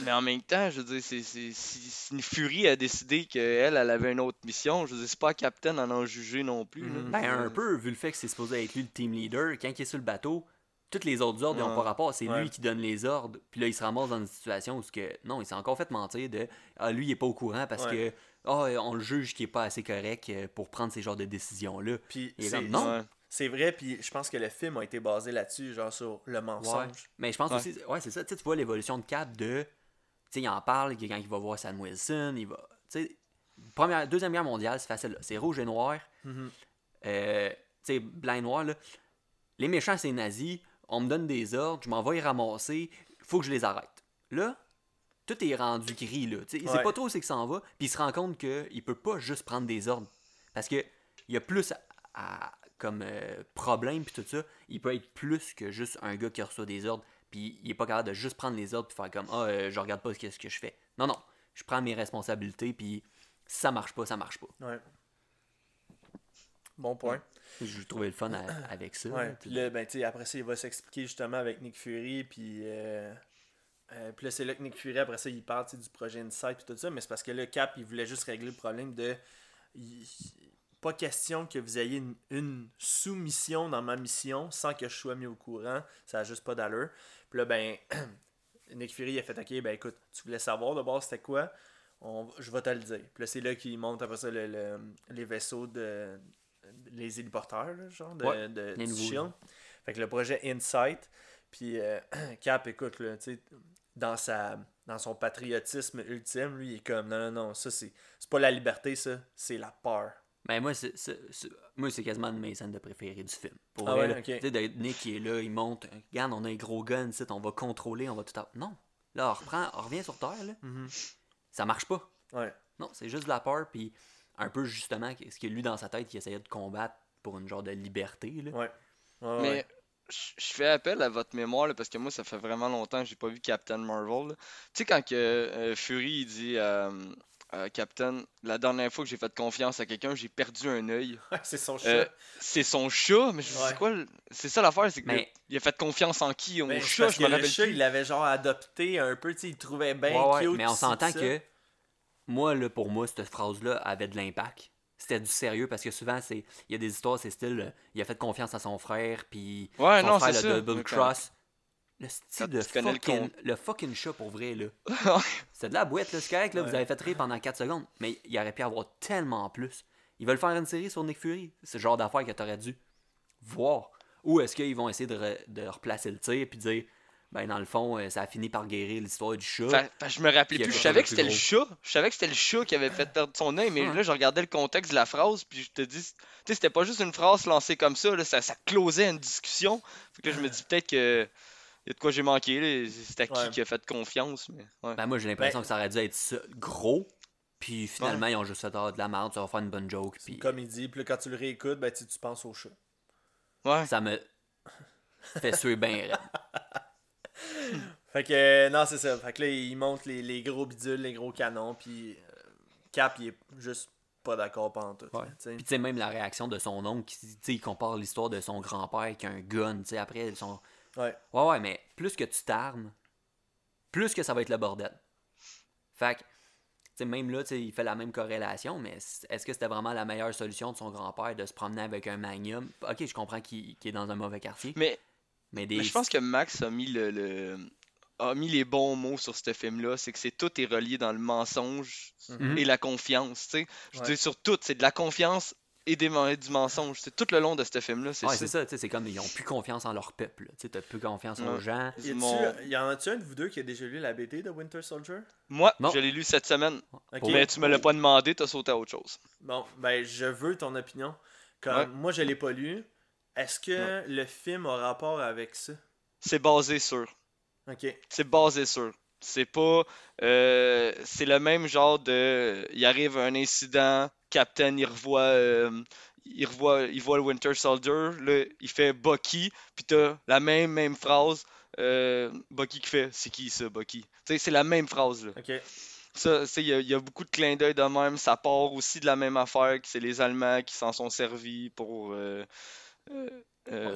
mais en même temps, je veux dire, c'est, c'est- si, si une Fury a décidé qu'elle, elle avait une autre mission, je veux dire, c'est pas Captain à en juger non plus. Mhm. Ben, un peu, vu le fait que c'est supposé être lui le team leader, quand il est sur le bateau, tous les autres ordres, ils n'ont Ouais. pas rapport. C'est Ouais. lui qui donne les ordres. Puis là, il se ramasse dans une situation où ce que, non, il s'est encore fait mentir de ah, lui, il est pas au courant parce Ouais. que ah, on le juge qui est pas assez correct euh, pour prendre ces genres de décisions-là. Puis, c'est non. Ouais. c'est vrai, puis je pense que le film a été basé là-dessus, genre, sur le Ouais. mensonge. Mais je pense Ouais. aussi, ouais, c'est ça. Tu vois l'évolution de Cap de. Il en parle quand il va voir Sam Wilson, il va. Tu sais, première, deuxième guerre mondiale, c'est facile. C'est rouge et noir. Euh, sais, blanc et noir, là. Les méchants, c'est nazis. On me donne des ordres, je m'en vais y ramasser. faut que je les arrête. Là, tout est rendu gris, là. Tu sais, Il sait Ouais. pas trop où c'est que ça en va. Puis il se rend compte qu'il peut pas juste prendre des ordres. Parce que il y a plus à, à- comme euh, problème, puis tout ça. Il peut être plus que juste un gars qui reçoit des ordres. Puis il est pas capable de juste prendre les ordres puis faire comme Ah, euh, je regarde pas ce que, ce que je fais. Non, non. Je prends mes responsabilités, puis si ça marche pas, ça marche pas. Ouais. Bon point. Je trouvais le fun à- [CLEARS THROAT] avec ça. Ouais, puis là, ben, tu sais, après ça, il va s'expliquer justement avec Nick Fury, puis... Euh, euh, puis là, c'est là que Nick Fury, après ça, il parle du projet Insight, puis tout ça, mais c'est parce que là, Cap, il voulait juste régler le problème de... il- pas question que vous ayez une, une sous-mission dans ma mission sans que je sois mis au courant, ça a juste pas d'allure. Puis là, ben, [CLEARS THROAT] Nick Fury, a fait, ok, ben écoute, tu voulais savoir de base c'était quoi, On- je vais te le dire. Puis là, c'est là qu'il monte après ça le- le- les vaisseaux de... les héliporteurs, là, genre, de, Ouais, de, Shield. Fait que le projet Insight, puis euh, [CLEARS THROAT] Cap, écoute, là, dans, sa, dans son patriotisme ultime, lui, il est comme, non, non, non, ça, c'est pas la liberté, ça, c'est la peur. Ben moi, c'est, c'est- c'est- moi, c'est quasiment une de mes scènes de préférées du film. Pour Ah vrai, ouais, là. ok. Tu sais, Nick qui est là, il monte. Regarde, on a un gros gun, on va contrôler, on va tout. à- Non. Là, on reprend, on revient sur Terre, là. Ça marche pas. Ouais. Non, c'est juste de la peur, puis un peu justement ce qu'il a lu dans sa tête, qu'il essayait de combattre pour une genre de liberté. Là. Ouais. Ouais, Mais ouais. je je fais appel à votre mémoire là, parce que moi, ça fait vraiment longtemps que j'ai pas vu Captain Marvel. là. Tu sais, quand que, euh, Fury il dit euh, euh, Captain, la dernière fois que j'ai fait confiance à quelqu'un, j'ai perdu un œil. [LAUGHS] C'est son chat. Euh, c'est son chat, mais je Ouais. sais quoi, le- c'est ça l'affaire, c'est que Mais- il a fait confiance en qui? Au Ben, c'est chat, parce je me le rappelle chat, plus. il l'avait genre adopté un peu, tu sais, il le trouvait bien Ouais, ouais, cute. mais on s'entend que moi, là, pour moi, cette phrase-là avait de l'impact. C'était du sérieux parce que souvent, c'est il y a des histoires, c'est style, euh, il a fait confiance à son frère, puis Ouais, son non, frère le double Mais cross. Le style de le fucking, le, fucking chat pour vrai, là. [LAUGHS] C'est de la boîte, là, c'est correct, là, vous avez fait rire pendant 4 secondes, mais il aurait pu avoir tellement plus. Ils veulent faire une série sur Nick Fury. C'est le genre d'affaire que t'aurais dû voir. Ou est-ce qu'ils vont essayer de, re- de replacer le tir puis dire, ben dans le fond, euh, ça a fini par guérir l'histoire du chat. Fait- je me rappelais y plus. Je savais que c'était le chat. Je savais que c'était le chat qui avait fait perdre son œil, mais là, je regardais le contexte de la phrase, puis je te dis, tu sais, c'était pas juste une phrase lancée comme ça, là, ça, ça closait une discussion. Fait que là, je me dis peut-être que y a de quoi j'ai manqué, là. C'est à qui Ouais. qui a fait confiance, mais ouais. Ben moi j'ai l'impression Ben- que ça aurait dû être gros. Puis finalement, ils ont juste fait ah, de la merde, ça va faire une bonne joke. Puis Comme il dit, puis quand tu le réécoutes, ben, tu, penses au chat. Ouais. ça me [LAUGHS] fait suer bien. [LAUGHS] Fait que, euh, non, c'est ça. Fait que là, il montre les, les gros bidules, les gros canons, puis euh, Cap, il est juste pas d'accord pendant tout. Ouais. tu sais. Puis tu sais, même la réaction de son oncle, qui, tu sais, il compare l'histoire de son grand-père qui a un gun, tu sais, après, ils sont... Ouais. Ouais, ouais, mais plus que tu t'armes, plus que ça va être le bordel. Fait que, tu sais, même là, tu sais, il fait la même corrélation, mais est-ce que c'était vraiment la meilleure solution de son grand-père de se promener avec un magnum? Ok, je comprends qu'il est dans un mauvais quartier, Mais, mais des... mais je pense que Max a mis le, le- a mis les bons mots sur ce film-là, c'est que c'est tout est relié dans le mensonge Mhm. et la confiance, tu sais. Je veux Ouais. dire, sur tout, c'est de la confiance et des, men- du mensonge. C'est tout le long de ce film-là, c'est Ouais, ça. c'est ça, tu sais, c'est comme ils ont plus confiance en leur peuple. Tu t'as plus confiance aux Ouais. gens. Y, Mon- y en a-tu un de vous deux qui a déjà lu la BD de Winter Soldier? Moi, Non. je l'ai lu cette semaine. Mais tu me l'as pas demandé, t'as sauté à autre chose. Bon, ben, je veux ton opinion. Comme, Ouais. Moi, je l'ai pas lu. Est-ce que le film a rapport avec ça? C'est basé sur. Ok. C'est basé sur. C'est pas. euh, c'est le même genre de. Il arrive un incident, Captain, il revoit. euh, il revoit, il voit le Winter Soldier, là, il fait Bucky, puis t'as la même, même phrase. euh, Bucky qui fait C'est qui ça, Bucky? C'est la même phrase, là. Ça, il y, a- il y a beaucoup de clins d'œil de même. Ça part aussi de la même affaire que c'est les Allemands qui s'en sont servis pour. euh, euh,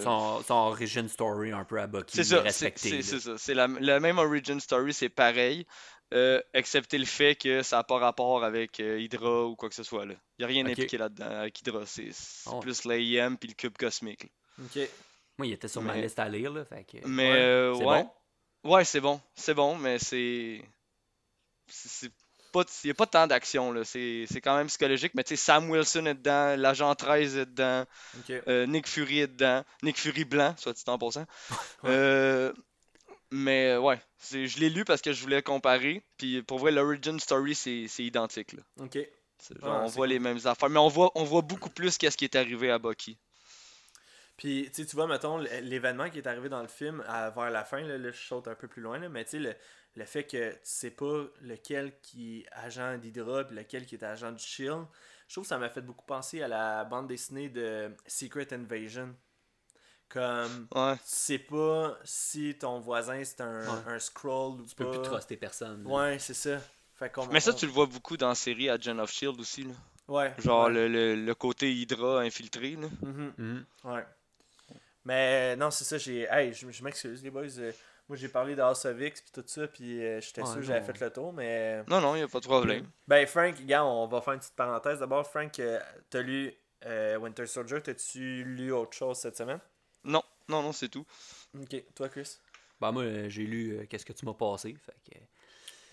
Son, son origin story un peu à Bucky, c'est ça, c'est ça. C'est la, la même origin story, c'est pareil. Euh, excepté le fait que ça n'a pas rapport avec euh, Hydra ou quoi que ce soit. Il n'y a rien Ok. impliqué là-dedans avec Hydra. C'est ouais. plus l'AIM puis le cube cosmique. là. Ok. Moi, il était sur ma Mais- liste à lire, là, fait que... Mais Ouais. euh, C'est ouais. bon? Ouais, c'est bon. C'est bon, mais c'est. c'est- c'est pas Il n'y a pas tant d'action. là. C'est c'est quand même psychologique. Mais tu sais, Sam Wilson est dedans, l'agent 13 est dedans. Euh, Nick Fury est dedans. Nick Fury blanc, soit dit en passant. [LAUGHS] Euh, mais euh, ouais, je l'ai lu parce que je voulais comparer. Puis pour vrai, l'origin story, c'est identique. Là. Ok. Genre, Ah, on voit cool. les mêmes affaires. Mais on voit, on voit beaucoup plus qu'est-ce qui est arrivé à Bucky. Puis, tu vois, mettons, l'événement qui est arrivé dans le film à- vers la fin, là, là, je saute un peu plus loin, là, mais tu sais, le, le fait que tu sais pas lequel qui est agent d'Hydra puis lequel qui est agent du Shield, je trouve que ça m'a fait beaucoup penser à la bande dessinée de Secret Invasion. Comme, Ouais. tu sais pas si ton voisin c'est un, Ouais. un scroll ou Tu peux plus truster personne. là. Ouais, c'est ça. Fait Mais ça, tu le vois beaucoup dans la série Agent of Shield aussi. Là. Ouais. Genre ouais. le, le, le côté Hydra infiltré. Là. Mhm. Mhm. Ouais. Mais non, c'est ça, j'ai. Hey, je, je m'excuse, les boys. euh, moi, j'ai parlé de House of X puis tout ça, puis euh, j'étais Ouais, sûr que j'avais fait le tour, mais. Non, non, il n'y a pas de problème. Ben, Frank, gars, on va faire une petite parenthèse. D'abord, Frank, euh, t'as lu euh, Winter Soldier, t'as-tu lu autre chose cette semaine? Non, non, non, c'est tout. Ok, toi, Chris? Ben, moi, euh, j'ai lu euh, Qu'est-ce que tu m'as passé. Fait que,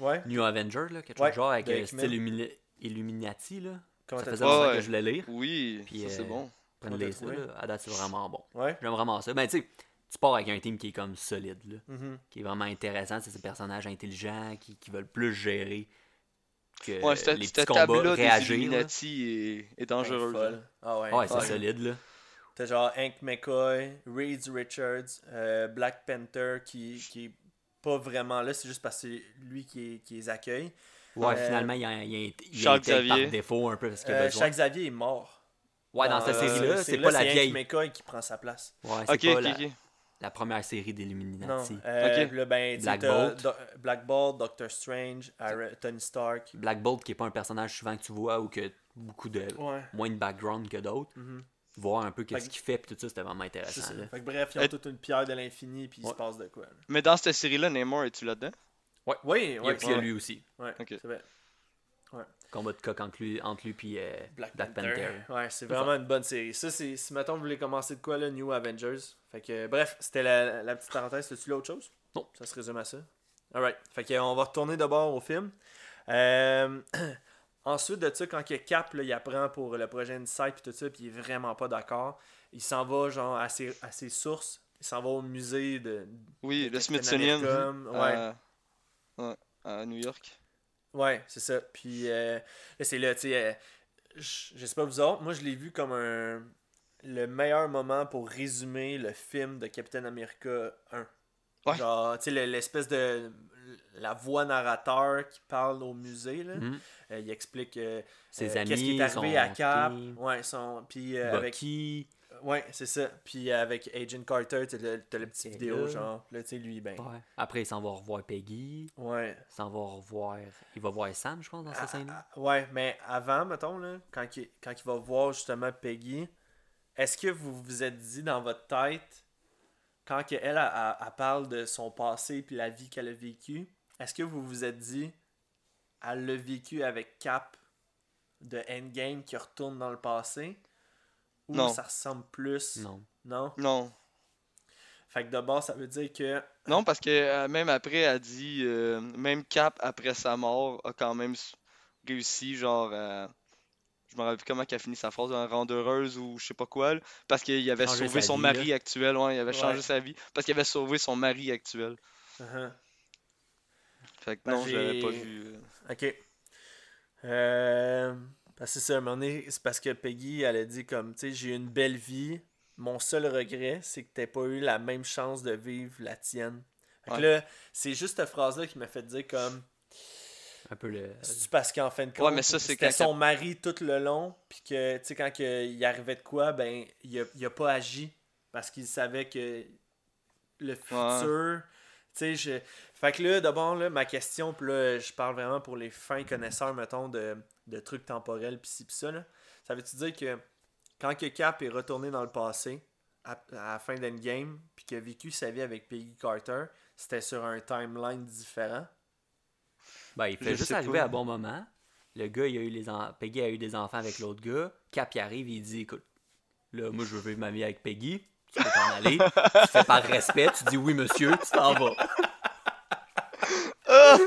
Ouais. New Avenger, là, quelque chose Ouais, de genre avec euh, Hickman. style Illumina- Illuminati. Là. Comment Ça faisait longtemps Ouais, que je voulais lire. Oui, Puis, ça c'est euh, bon. Les ça. Là. À date, c'est vraiment bon. Ouais. J'aime vraiment ça. Ben, tu sais, tu pars avec un team qui est comme solide, là, Mhm. qui est vraiment intéressant. C'est ces personnages intelligents qui, qui veulent plus gérer que Ouais, les petits combats, réagir. là. Illuminati est, est dangereuse. Là. Ah ouais. Ouais, c'est Ouais. solide, là. T'as genre Hank McCoy, Reed Richards, euh, Black Panther qui, qui est pas vraiment là, c'est juste parce que c'est lui qui, est- qui les accueille. Ouais, Euh, finalement, il y a, il y a, été par défaut un peu parce qu'il a Euh, besoin. Jacques Xavier est mort. Ouais, dans cette euh, série-là, c'est pas la Hank vieille. McCoy qui prend sa place. Ouais, c'est Ok, pas ok, la, la première série Non. d'Illuminati. Euh, ben, Black Bolt. Do- Black Bolt, Doctor Strange, Tony Stark. Black Bolt, qui est pas un personnage souvent que tu vois ou que beaucoup de Ouais. moins de background que d'autres. Mhm. Voir un peu qu'est-ce qu'il fait puis tout ça, c'était vraiment intéressant. ça. Fait que bref, ils ont Euh, toute une pierre de l'infini puis il Ouais. se passe de quoi. là. Mais dans cette série-là, Namor, es-tu là-dedans? Oui, Et ouais, puis il y a ouais, lui aussi. ouais, Ok. c'est vrai. Combat de coq entre lui, entre lui puis euh, Black, Black Panther. Panther. Ouais, c'est vraiment une bonne série. Ça, c'est si mettons vous voulez commencer de quoi là, New Avengers. Fait que bref, c'était la, la petite parenthèse. T'as-tu l'autre chose? Non. Ça se résume à ça. Alright. Fait que on va retourner d'abord au film. Euh, [CLEARS THROAT] Ensuite de ça, quand que Cap là, il apprend pour le projet Insight puis tout ça, puis il est vraiment pas d'accord, il s'en va genre à ses, à ses sources. Il s'en va au musée de. Oui, de le Smithsonian. America. Ouais. à- New York. Ouais, c'est ça. Puis euh, là, c'est là, tu sais, euh, je je sais pas vous autres, moi je l'ai vu comme un le meilleur moment pour résumer le film de Captain America 1. Ouais. Genre, tu sais, le- l'espèce de la voix narrateur qui parle au musée, là. Mhm. Euh, il explique euh, Ses euh, amis, qu'est-ce qui est arrivé son à Cap. team, Ouais, son, puis euh, avec Bucky. ouais, c'est ça. Puis avec Agent Carter, t'as le, t'as le petit Et vidéo là- genre, là tu sais lui ben. Ouais. Après, il s'en va revoir Peggy. Ouais. Il s'en va revoir. Il va voir Sam, je pense, dans Ah, cette scène-là. ah, ouais, mais avant, mettons, là, quand, il, quand il va voir justement Peggy, est-ce que vous vous êtes dit dans votre tête, quand que elle, elle, elle- elle parle de son passé puis la vie qu'elle a vécue, est-ce que vous vous êtes dit, elle l'a vécu avec Cap de Endgame qui retourne dans le passé? Ou Non. ça ressemble plus? Non. Non? Non. Fait que d'abord, ça veut dire que. Non, parce que euh, même après, elle dit, euh, même Cap, après sa mort, a quand même réussi, genre, à- je me rappelle comment qu'elle a fini sa phrase, un rendre heureuse ou je sais pas quoi, là, parce qu'il avait Changer sauvé sa son vie, mari là. actuel, ouais, il avait changé sa vie, parce qu'il avait sauvé son mari actuel. Uh-huh. Fait que Ben, non, j'avais pas j'ai- vu. euh, Ok. Euh, parce que c'est un moment donné, c'est parce que Peggy, elle a dit comme, tu sais, j'ai eu une belle vie. Mon seul regret, c'est que t'aies pas eu la même chance de vivre la tienne. Fait que Ouais. là, c'est juste cette phrase-là qui m'a fait dire comme. Un peu le. C'est parce qu'en fin de compte, Ouais, mais ça, c'est c'était son mari tout le long, puis que, tu sais, quand que, il arrivait de quoi, ben, il a, il a pas agi, parce qu'il savait que le futur, tu sais, je... Fait que là, d'abord, là, ma question, puis là, je parle vraiment pour les fins connaisseurs, mettons, de, de trucs temporels, pis ci, pis ça, là. Ça veut-tu dire que quand que Cap est retourné dans le passé, à, à la fin d'Endgame, puis qu'il a vécu sa vie avec Peggy Carter, c'était sur un timeline différent? Ben, il fait Je juste arriver pas. à bon moment. Le gars, il a eu les en... Peggy a eu des enfants avec l'autre gars. Cap, il arrive, il dit Écoute, là, moi, je veux vivre ma vie avec Peggy. Tu peux t'en aller? tu fais par respect, tu dis oui, monsieur, tu t'en vas. Ah!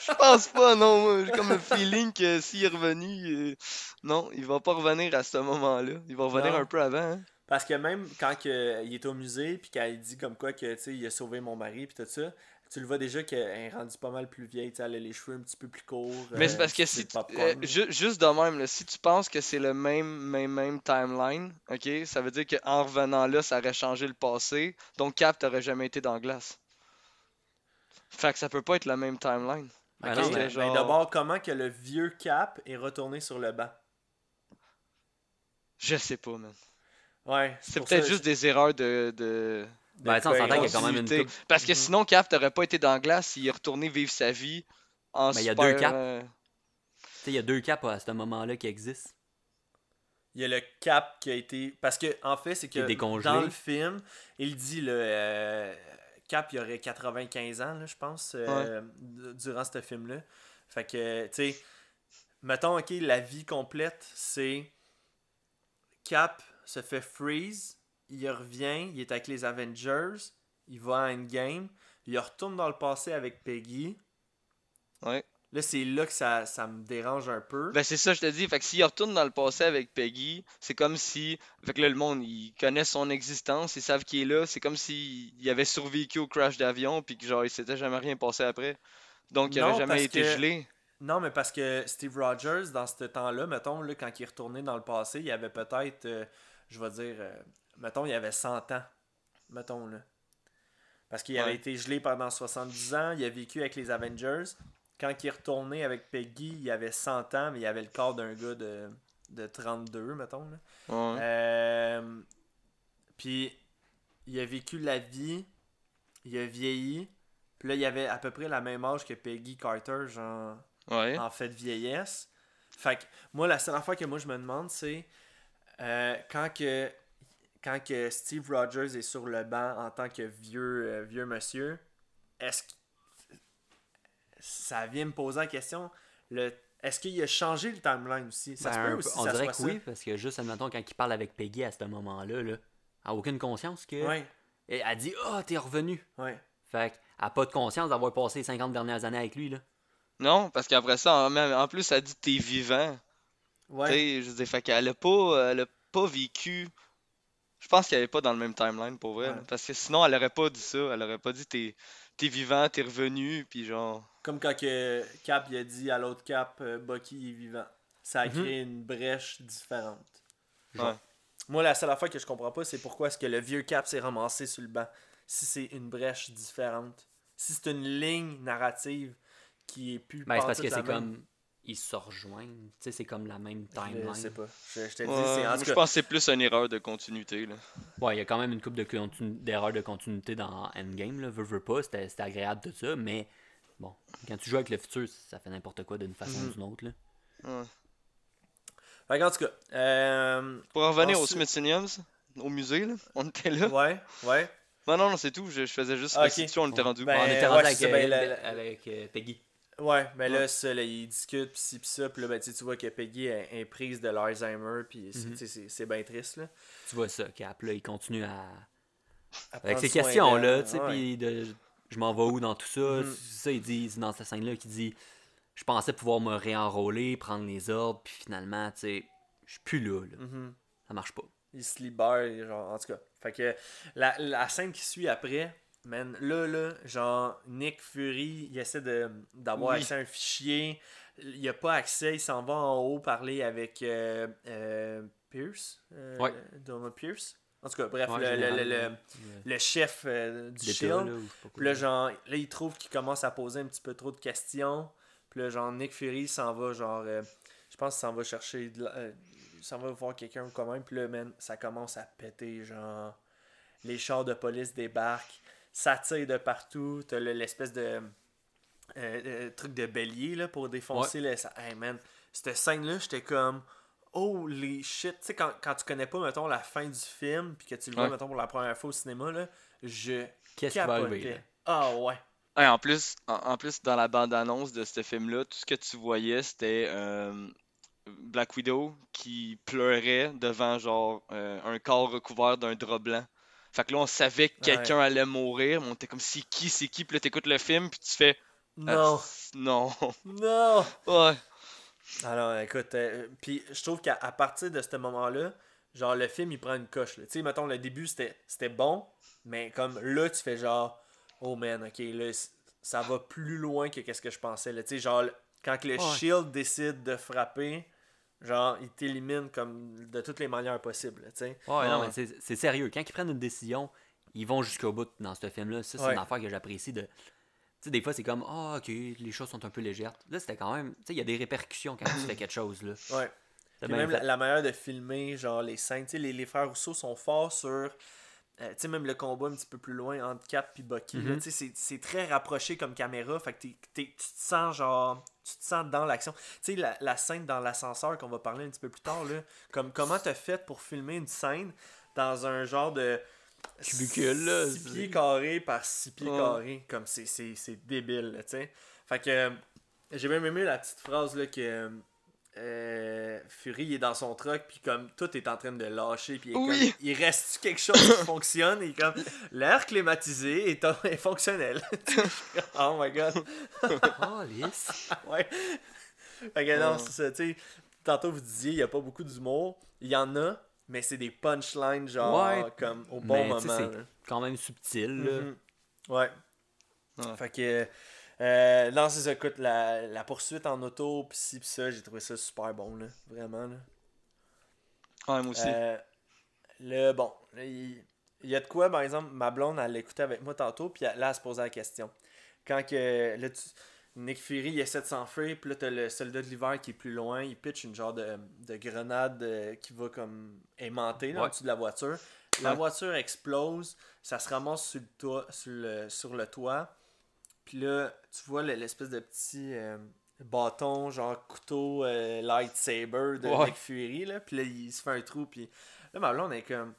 Je pense pas, non. J'ai comme un feeling que s'il est revenu, euh, non, il va pas revenir à ce moment-là. Il va revenir Non. un peu avant. hein. Parce que même quand que, il est au musée, puis il dit comme quoi que, tu sais, il a sauvé mon mari, puis tout ça, tu le vois déjà qu'elle est rendue pas mal plus vieille, tu sais, elle a les cheveux un petit peu plus courts. Mais euh, c'est parce que si tu- euh, juste de même, là, si tu penses que c'est le même, même, même timeline, ok, ça veut dire qu'en revenant là, ça aurait changé le passé. Donc Cap t'aurait jamais été dans la glace. Fait que ça peut pas être la même timeline. Ben mais, d'abord, comment que le vieux Cap est retourné sur le banc? Je sais pas, man. Ouais. C'est peut-être juste des erreurs de. de... Ben, on s'entend qu'il y a quand même une coupe. Parce que Mhm. sinon, Cap t'aurait pas été dans la glace s'il est retourné vivre sa vie en Ben, il y a deux Cap. euh, il y a deux caps à ce moment-là qui existent. Il y a le cap qui a été. Parce que, en fait, c'est que dans le film, il dit, le euh, Cap, il aurait 95 ans, là, je pense, euh, durant ce film-là. Fait que, tu sais, mettons, ok, la vie complète, c'est Cap se fait freeze, il revient, il est avec les Avengers, il va à Endgame, il retourne dans le passé avec Peggy. Ouais. Là, c'est là que ça, ça me dérange un peu. Ben c'est ça, je te dis. Fait que s'il retourne dans le passé avec Peggy, c'est comme si. Fait que là, le monde, il connaît son existence, ils savent qu'il est là. C'est comme s'il il avait survécu au crash d'avion, puis que genre, il s'était jamais rien passé après. Donc, il Non, aurait jamais été que- gelé. Non, mais parce que Steve Rogers, dans ce temps-là, mettons, là, quand il est retourné dans le passé, il avait peut-être, euh, je vais dire, euh, mettons, il avait 100 ans. Mettons, là. Parce qu'il avait été gelé pendant 70 ans, il a vécu avec les Avengers. Quand il est retourné avec Peggy, il avait 100 ans, mais il avait le corps d'un gars de, de 32, mettons. Là. Ouais. Euh, puis, il a vécu la vie, il a vieilli, puis là, il avait à peu près la même âge que Peggy Carter, genre Ouais. en fait vieillesse. Fait que moi, la seule affaire que moi je me demande, c'est euh, quand que quand que Steve Rogers est sur le banc en tant que vieux euh, vieux monsieur, est-ce que ça vient me poser la question le est-ce qu'il a changé le timeline aussi? Ça se Ben, peut un aussi on ça dirait soit que oui, parce que juste, admettons, quand il parle avec Peggy à ce moment-là, là, elle a aucune conscience que. Ouais, Et elle dit Ah, t'es revenu. ouais. Fait qu'elle a pas de conscience d'avoir passé les 50 dernières années avec lui. Là. Non, parce qu'après ça, en, même- en plus, elle dit t'es vivant. Ouais. Tu sais, je veux dire, fait qu'elle a pas, elle a pas vécu. Je pense qu'elle est pas dans le même timeline pour vrai. Ouais. Parce que sinon, elle aurait pas dit ça. Elle aurait pas dit t'es t'es vivant, t'es revenu, puis genre. Comme quand que Cap il a dit à l'autre Cap euh, Bucky est vivant. Ça a Mhm. créé une brèche différente. Ouais. Moi, la seule affaire que je comprends pas, c'est pourquoi est-ce que le vieux Cap s'est ramassé sur le banc. Si c'est une brèche différente. Si c'est une ligne narrative qui est plus Ben, c'est parce que la c'est même. comme. Ils se rejoignent. Tu sais, c'est comme la même Je timeline. sais pas. Je, je te dis, Ouais, en je pense que c'est plus une erreur de continuité. Là. Ouais, il y a quand même une coupe d'erreurs de continuité dans Endgame, là. Veux, veux pas, c'était c'était agréable tout ça, mais bon, quand tu joues avec le futur, ça fait n'importe quoi d'une façon Mhm. ou d'une autre, là. Ouais. Fait qu'en tout cas. Euh... Pour en revenir au Ensuite- Smithsonian, au musée, là, on était là. Ouais, ouais. Non, non, non, c'est tout. Je, je faisais juste Ah, ok. restitution, on était rendu. Ben, on était ouais, rendu c'est avec, euh, ben, la- avec euh, Peggy. Ouais, mais là, ça, là, ils discutent, pis ci, pis ça, pis là, ben, tu vois que Peggy est, est prise de l'Alzheimer, pis c'est- Mhm. c'est bien triste, là. Tu vois ça, Cap, là, il continue à. À Avec ces questions-là, tu sais, puis de je m'en vais où dans tout ça? C'est ça, il dit, dans cette scène-là qu'il dit Je pensais pouvoir me réenrôler, prendre les ordres, puis finalement, tu sais, je suis plus là, là. Mhm. Ça marche pas. il se libère, genre, en tout cas. Fait que la, la scène qui suit après, man, là, là, genre, Nick Fury, il essaie de- d'avoir Oui. accès à un fichier. Il a pas accès, il s'en va en haut parler avec euh, euh, Pierce. euh, Ouais. Donald Pierce. En tout cas, bref, Ouais, le, le, le, le- chef euh, du Shield. Puis là, genre, là, il trouve qu'il commence à poser un petit peu trop de questions. Puis là, genre, Nick Fury s'en va, genre, je pense qu'il s'en va chercher, de s'en va voir quelqu'un ou quand même. Puis là, man, ça commence à péter, genre, les chars de police débarquent, ça tire de partout. T'as le- l'espèce de euh, euh, truc de bélier, là, pour défoncer. le ça- Hey, man, cette scène-là, j'étais comme... Holy shit, tu sais, quand, quand tu connais pas, mettons, la fin du film, puis que tu le vois, Ouais. mettons, pour la première fois au cinéma, là, je Qu'est-ce qui va arriver? Ah ouais. Ouais, en plus, en, en plus, dans la bande-annonce de ce film-là, tout ce que tu voyais, c'était euh, Black Widow qui pleurait devant genre euh, un corps recouvert d'un drap blanc. Fait que là, on savait que quelqu'un allait mourir, mais on était comme c'est qui, c'est qui, puis là t'écoutes le film, puis tu fais Ah, Non, non, non. [LAUGHS] ouais, Alors, écoute, euh, puis je trouve qu'à partir de ce moment-là, genre le film il prend une coche. Tu sais, mettons, le début c'était bon, mais comme là, tu fais genre, oh man, ok, là, ça va plus loin que qu'est-ce que je pensais. Tu sais, genre, quand le Ouais. Shield décide de frapper, genre, il t'élimine comme de toutes les manières possibles. sais. Ouais, non, Ouais. mais c'est c'est sérieux. Quand ils prennent une décision, ils vont jusqu'au bout dans ce film-là. Ça, c'est Ouais. une affaire que j'apprécie de. Tu sais, des fois, c'est comme, ah, ok, les choses sont un peu légères. Là, c'était quand même. Tu sais, il y a des répercussions quand tu fais quelque chose, là. Ouais. Puis même la, manière de filmer, genre les scènes, tu sais, les, les frères Rousseau sont forts sur. euh, tu sais, même le combat un petit peu plus loin entre Cap et Bucky, là, Mhm. tu sais, c'est- c'est très rapproché comme caméra, fait que t'es- t'es- tu te sens genre. Tu te sens dans l'action. Tu sais, la, la scène dans l'ascenseur qu'on va parler un petit peu plus tard, là, comme comment t'as fait pour filmer une scène dans un genre de. Cubicule, là, 6 c'est- pieds carrés par 6 pieds carrés. Comme c'est- débile, là, tu sais. Fait que. euh, J'ai même aimé la petite phrase là que. Euh, Fury est dans son truck puis comme tout est en train de lâcher puis il, Oui. reste quelque chose qui [COUGHS] fonctionne? Et comme l'air climatisé est, est fonctionnel [LAUGHS] oh my god [LAUGHS] Oh, lisse. ouais fait que non c'est ça tu sais tantôt vous disiez il y a pas beaucoup d'humour il y en a mais c'est des punchlines genre Ouais. comme au bon Mais, moment c'est quand même subtil, là. Mhm. Ouais. Ouais. Fait que. Euh, non, c'est ça. Écoute, la, la poursuite en auto, pis ci, pis ça, j'ai trouvé ça super bon, là. Vraiment, là. ouais, moi aussi. Euh, le bon. Il il y a de quoi, par exemple, ma blonde, elle l'écoutait avec moi tantôt, puis là, elle se posait la question. Quand que. Là, tu- Nick Fury, il essaie de s'enfuir, puis là, t'as le soldat de l'hiver qui est plus loin, il pitch une genre de, de grenade euh, qui va comme aimanter là, en Ouais. dessous de la voiture. La Ouais. voiture explose, ça se ramasse sur le toit, sur le, sur le toit. Puis là, tu vois le- l'espèce de petit euh, bâton, genre couteau euh, lightsaber de Ouais. Nick Fury, là. Puis là, il se fait un trou, puis là, ma blonde est comme,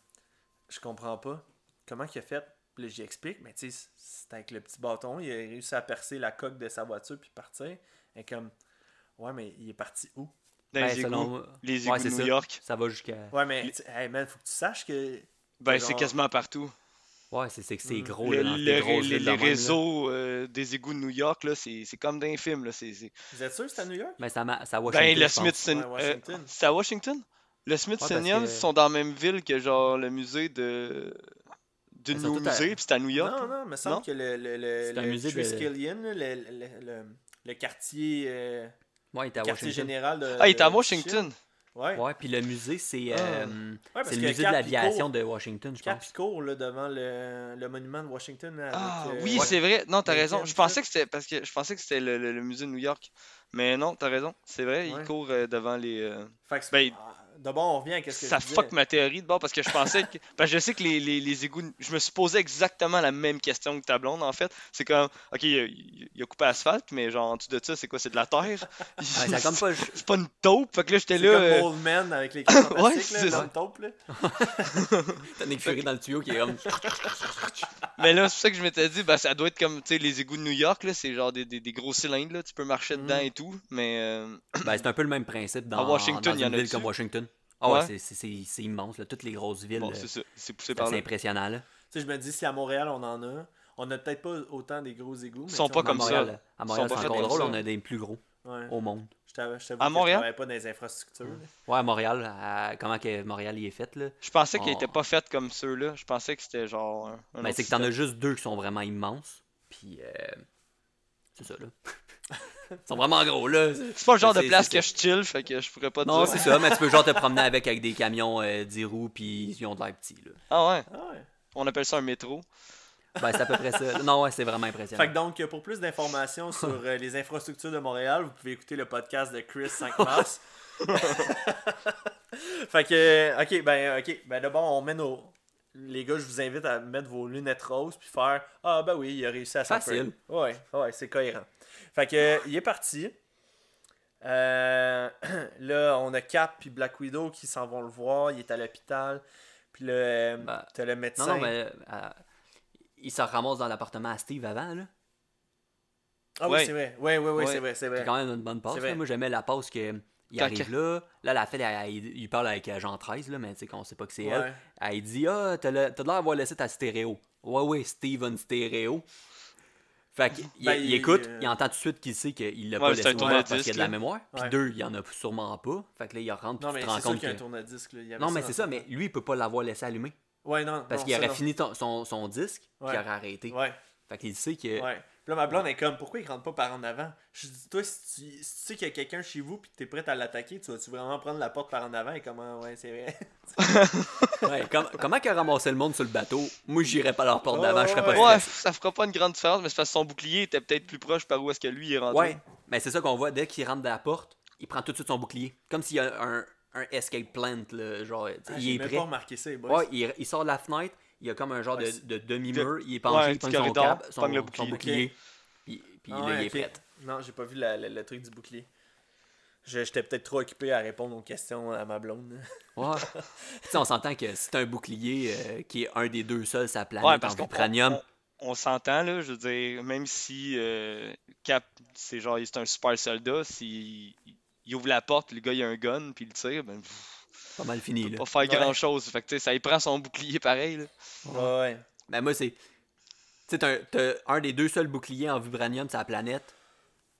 je comprends pas. Comment qu'il a fait? Puis là, j'y explique, mais tu sais, c'est avec le petit bâton, il a réussi à percer la coque de sa voiture, puis partir. Elle est comme, ouais, mais il est parti où? Dans Ben, les selon égouts, moi- les égouts c'est de ça. New York. Ça va jusqu'à. Ouais, mais, hey man, faut que tu saches que. Ben, genre- c'est quasiment partout. Ouais, c'est c'est que c'est Mm. gros, Le- là, dans le- les grosses les, réseaux euh, des égouts de New York, là, c'est c'est comme dans les films. Là, c'est, c'est- Vous êtes sûr que c'est à New York? Ben, c'est à, ma- c'est à Washington. Ben, le. Smithsonian. Ouais, Washington. euh, c'est à Washington? Le Smithsonian que- sont dans la même ville que genre le musée de. sont nos tous à- puis c'est à New York. Non, non, il me semble Non? que le, le, le, C'est un le musée de- Triskelion, le, le, le, le quartier, euh, Ouais, il était à quartier Washington. général de. Ah, il est à Washington. Ouais. Ouais, puis le musée, c'est Ah. euh, le musée de l'aviation de Washington, je pense. il court là, devant le, le monument de Washington. Ah, euh, oui, ouais. c'est vrai. Non, t'as raison. Je pensais que c'était parce que je pensais que c'était le, le- le musée de New York. Mais non, t'as raison. C'est vrai, Ouais. il court euh, devant les. euh, Fait que c'est- Ben, D'abord, on revient à ce que ça fuck ma théorie de bord parce que je pensais que. [LAUGHS] Parce que je sais que les, les, les égouts. Je me suis posé exactement la même question que ta blonde en fait. C'est comme. Ok, il a, il a coupé l'asphalte, mais genre en dessous de ça, c'est quoi? C'est de la terre? [LAUGHS] Ouais, a comme pas. C'est pas une taupe? Fait que là, j'étais C'est là. comme euh, Old Man avec les [LAUGHS] Ouais, c'est ça. le taupe, là. T'as Nick Fury dans le tuyau qui est comme. Mais là, c'est pour ça que je m'étais dit, bah, ça doit être comme, tu sais, les égouts de New York, là, c'est genre des, des, des gros cylindres, là, tu peux marcher dedans Mm. et tout, mais euh, Ben, c'est un peu le même principe dans, À Washington, dans il y en une a ville comme Washington. Ah ouais, Ouais. c'est- c'est c'est- c'est immense, là. Toutes les grosses villes. bon, euh, c'est ça, c'est poussé c'est par là. impressionnant, là. Tu sais, je me dis, si à Montréal, on en a, on n'a peut-être pas autant des gros égouts. mais Ils sont pas on comme ça. À Montréal, c'est encore drôle, ça. on a des plus gros Ouais. au monde. Je t'avoue je t'avoue À que Montréal? je travaille pas dans les infrastructures. Ouais, à Montréal, à- comment que Montréal y est fait, là? Je pensais qu'ils Oh. étaient pas faits comme ceux-là, je pensais que c'était genre un, un Ben, c'est que t'en as juste deux qui sont vraiment immenses. Puis, euh, c'est ça, là. [LAUGHS] Ils sont vraiment gros, là. C'est pas le genre de place que je chill, fait que je pourrais pas te Non, dire. c'est ça, mais tu peux genre te promener avec avec des camions euh, 10 roues, puis ils ont de l'air petits, là. Ah ouais, Ah ouais. on appelle ça un métro. Ben, c'est à peu près ça. Non, ouais, c'est vraiment impressionnant. Fait que donc, pour plus d'informations sur euh, les infrastructures de Montréal, vous pouvez écouter le podcast de Chris 5 [LAUGHS] mars. [LAUGHS] fait que, euh, ok, ben, ok, ben d'abord, on met nos. Les gars, je vous invite à mettre vos lunettes roses puis faire Ah, ben oui, il a réussi à s'en Facile. Ouais, ouais, c'est cohérent. Fait que, il est parti. Euh, [CLEARS THROAT] là, on a Cap puis Black Widow qui s'en vont le voir. Il est à l'hôpital. Puis là, euh, Ben, t'as le Non, médecin. non, mais euh, il se ramasse dans l'appartement à Steve avant, là. Ah oui, c'est vrai. Ouais, ouais, ouais, Ouais. c'est vrai, c'est C'est vrai. quand même une bonne passe. Là. Moi, j'aimais la passe que. Il arrive là, là, la fête, elle- elle- il parle avec euh, Jean 13, là, mais tu sais qu'on sait pas que c'est elle. Ouais. Elle dit Ah, t'as le- t'as l'air d'avoir laissé ta stéréo. Ouais, ouais, Steven Stéréo. Fait qu'il Ben, il, il- écoute, euh, il entend tout de suite qu'il sait qu'il l'a Ouais, pas laissé ouvert parce qu'il y a de la mémoire. Puis Ouais. deux, il y en a sûrement pas. Fait que là, il rentre, Non, mais tu te rends compte qu'il y a un que. tourne-disque. là. Il y avait Non, mais c'est ça, mais lui, il peut pas l'avoir laissé allumé. Ouais, non. Parce qu'il aurait non. fini ton- son, son disque, puis il aurait arrêté. Ouais, Fait qu'il sait que. ouais. Là, ma blonde est comme, pourquoi il rentre pas par en avant? Je dis, toi, si tu, si tu sais qu'il y a quelqu'un chez vous puis que t'es prêt à l'attaquer, tu vas-tu vraiment prendre la porte par en avant? Et comment, ouais, c'est vrai. [LAUGHS] Ouais, com- comment qu'il a ramassé le monde sur le bateau? Moi, j'irais pas leur porte d'avant, je serais pas ouais. Ça fera pas une grande différence, mais c'est parce que son bouclier était peut-être plus proche par où est-ce que lui il est rentré. Ouais, mais c'est ça qu'on voit dès qu'il rentre dans la porte, il prend tout de suite son bouclier. Comme s'il y a un, un escape plant, là, genre, Ah, il est prêt. pas remarqué ça, les boys. Ouais, il, il sort de la fenêtre, il y a comme un genre Ouais, de, demi-mur, il est penché, Ouais, il prend petit son corridor, cap, son, pogne le son bouclier. bouclier, puis, puis Ah là, ouais, il est prêt. Non, j'ai pas vu la- la- le truc du bouclier. J'étais peut-être trop occupé à répondre aux questions à ma blonde. Ouais. [LAUGHS] tu sais, on s'entend que c'est un bouclier euh, qui est un des deux seuls la planète parce en vibranium. on, on s'entend, là, je veux dire, même si euh, Cap, c'est genre, c'est un super soldat, s'il il ouvre la porte, le gars, il a un gun, puis il tire, ben, pff, Pas mal fini, il là. pas faire Ouais. grand-chose. Fait que, tu sais, ça, il prend son bouclier pareil, là. Ouais, ouais. Ben moi, c'est. Tu sais, t'as un- t'as un des deux seuls boucliers en vibranium sur la planète.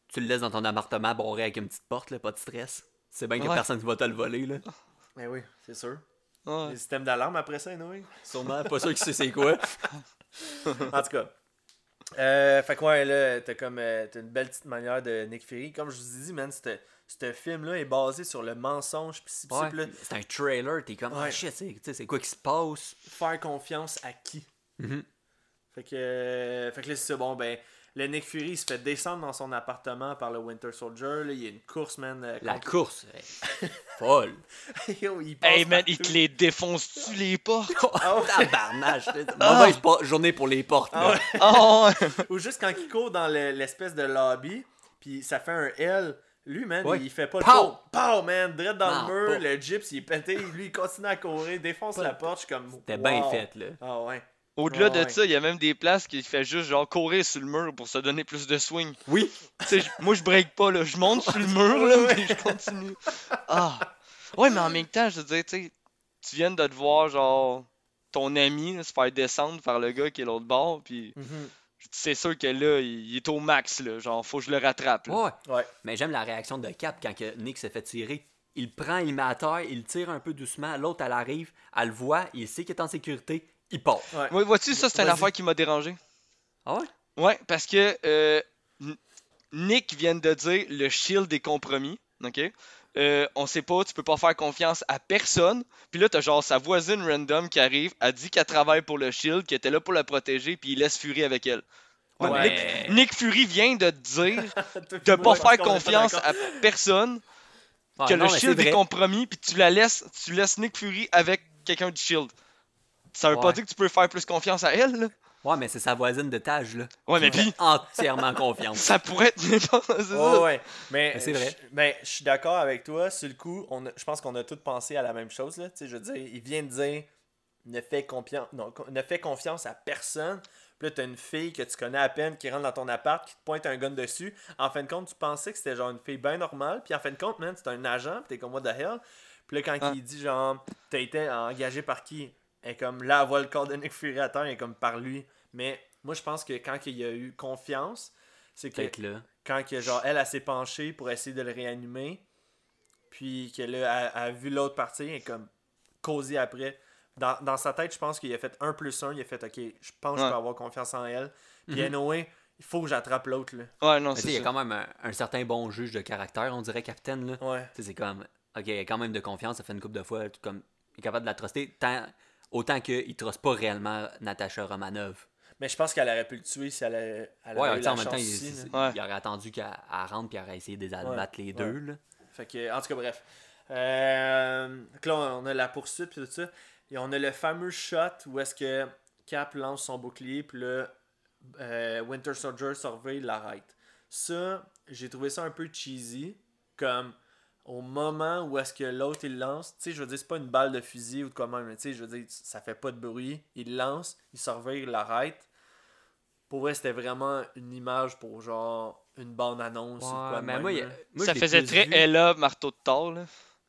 Tu le laisses dans ton appartement barré avec une petite porte, là, pas de stress. C'est bien qu'il y a personne qui va te le voler, là. Mais [LAUGHS] oui, c'est sûr. Ouais. Les systèmes d'alarme après ça, oui. Sûrement, pas sûr que c'est c'est quoi. [LAUGHS] En tout cas. Euh, fait que ouais, là, t'as comme euh, t'as une belle petite manière de Nick Fury. Comme je vous ai dit, man, ce ce film-là est basé sur le mensonge. Ouais, c'est un trailer, t'es comme, ah Ouais. shit, c'est tu sais, c'est quoi qui se passe? faire confiance à qui? Mhm. Fait que, euh, fait que là, c'est ça. Bon, ben, le Nick Fury il se fait descendre dans son appartement par le Winter Soldier. Là, il y a une course, man. euh, La contre- course, hey, [LAUGHS] folle. Yo, il passe Hey man, il te les défonce-tu les portes? [LAUGHS] Ah ouais. Tabarnache, là. [LAUGHS] mauvaise po- journée pour les portes. Ah là. Oh. Ou juste quand il court dans le- l'espèce de lobby, puis ça fait un L. Lui, man, Ouais. il fait pas le Pow! Pow, man, direct dans Non, le mur, pas. le gyps, il est pété. Lui, il continue à courir, défonce Pas- la porte. Je suis comme. C'était bien wow. fait, là. Ah ouais. Au-delà Ouais, de ouais. ça, il y a même des places qui fait juste genre courir sur le mur pour se donner plus de swing. Oui. Moi je break pas là, je monte sur le mur là, puis je continue. Ah. Ouais, mais en même temps, je veux dire, tu sais, tu viens de te voir genre ton ami là, se faire descendre par le gars qui est l'autre bord, puis Mhm. C'est sûr que là, il est au max là, genre faut que je le rattrape. là. Ouais. Ouais. Mais j'aime la réaction de Cap quand que Nick s'est fait tirer. Il prend, il met à terre, il le tire un peu doucement. L'autre, elle arrive, elle le voit, il sait qu'il est en sécurité, il part. Ouais. Ouais, vois-tu, ça c'est une Vas-y. affaire qui m'a dérangé? Ah ouais? Ouais, parce que euh, Nick vient de dire le shield est compromis, ok? Euh, on sait pas, tu peux pas faire confiance à personne. Puis là, t'as genre sa voisine random qui arrive, a dit qu'elle travaille pour le shield, qu'elle était là pour la protéger, puis il laisse Fury avec elle. Ouais, Ouais. Nick, Nick Fury vient de te dire [LAUGHS] de pas faire confiance à personne, Ouais, que non, le shield est, compromis, puis tu la laisses, tu laisses Nick Fury avec quelqu'un du shield. Ça veut pas dire que tu peux faire plus confiance à elle, là. Ouais, mais c'est sa voisine de tâche, là. Ouais, mais puis, entièrement confiance. [LAUGHS] ça pourrait être ça. Ouais, ouais. Mais, Mais c'est vrai. Je, ben, je suis d'accord avec toi. Sur le coup, on a- je pense qu'on a tous pensé à la même chose. Là. Tu sais, Je veux dire, il vient de dire ne fais, non, ne fais confiance à personne. Puis là, t'as une fille que tu connais à peine qui rentre dans ton appart, qui te pointe un gun dessus. En fin de compte, tu pensais que c'était genre une fille bien normale. Puis en fin de compte, man, c'est un agent. Puis t'es comme, what the hell? Puis là, quand Ah. il dit genre, t'as été engagé par qui? Elle est comme, là, elle voit le corps de Nick Fury à terre, elle est comme par lui. Mais moi, je pense que quand il y a eu confiance, c'est que là. quand que, genre, elle, elle s'est penchée pour essayer de le réanimer, puis que là, elle, elle a vu l'autre partir, elle est comme causé après. Dans, dans sa tête, je pense qu'il a fait 1 plus 1, il a fait OK, je pense que je peux avoir confiance en elle. Puis Mhm. anyway, il faut que j'attrape l'autre, là. Ouais, non, c'est il y a quand même un, un certain bon juge de caractère, on dirait, Capitaine. Là. Ouais. Tu sais, c'est comme, ok, il a quand même de confiance, ça fait une couple de fois, tout comme, il est capable de la truster, tant, autant qu'il ne truste pas réellement Natasha Romanov. Mais je pense qu'elle aurait pu le tuer si elle, avait- elle Ouais, avait eu sais, en la même temps, chance il. Ouais. il aurait attendu qu'elle elle rentre puis elle aurait essayé de les Ouais, les ouais. deux. Là. Fait que, en tout cas, bref. Euh, donc là, on a la poursuite puis tout ça. Et on a le fameux shot où est-ce que Cap lance son bouclier, puis là, euh, Winter Soldier surveille l'arrête. Ça, j'ai trouvé ça un peu cheesy. Comme au moment où est-ce que l'autre il lance, tu sais, je veux dire, c'est pas une balle de fusil ou de quoi même, mais tu sais, je veux dire, ça fait pas de bruit. Il lance, il surveille l'arrête. Pour vrai, c'était vraiment une image pour genre une bande-annonce ou quoi mais même, moi, il moi, ça faisait très vu- Ella, marteau de Thor, là.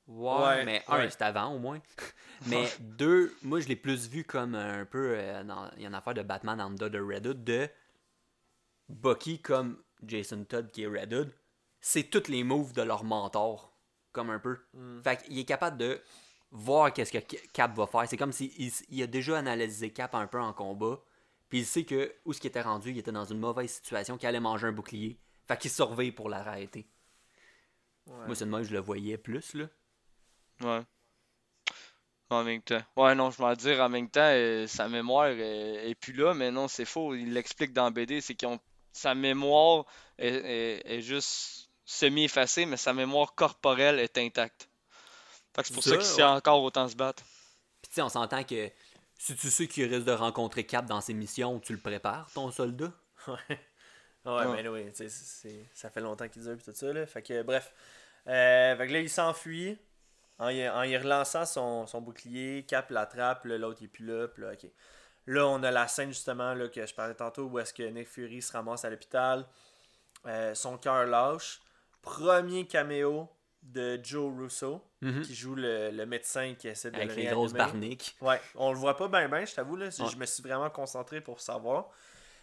Ouais, Ouais, mais un, ouais. c'était avant au moins. [LAUGHS] Mais deux, moi je l'ai plus vu comme un peu. euh, dans- Il y a une affaire de Batman en dedans de Red Hood de Bucky comme Jason Todd qui est Red Hood. C'est tous les moves de leur mentor, comme un peu. Mm. Fait qu'il est capable de voir qu'est-ce que Cap va faire. C'est comme s'il il, il a déjà analysé Cap un peu en combat. Puis il sait que où ce qui était rendu, il était dans une mauvaise situation, qu'il allait manger un bouclier. Fait qu'il surveille pour l'arrêter. Ouais. Moi, c'est de même que je le voyais plus, là. Ouais. En même temps. Ouais, non, je m'en dire, en même temps, euh, sa mémoire est, est plus là, mais non, c'est faux. Il l'explique dans BD, c'est qu'ils ont sa mémoire est, est- est juste semi-effacée, mais sa mémoire corporelle est intacte. Fait que c'est pour ça, Ça, qu'il sait ouais. encore autant se battre. Puis tu sais, on s'entend que si tu sais qu'il risque de rencontrer Cap dans ses missions, tu le prépares, ton soldat. [LAUGHS] Ouais, Ouais. mais oui, tu sais, c'est- c'est- ça fait longtemps qu'il dure pis tout ça, là. Fait que, bref. Euh, fait que là, il s'enfuit. En, y- en y relançant son, son bouclier, Cap l'attrape, là, l'autre il est plus là, puis là, ok. Là, on a la scène justement là, que je parlais tantôt où est-ce que Nick Fury se ramasse à l'hôpital. Euh, son cœur lâche. Premier caméo de Joe Russo, qui joue le, le médecin qui essaie de Avec le les grosses barniques. Ouais, on le voit pas bien, bien, je t'avoue. Là, Ouais. Je me suis vraiment concentré pour savoir,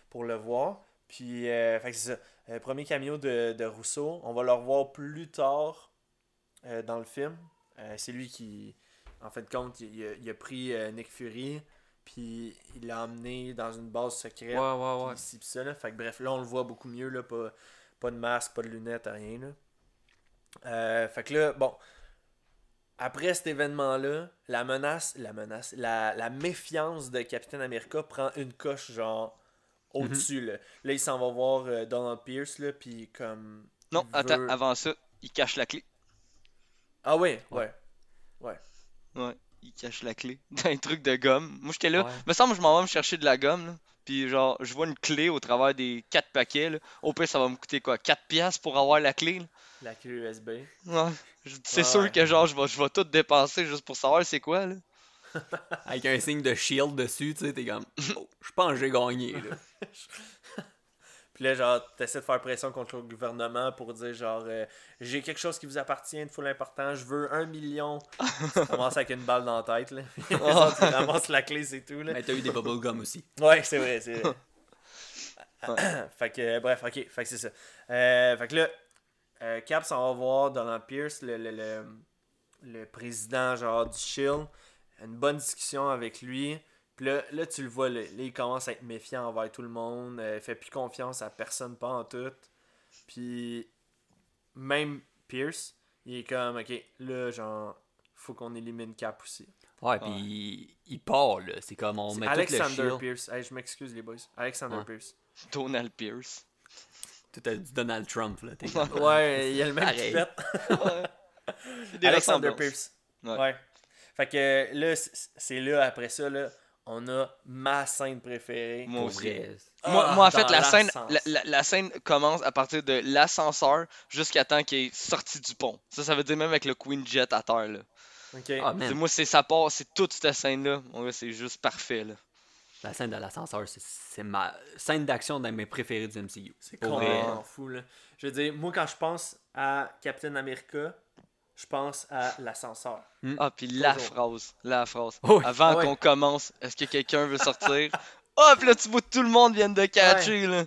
pour le voir. Puis, euh, fait que c'est ça. Euh, premier cameo de, de Rousseau. On va le revoir plus tard euh, dans le film. Euh, c'est lui qui, en fait, de compte, il, il a, il a pris Nick Fury, puis il l'a emmené dans une base secrète. ouais, puis ci, puis ça, là. Fait que bref, là, on le voit beaucoup mieux. Là, pas, pas de masque, pas de lunettes, rien. Là. Euh, fait que là, bon. Après cet événement-là, la menace, la menace, la, la méfiance de Captain America prend une coche, genre, au-dessus, là. Là, il s'en va voir euh, Donald Pierce, là, puis comme... Non, attends, avant ça, il cache la clé. Ah ouais, ouais. Ouais, il cache la clé [LAUGHS] dans un truc de gomme. Moi, j'étais là. Ouais. Me semble que je m'en vais me chercher de la gomme, là. Puis genre, je vois une clé au travers des quatre paquets, là. Au pire, ça va me coûter quoi? 4 piastres pour avoir la clé, là? La clé USB. Ouais. C'est Ouais, sûr ouais. que genre, je vais, je vais tout dépenser juste pour savoir c'est quoi, là. Avec un signe de shield dessus, tu sais, t'es comme. [LAUGHS] Oh, je pense que j'ai gagné, là. [LAUGHS] Puis là, genre, t'essaies de faire pression contre le gouvernement pour dire, genre, euh, j'ai quelque chose qui vous appartient, de full important, je veux un million. [LAUGHS] tu commences avec une balle dans la tête, là. [LAUGHS] Ils ramassent la clé, c'est tout, là. Mais t'as eu des bubblegum aussi. [LAUGHS] Ouais, c'est vrai, c'est vrai. [COUGHS] fait que, euh, bref, ok, fait que c'est ça. Euh, fait que là, Cap s'en va voir Donald Pierce, le, le, le, le président, genre, du Shield. Une bonne discussion avec lui. Puis là, là, tu le vois, là, là, il commence à être méfiant envers tout le monde. euh, il fait plus confiance à personne, pas en tout. Puis, même Pierce, il est comme, ok, là, genre, faut qu'on élimine Cap aussi. Ouais, puis il, il part, là. C'est comme on met tout le Alexander. Pierce. Hey, je m'excuse, les boys. Alexander Ouais. Pierce. Donald Pierce. Tout a du Donald Trump, là. Ouais, il y a le même. [LAUGHS] Des Alexander. Pierce. Ouais. Ouais. Fait que là, c'est là, après ça, là, on a ma scène préférée. Moi aussi. Moi, Ah, moi, en fait, la scène, la, la- la scène commence à partir de l'ascenseur jusqu'à temps qu'il est sorti du pont. Ça, ça veut dire même avec le Queen Jet à terre, là. Ah. Moi, c'est ça part, c'est toute cette scène-là. Mon gars, c'est juste parfait, là. La scène de l'ascenseur, c'est- ma scène d'action d'un de mes préférés du MCU. c'est complètement fou, là. Je veux dire, moi, quand je pense à Captain America, je pense à l'ascenseur. Ah, puis la phrase, la phrase. Oui. Avant Ah ouais. qu'on commence, est-ce que quelqu'un veut sortir? [LAUGHS] Ah, puis là, tu vois tout le monde vient de catcher, là.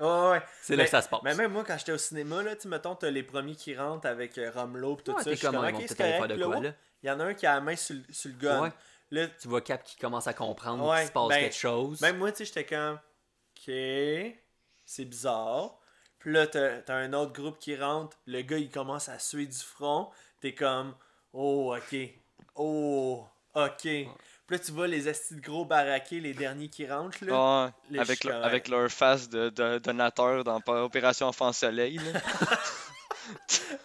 Ouais, ouais. C'est là que ça se passe. Mais même moi, quand j'étais au cinéma, là, tu mettons, t'as les premiers qui rentrent avec euh, Romelo pis tout Ouais, ça. comme, correct. de quoi, oh, là? Il y en a un qui a la main sur, le- sur le gun. Ouais. Là, Tu vois Cap qui commence à comprendre Ouais, qu'il se passe ben, quelque chose. Même moi, tu sais, j'étais comme. Ok. c'est bizarre. Puis là, t'as t'as un autre groupe qui rentre, le gars il commence à suer du front. T'es comme, oh, ok. Oh, ok. Puis là, tu vois les estis de gros baraqués, les derniers qui rentrent, là. Ouais, Les avec, leur, ouais. avec leur face de, de donateur dans Opération Enfant Soleil. là.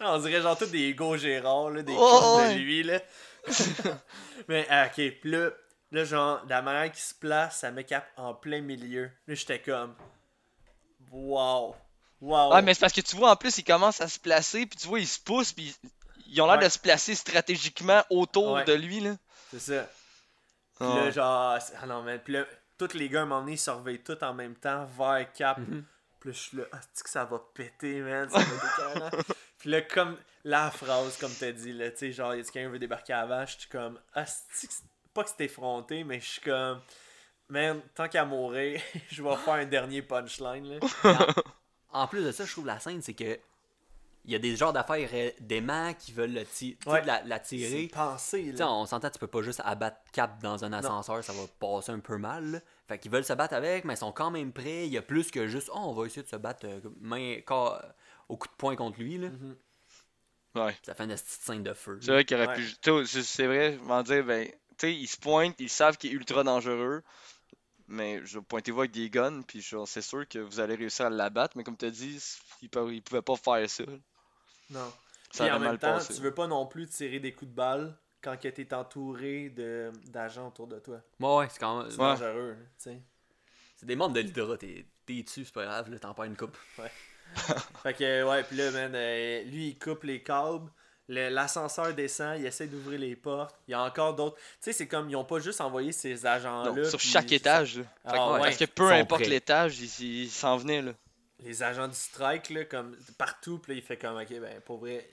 [LAUGHS] On dirait genre tous des Hugo Gérard, là, des Oh, ouais. de lui, là. [LAUGHS] Mais, ah, ok, puis là, là, genre, la manière qu'il se place, ça me capte en plein milieu. Là, j'étais comme, wow, wow. Ouais, mais c'est parce que tu vois, en plus, ils commencent à se placer, puis tu vois, ils se poussent, puis ils ont l'air Ouais. de se placer stratégiquement autour Ouais. de lui, là. C'est ça. Puis Ouais. là, genre, c'est- ah non, mais, puis là, tous les gars, à un moment donné, ils surveillent tout en même temps vers Cap. Mhm. Puis là, je suis là, ah, c'est que ça va péter, man, ça va être. [LAUGHS] Puis là, comme la phrase, comme t'as dit, là, tu sais, genre, est-ce quelqu'un veut débarquer avant? Je suis comme, ah, pas que c'est effronté, mais je suis comme, man, tant qu'à mourir, [LAUGHS] je vais faire un dernier punchline, là. En plus de ça, je trouve la scène, c'est que il y a des genres d'affaires euh, d'aimants qui veulent le Ouais. la, tirer. pensé, là. on s'entend, tu peux pas juste abattre Cap dans un ascenseur, ça va passer un peu mal. là. Fait qu'ils veulent se battre avec, mais ils sont quand même prêts. Il y a plus que juste, oh, on va essayer de se battre euh, main, corps, euh, au coup de poing contre lui. Là. Mhm. Ouais. Ça fait une petite scène de feu. C'est vrai qu'il aurait Ouais. pu. C'est vrai, je m'en dire, ben, tu sais, ils se pointent, ils savent qu'il est ultra dangereux. Mais je pointez-vous avec des guns, puis genre, c'est sûr que vous allez réussir à l'abattre. Mais comme tu as dit, ils pouvaient pas faire ça. Non. Ça Puis en même mal temps, passé. tu veux pas non plus tirer des coups de balle quand que t'es entouré de- d'agents autour de toi. Ouais, ouais, c'est quand même. C'est Ouais. dangereux, tu sais. C'est des membres de l'Hydra, t'es t'es dessus, c'est pas grave, t'en perds une coupe. [LAUGHS] Fait que, ouais, puis là, man, euh, lui, il coupe les câbles. L'ascenseur descend, il essaie d'ouvrir les portes. Il y a encore d'autres. Tu sais, c'est comme, ils ont pas juste envoyé ces agents-là. Sur puis- chaque étage. là. Ah, ouais. Parce que peu importe l'étage, ils s'en venaient. Là. Les agents du strike, là, comme partout. Puis là, il fait comme, ok, ben, pour vrai,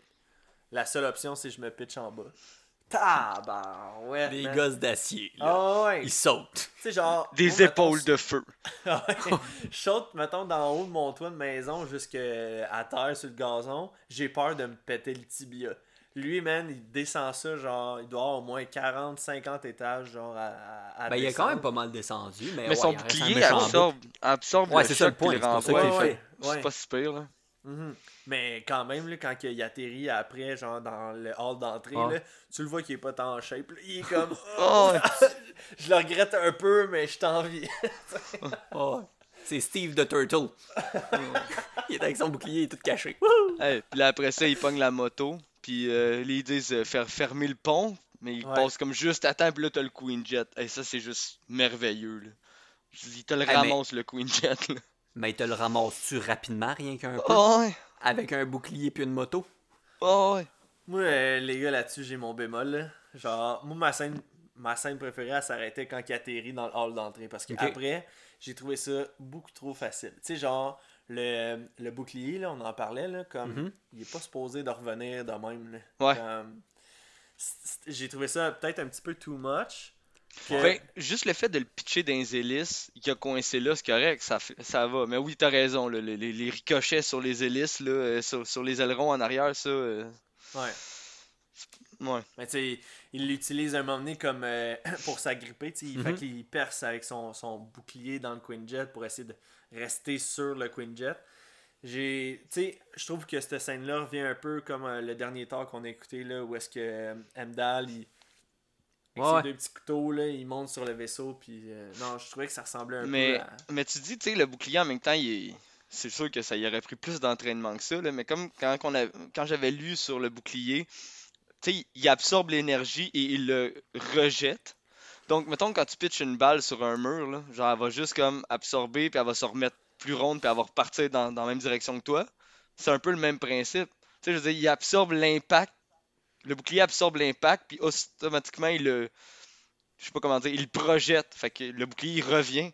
la seule option, c'est que je me pitch en bas. Tabarouette, Des man. gosses d'acier. Ah ouais. Ils sautent. Tu sais, genre. Des moi, mettons, épaules de feu. [LAUGHS] Je saute, mettons, d'en haut de mon toit de maison jusqu'à terre sur le gazon. J'ai peur de me péter le tibia. Lui, man, il descend ça, genre, il doit avoir au moins 40, 50 étages, genre, à, Ben, il a quand même pas mal descendu, mais, Mais ouais, son bouclier absorbe, absorbe Ouais, le c'est ça le point, le c'est pour ça renvoie. Ouais. C'est pas si pire. Là. Mhm. Mais quand même, là, quand il atterrit après, genre, dans le hall d'entrée, là, tu le vois qu'il est pas tant en shape. là. Il est comme... [LAUGHS] Oh, [LAUGHS] je le regrette un peu, mais je t'envie. [LAUGHS] Oh, c'est Steve the Turtle. il est avec son bouclier, il est tout caché. Hey, puis là, après ça, il pogne la moto. Puis euh, ils disent euh, faire fermer le pont. Mais il Ouais. passe comme juste à temps. Puis là, t'as le Queen Jet. Et ça, c'est juste merveilleux. Là. Il te le mais- ramasse, le Queen Jet. Là. Mais il te le ramasse-tu rapidement, rien qu'un peu? Oh, ouais. Avec un bouclier puis une moto? Oh, ouais. Moi, euh, les gars, là-dessus, j'ai mon bémol. là. Genre, moi, ma scène, ma scène préférée, elle s'arrêtait quand il atterrit dans le hall d'entrée. Parce que Ok. après, j'ai trouvé ça beaucoup trop facile. Tu sais, genre, le, le bouclier, là, on en parlait, là, comme, Mhm. il est pas supposé de revenir de même. Ouais. J'ai trouvé ça peut-être un petit peu too much. que- Ben, juste le fait de le pitcher dans les hélices, il a coincé là, c'est correct, ça, ça va. Mais oui, t'as raison, là, les, les- ricochets sur les hélices, là, euh, sur, sur les ailerons en arrière, ça. euh, Ouais. ouais. Mais tu sais, il l'utilise un moment donné comme euh, [COUGHS] pour s'agripper. tu sais, Il fait Mhm. qu'il perce avec son, son bouclier dans le Queen Jet pour essayer de rester sur le Queen Jet. J'ai, tu sais, je trouve que cette scène-là revient un peu comme euh, le dernier talk qu'on a écouté là, où est-ce que euh, il, avec Ouais. ses deux petits couteaux là, il monte sur le vaisseau, puis euh, non, je trouvais que ça ressemblait un Mais, peu à. mais tu dis, tu sais, le bouclier en même temps, il est- c'est sûr que ça y aurait pris plus d'entraînement que ça, là, mais comme quand, qu'on a- quand j'avais lu sur le bouclier, tu sais, il absorbe l'énergie et il le rejette. Donc, mettons, quand tu pitches une balle sur un mur, là, genre, elle va juste comme absorber, puis elle va se remettre plus ronde, puis elle va repartir dans, la même direction que toi. C'est un peu le même principe. Tu sais, je veux dire, il absorbe l'impact. Le bouclier absorbe l'impact, puis automatiquement, il le. Je sais pas comment dire, il le projette. Fait que le bouclier, il revient.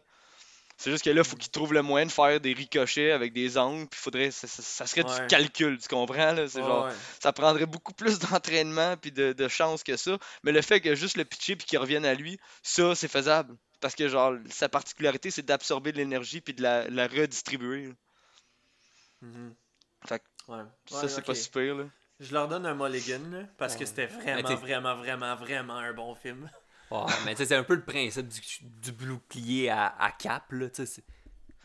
C'est juste que là, il faut qu'il trouve le moyen de faire des ricochets avec des angles, puis faudrait. Ça, ça- ça serait Ouais. du calcul, tu comprends? Là? C'est Ouais, genre ouais. ça prendrait beaucoup plus [LAUGHS] d'entraînement puis de, de chance que ça. Mais le fait que juste le pitcher puis qu'il revienne à lui, ça, c'est faisable. Parce que, genre, sa particularité, c'est d'absorber de l'énergie puis de la, la redistribuer. Mhm. Fait que Ouais. ça, Ouais, c'est pas super, là. Je leur donne un mulligan là, parce que c'était vraiment, vraiment, vraiment, vraiment un bon film. Ouais, mais tu sais, c'est un peu le principe du, du bouclier à, à cap, là, tu sais. c'est-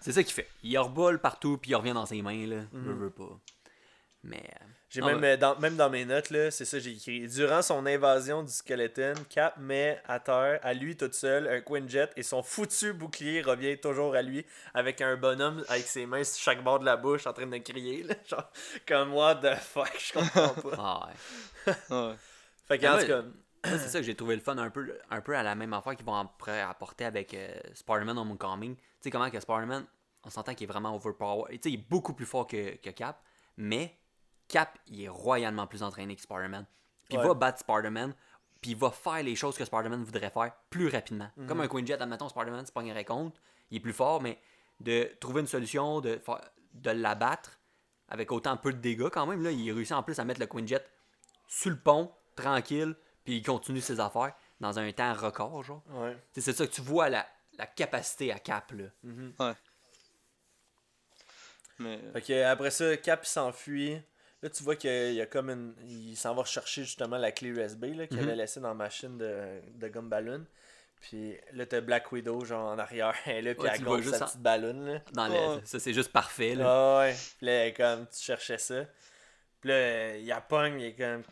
C'est ça qu'il fait. Il rebole partout, puis il revient dans ses mains, là. Je veux pas. Mais. euh, J'ai Ah même, euh, dans, même dans mes notes, là, c'est ça j'ai écrit. Durant son invasion du skeleton, Cap met à terre, à lui tout seul, un Quinjet et son foutu bouclier revient toujours à lui avec un bonhomme avec ses mains sur chaque bord de la bouche en train de crier. Là, genre, comme what the fuck, je comprends [LAUGHS] pas. Ah ouais. [LAUGHS] Ouais. fait qu'en tout cas, c'est ça que j'ai trouvé le fun un peu, un peu à la même affaire qu'ils vont après apporter avec euh, Spider-Man Homecoming. Tu sais comment que Spider-Man, on s'entend qu'il est vraiment overpowered. Tu sais, il est beaucoup plus fort que, que Cap, mais Cap, il est royalement plus entraîné que Spider-Man. Puis Ouais. il va battre Spider-Man, puis il va faire les choses que Spider-Man voudrait faire plus rapidement. Mhm. Comme un Quinjet, admettons, Spider-Man se pognerait contre, il est plus fort, mais de trouver une solution, de, de l'abattre avec autant peu de dégâts quand même, là, il réussit en plus à mettre le Quinjet sur le pont, tranquille, puis il continue ses affaires dans un temps record, genre. ouais. C'est ça que tu vois la, la capacité à Cap, là. Mais Fait que après ça, Cap il s'enfuit. Là, tu vois qu'il y a comme une. Il s'en va chercher justement la clé USB là, qu'il Mhm. avait laissée dans la machine de, de gomme ballon. Puis là, t'as Black Widow, genre en arrière. Elle là, puis Ouais, elle gonfle sa en- petite ballon. Là. Dans le- Ouais. Ça, c'est juste parfait, là. Ah ouais. Puis là, comme, tu cherchais ça. Puis là, euh, il a pogne, il est comme.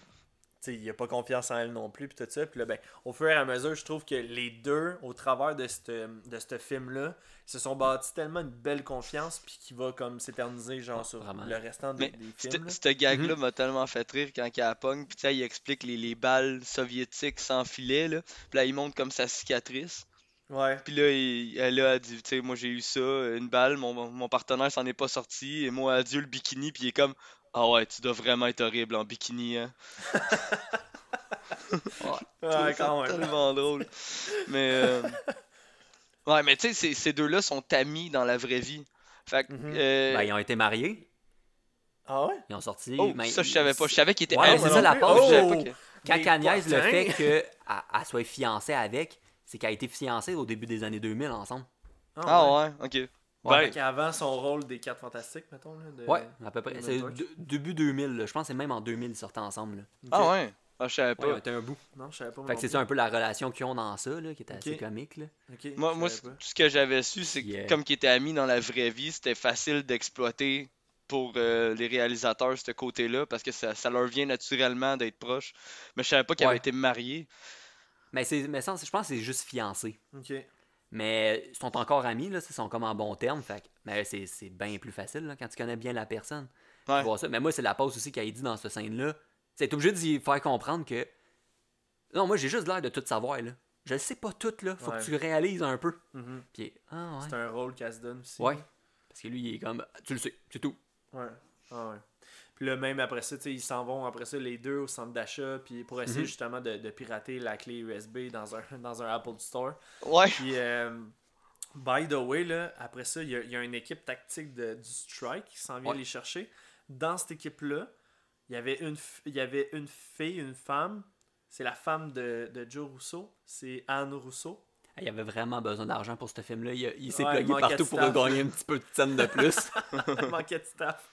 Il a pas confiance en elle non plus, puis tout ça. Puis là, ben, au fur et à mesure, je trouve que les deux, au travers de ce de ce film-là, se sont bâtis tellement une belle confiance, puis qui va comme s'éterniser, genre, sur vraiment. le restant des, Mais des films. là. ce gag-là m'a tellement fait rire quand il a la pogne. Puis tu sais, il explique les, les balles soviétiques sans filet. Là. Puis là, il montre comme sa cicatrice. Ouais. Puis là, il, elle a dit, tu sais, moi j'ai eu ça, une balle, mon, mon partenaire s'en est pas sorti. Et moi, adieu le bikini. Puis il est comme, ah ouais, tu dois vraiment être horrible en bikini, hein. [LAUGHS] Ouais, ça quand même. tellement drôle. Mais. euh, [LAUGHS] Ouais, mais tu sais, ces, ces deux-là sont amis dans la vraie vie. Fait que. Euh, Ben, ils ont été mariés, Ah ouais? ils ont sorti. Oh, mais ça, je savais pas. Je savais qu'ils étaient Ouais, amis. c'est ça, la Oh! pas que- Quand Agnès le fait qu'elle elle soit fiancée avec, c'est qu'elle a été fiancée au début des années 2000 ensemble. Ah ouais, ok. Ouais. Ben, qu'avant son rôle des 4 fantastiques, mettons. Là, de... Ouais, à peu près. C'est début 2000, là. je pense que c'est même en 2000 ils sortaient ensemble. Ah ouais? Ah, je savais Ouais, pas. été un bout. Non, je savais pas. Fait que c'est ça un peu la relation qu'ils ont dans ça, là, qui était assez comique. Là. plus. Ok, Moi, moi ce que j'avais su, c'est que Yeah. comme qu'ils étaient amis dans la vraie vie, c'était facile d'exploiter pour euh, les réalisateurs ce côté-là parce que ça, ça leur vient naturellement d'être proches. Mais je savais pas qu'ils Ouais. avaient été mariés. Mais, c'est, mais ça, je pense que c'est juste fiancé. Ok. Mais ils sont encore amis, là, ils sont comme en bon terme. Fait mais c'est, c'est bien plus facile là, quand tu connais bien la personne. Ouais. voir ça. Mais moi, c'est la pause aussi qu'elle dit dans cette scène-là. C'est obligé d'y faire comprendre que. Non, moi j'ai juste l'air de tout savoir là. Je le sais pas tout là. Faut Ouais. que tu réalises un peu. Mhm. Puis, ah ouais. C'est un rôle qu'elle se donne aussi. Ouais. Parce que lui, il est comme. Tu le sais, c'est tout. Ouais. Ah ouais. Puis là, même après ça, ils s'en vont après ça, les deux au centre d'achat, puis pour essayer Mhm. justement de, de pirater la clé USB dans un, [LAUGHS] dans un Apple Store. Ouais. Puis, euh, by the way, là, après ça, il y a, il y a une équipe tactique de, du Strike qui s'en vient Ouais. les chercher. Dans cette équipe-là, il y avait une, f- il y avait une fille, une femme. C'est la femme de, de Joe Rousseau. C'est Anne Rousseau. Il avait vraiment besoin d'argent pour ce film-là. Il, s'est Ouais, plugué partout pour gagner un petit peu de scène de plus. [LAUGHS] Il manquait de staff.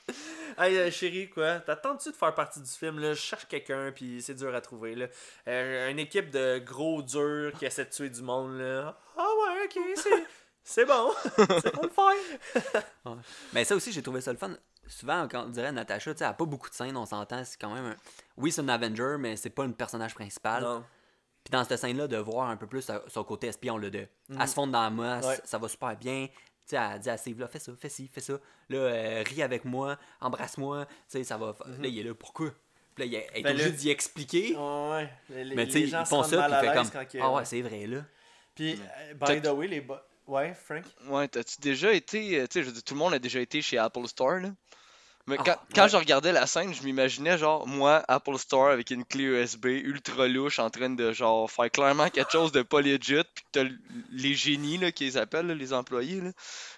Hey, euh, chérie, quoi, t'attends-tu de faire partie du film, là? Je cherche quelqu'un, puis c'est dur à trouver, là. Euh, une équipe de gros durs qui essaie de tuer du monde, là. Ah ouais, ok, c'est... C'est bon, [LAUGHS] c'est bon le faire. [LAUGHS] Mais ça aussi, j'ai trouvé ça le fun. Souvent, quand on dirait sais, elle a pas beaucoup de scènes, on s'entend. C'est quand même. un- Oui, c'est un Avenger, mais c'est pas un personnage principal. Non. Puis dans cette scène-là, de voir un peu plus son- côté espion, là, de. Elle se fond dans la masse, Ouais. ça va super bien. Tu sais, elle dit à Steve, là, fais ça, fais ci, fais ça. Là, euh, ris avec moi, embrasse-moi. Tu sais, ça va. Là, il est là, pourquoi? Puis là, il est- Ben, obligée le- d'y expliquer. Ouais, les, mais tu sais, les ils gens se font rendent ça, mal puis il à fait comme. Ah ouais, c'est vrai, là. Puis, euh, T'as- by the way, les... bo- Ouais, Frank? Ouais, t'as-tu déjà été. euh, Tu sais, je veux dire, tout le monde a déjà été chez Apple Store, là? Mais Ah, quand, quand ouais. je regardais la scène, je m'imaginais, genre, moi, Apple Store avec une clé USB ultra louche en train de, genre, faire clairement quelque chose de pas legit, puis que t'as les génies, là, qu'ils appellent, là, les employés, là,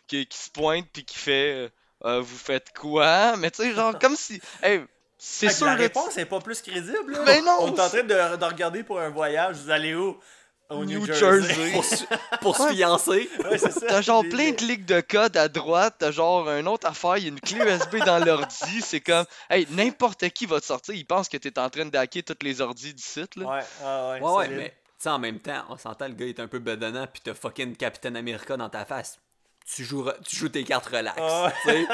qui, qui se pointent, puis qui fait. euh, Euh, vous faites quoi? Mais tu sais, genre, comme si. [LAUGHS] Hey, c'est sûr la réponse est pas plus crédible, là. Mais non! On est en train de, de regarder pour un voyage. Vous allez où? Au New, New Jersey. Jersey. Pour, se- pour se fiancer. ouais, c'est ça. T'as genre plein de clics de code à droite, t'as genre une autre affaire, il y a une clé USB dans l'ordi, c'est comme, hey, n'importe qui va te sortir, il pense que t'es en train de hacker toutes les ordis du site, là. Ouais, ah ouais, Ouais, ouais, mais tu sais, en même temps, on s'entend, le gars est un peu bedonnant, puis t'as fucking Captain America dans ta face. tu joues, tu joues tes cartes relax. Ah. Ouais,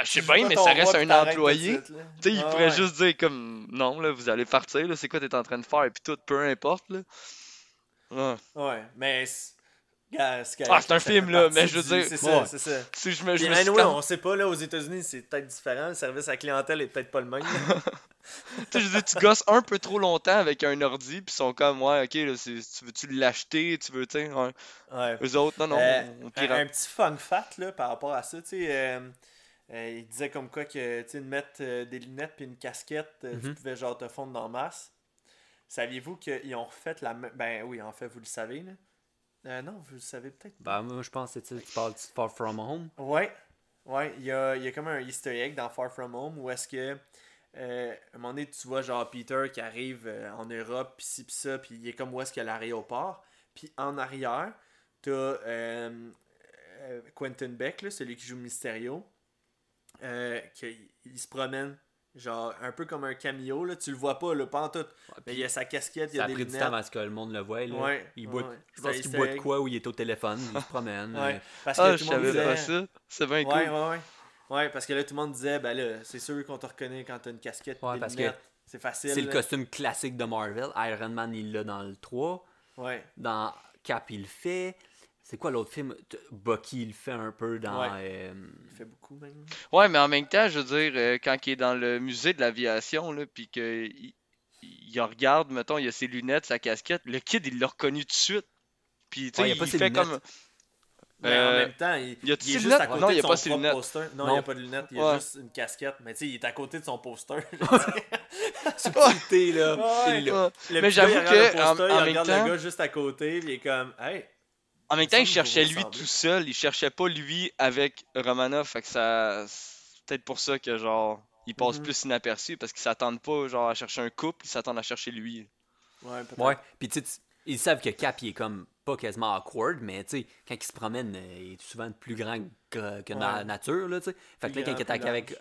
[LAUGHS] je sais bien, mais ça reste un employé. Tu sais, il Ah, pourrait ouais. juste dire comme non, là, vous allez partir, là, c'est quoi t'es en train de faire, et puis tout, peu importe, là. Ouais. Ouais, mais. Ah, c'est un film, là, mais je veux dire- C'est ça, Ouais. c'est ça. Si je me, je me anyway, on sait pas, là, aux États-Unis, c'est peut-être différent. Le service à la clientèle est peut-être pas le même. [LAUGHS] Tu sais, je veux dire, tu gosses un peu trop longtemps avec un ordi, puis ils sont comme, ouais, ok, là, tu veux-tu l'acheter, tu veux, tu sais, ouais. ouais. Eux autres, non, non, Euh, on un, pirate. un petit fun fact là, par rapport à ça, tu sais, euh, euh, il disait comme quoi que tu sais, de mettre euh, des lunettes puis une casquette, euh, tu Mhm. pouvais genre te fondre dans masse. Saviez-vous qu'ils ont refait la même. Ben oui, en fait, vous le savez, là. Euh, non, vous le savez peut-être. Ben, moi, je pense que tu parles de Far From Home. Ouais, ouais, il y a, y a comme un easter egg dans Far From Home où est-ce que, euh, à un moment donné, tu vois genre Peter qui arrive euh, en Europe, pis ci pis ça, puis il est comme où est-ce qu'il y a l'aéroport, puis en arrière, t'as euh, Quentin Beck, là, celui qui joue Mysterio, qui, il se promène, genre un peu comme un cameo, là, tu le vois pas, là, pas en tout, mais il y a sa casquette, il y Ça a a des pris du lunettes. temps à ce que le monde le voie. Là. Ouais, il boit, ouais. Je pense qu'il boit de quoi ou il est au téléphone, il se promène. Ouais, parce que Ah, tout je le monde savais disait... pas ça. C'est bien cool. Ouais, ouais, ouais. Ouais, parce que là, tout le monde disait, ben là, c'est sûr qu'on te reconnaît quand t'as une casquette Ouais, des parce que lunettes. C'est facile. C'est le costume classique de Marvel. Iron Man, il l'a dans le 3. Ouais. Dans Cap, il le fait. C'est quoi l'autre film? Bucky, il le fait un peu dans. Ouais. euh, Il fait beaucoup, même. Ouais, mais en même temps, je veux dire, euh, quand il est dans le musée de l'aviation, là, puis qu'il il regarde, mettons, il a ses lunettes, sa casquette, le kid, il l'a reconnu tout de suite. Puis, tu sais, Ouais, il a il fait lunettes. comme. Mais Euh, en même temps, il, il est juste lunettes? à côté Non, il y de a son propre lunettes. poster. Non, Non. il n'y a pas de lunettes, il y a Ouais. juste une casquette. Mais tu sais, il est à côté de son poster. [LAUGHS] [LAUGHS] subtilité, là. Ouais. Ouais. Le Mais j'avoue regarde le que, en, poster, il même regarde temps, le gars juste à côté, puis il est comme, hey. En même temps, il cherchait lui tout seul, il cherchait pas lui avec Romanov, fait que ça. C'est peut-être pour ça que, genre, il passe Mhm. plus inaperçu, parce qu'ils s'attendent pas, genre, à chercher un couple, ils s'attendent à chercher lui. Ouais. Ouais. Puis tu ils savent que Cap, il est comme pas quasiment awkward, mais tu sais, quand il se promène, euh, il est souvent plus grand que, que na- Ouais. nature, là, tu sais. Fait que là, quand il attaque avec.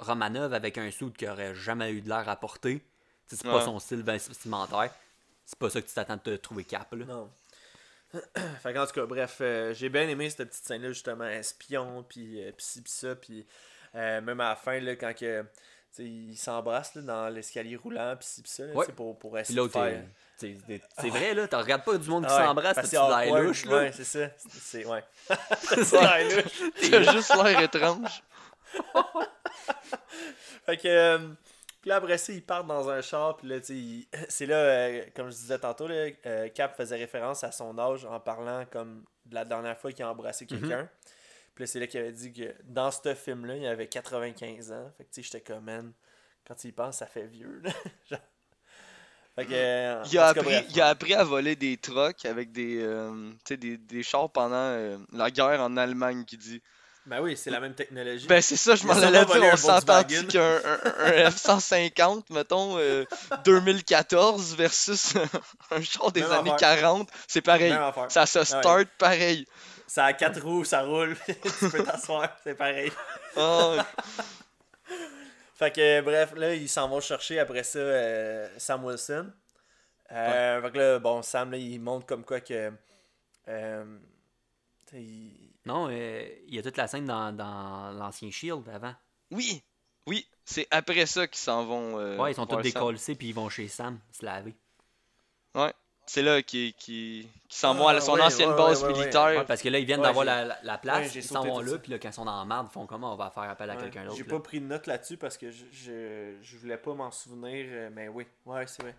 Romanov avec un suit qui aurait jamais eu de l'air à porter, tu sais, c'est Ouais. pas son style vestimentaire. C'est pas ça que tu t'attends de te trouver Cap, là. Non. [CLEARS THROAT] fait qu'en tout cas, bref, euh, j'ai bien aimé cette petite scène-là, justement, espion, puis euh, pis ci, pis ça, puis euh, même à la fin, là, quand que, tu sais, ils s'embrassent là, dans l'escalier roulant, pis ci, pis ça, là, Ouais. pour, pour Puis essayer de faire... c'est vrai, là, tu regardes pas du monde qui ouais, s'embrasse, tu c'est l'air louche, là. Ouais, c'est ça. C'est, ouais. [LAUGHS] c'est l'air louche. T'as juste l'air étrange. [LAUGHS] Fait que. Puis là, après ça, ils partent dans un char. Puis là, tu sais, [LAUGHS] c'est là, euh, comme je disais tantôt, là, euh, Cap faisait référence à son âge en parlant comme de la dernière fois qu'il a embrassé quelqu'un. Puis là, c'est là qu'il avait dit que dans ce film-là, il avait 95 ans. Fait que, tu sais, j'étais comme, man, quand tu y penses, ça fait vieux. là. [LAUGHS] Genre. Fait que. euh, Il a, appris, bref. il a appris à voler des trucks avec des, tu sais, des, des chars pendant la guerre en Allemagne, qui dit. Ben oui, c'est la même technologie. Ben c'est ça, je m'en allais dire, on Volkswagen. qu'un un, un [LAUGHS] F-150, mettons, euh, 2014 versus [LAUGHS] un char des Même années affaire. 40, c'est pareil. Ça se start pareil. Ça a quatre roues, ça roule. [LAUGHS] tu peux t'asseoir, c'est pareil. Ah, Fait que bref, là, ils s'en vont chercher après ça euh, Sam Wilson. Euh, Fait que là, bon, Sam, là, il montre comme quoi que. euh, il- Non, euh, il y a toute la scène dans, dans l'ancien Shield avant. oui, oui, c'est après ça qu'ils s'en vont. euh, ouais, ils sont tous décollés puis ils vont chez Sam se laver. Ouais, c'est là qu'ils qui, s'en vont à Ah, son ouais, ancienne ouais, base ouais, militaire. Ouais, parce que là, ils viennent Ouais, d'avoir la, la- la place, ils s'en vont là, puis là, quand ils sont dans la merde, ils font comment? On va faire appel à ouais, quelqu'un d'autre. J'ai pas pris de note là-dessus parce que je, je, je voulais pas m'en souvenir, euh, mais oui, ouais, c'est vrai.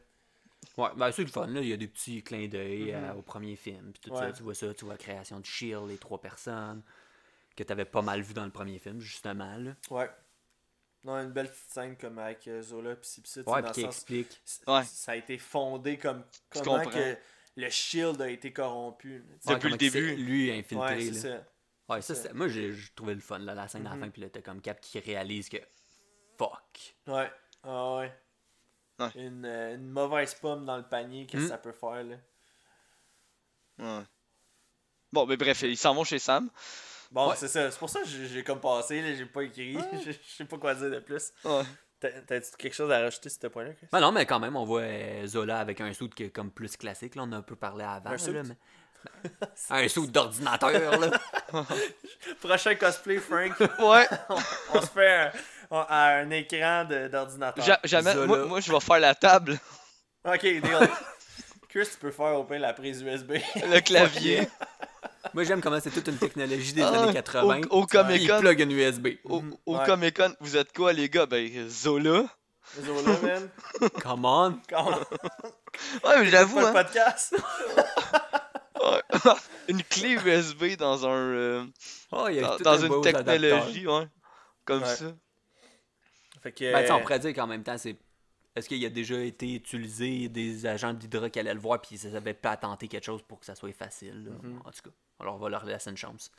Ouais, ben c'est le fun, là. Il y a des petits clins d'œil euh, au premier film. Puis tout Ouais. ça, tu vois ça, tu vois la création de Shield, les trois personnes, que t'avais pas mal vu dans le premier film, justement, là. Ouais. Non, une belle petite scène comme avec euh, Zola pis sais, Ouais, qui explique. Ouais. Ça a été fondé comme comment comprends. que le Shield a été corrompu. sais. Depuis Ouais, le début. Lui infiltré, Ouais, là. ça. Ouais, ça, c'est- moi, j'ai trouvé le fun, là, la scène à la Mhm. fin, puis là, t'as comme Cap qui réalise que. Fuck. Ouais. Ah ouais. Ouais. Une, euh, une mauvaise pomme dans le panier, qu'est-ce que Hmm. ça peut faire là? Ouais. Bon, mais bref, ils s'en vont chez Sam. Bon, Ouais. c'est ça. C'est pour ça que j'ai comme passé, j'ai pas écrit. [LAUGHS] je, je sais pas quoi dire de plus. Ouais. T'as- T'as-tu quelque chose à rajouter sur ce point-là, Chris? Ben non, mais quand même, on voit euh, Zola avec un suit qui est comme plus classique, là. On a un peu parlé avant, Un suit? là. Mais... Un sou d'ordinateur, là. [LAUGHS] Prochain cosplay, Frank, [LAUGHS] Ouais, on se fait un, [LAUGHS] à un écran d'ordinateur. ja- jamais. Moi, moi, je vais faire la table, Ok, deal. [LAUGHS] Chris, tu peux faire au pire la prise USB. le clavier. [LAUGHS] Moi, j'aime comment c'est toute une technologie des Ah, années 80. au- au Comic Con. Il plug une USB. Au, au Ouais. Comic Con, vous êtes quoi, les gars? Ben, Zola. Zola, man. Come on. Comment? Ouais, mais j'avoue, hein. podcast. Une clé USB dans un. euh, Oh, il y a dans tout dans un une beau technologie, ouais. Comme Ouais. ça. Fait que. Ben, on pourrait dire qu'en même temps, c'est. Est-ce qu'il a déjà été utilisé des agents d'Hydra qui allaient le voir puis ça avait pas tenté quelque chose pour que ça soit facile? là. Mhm. En tout cas, alors on va leur laisser une chance.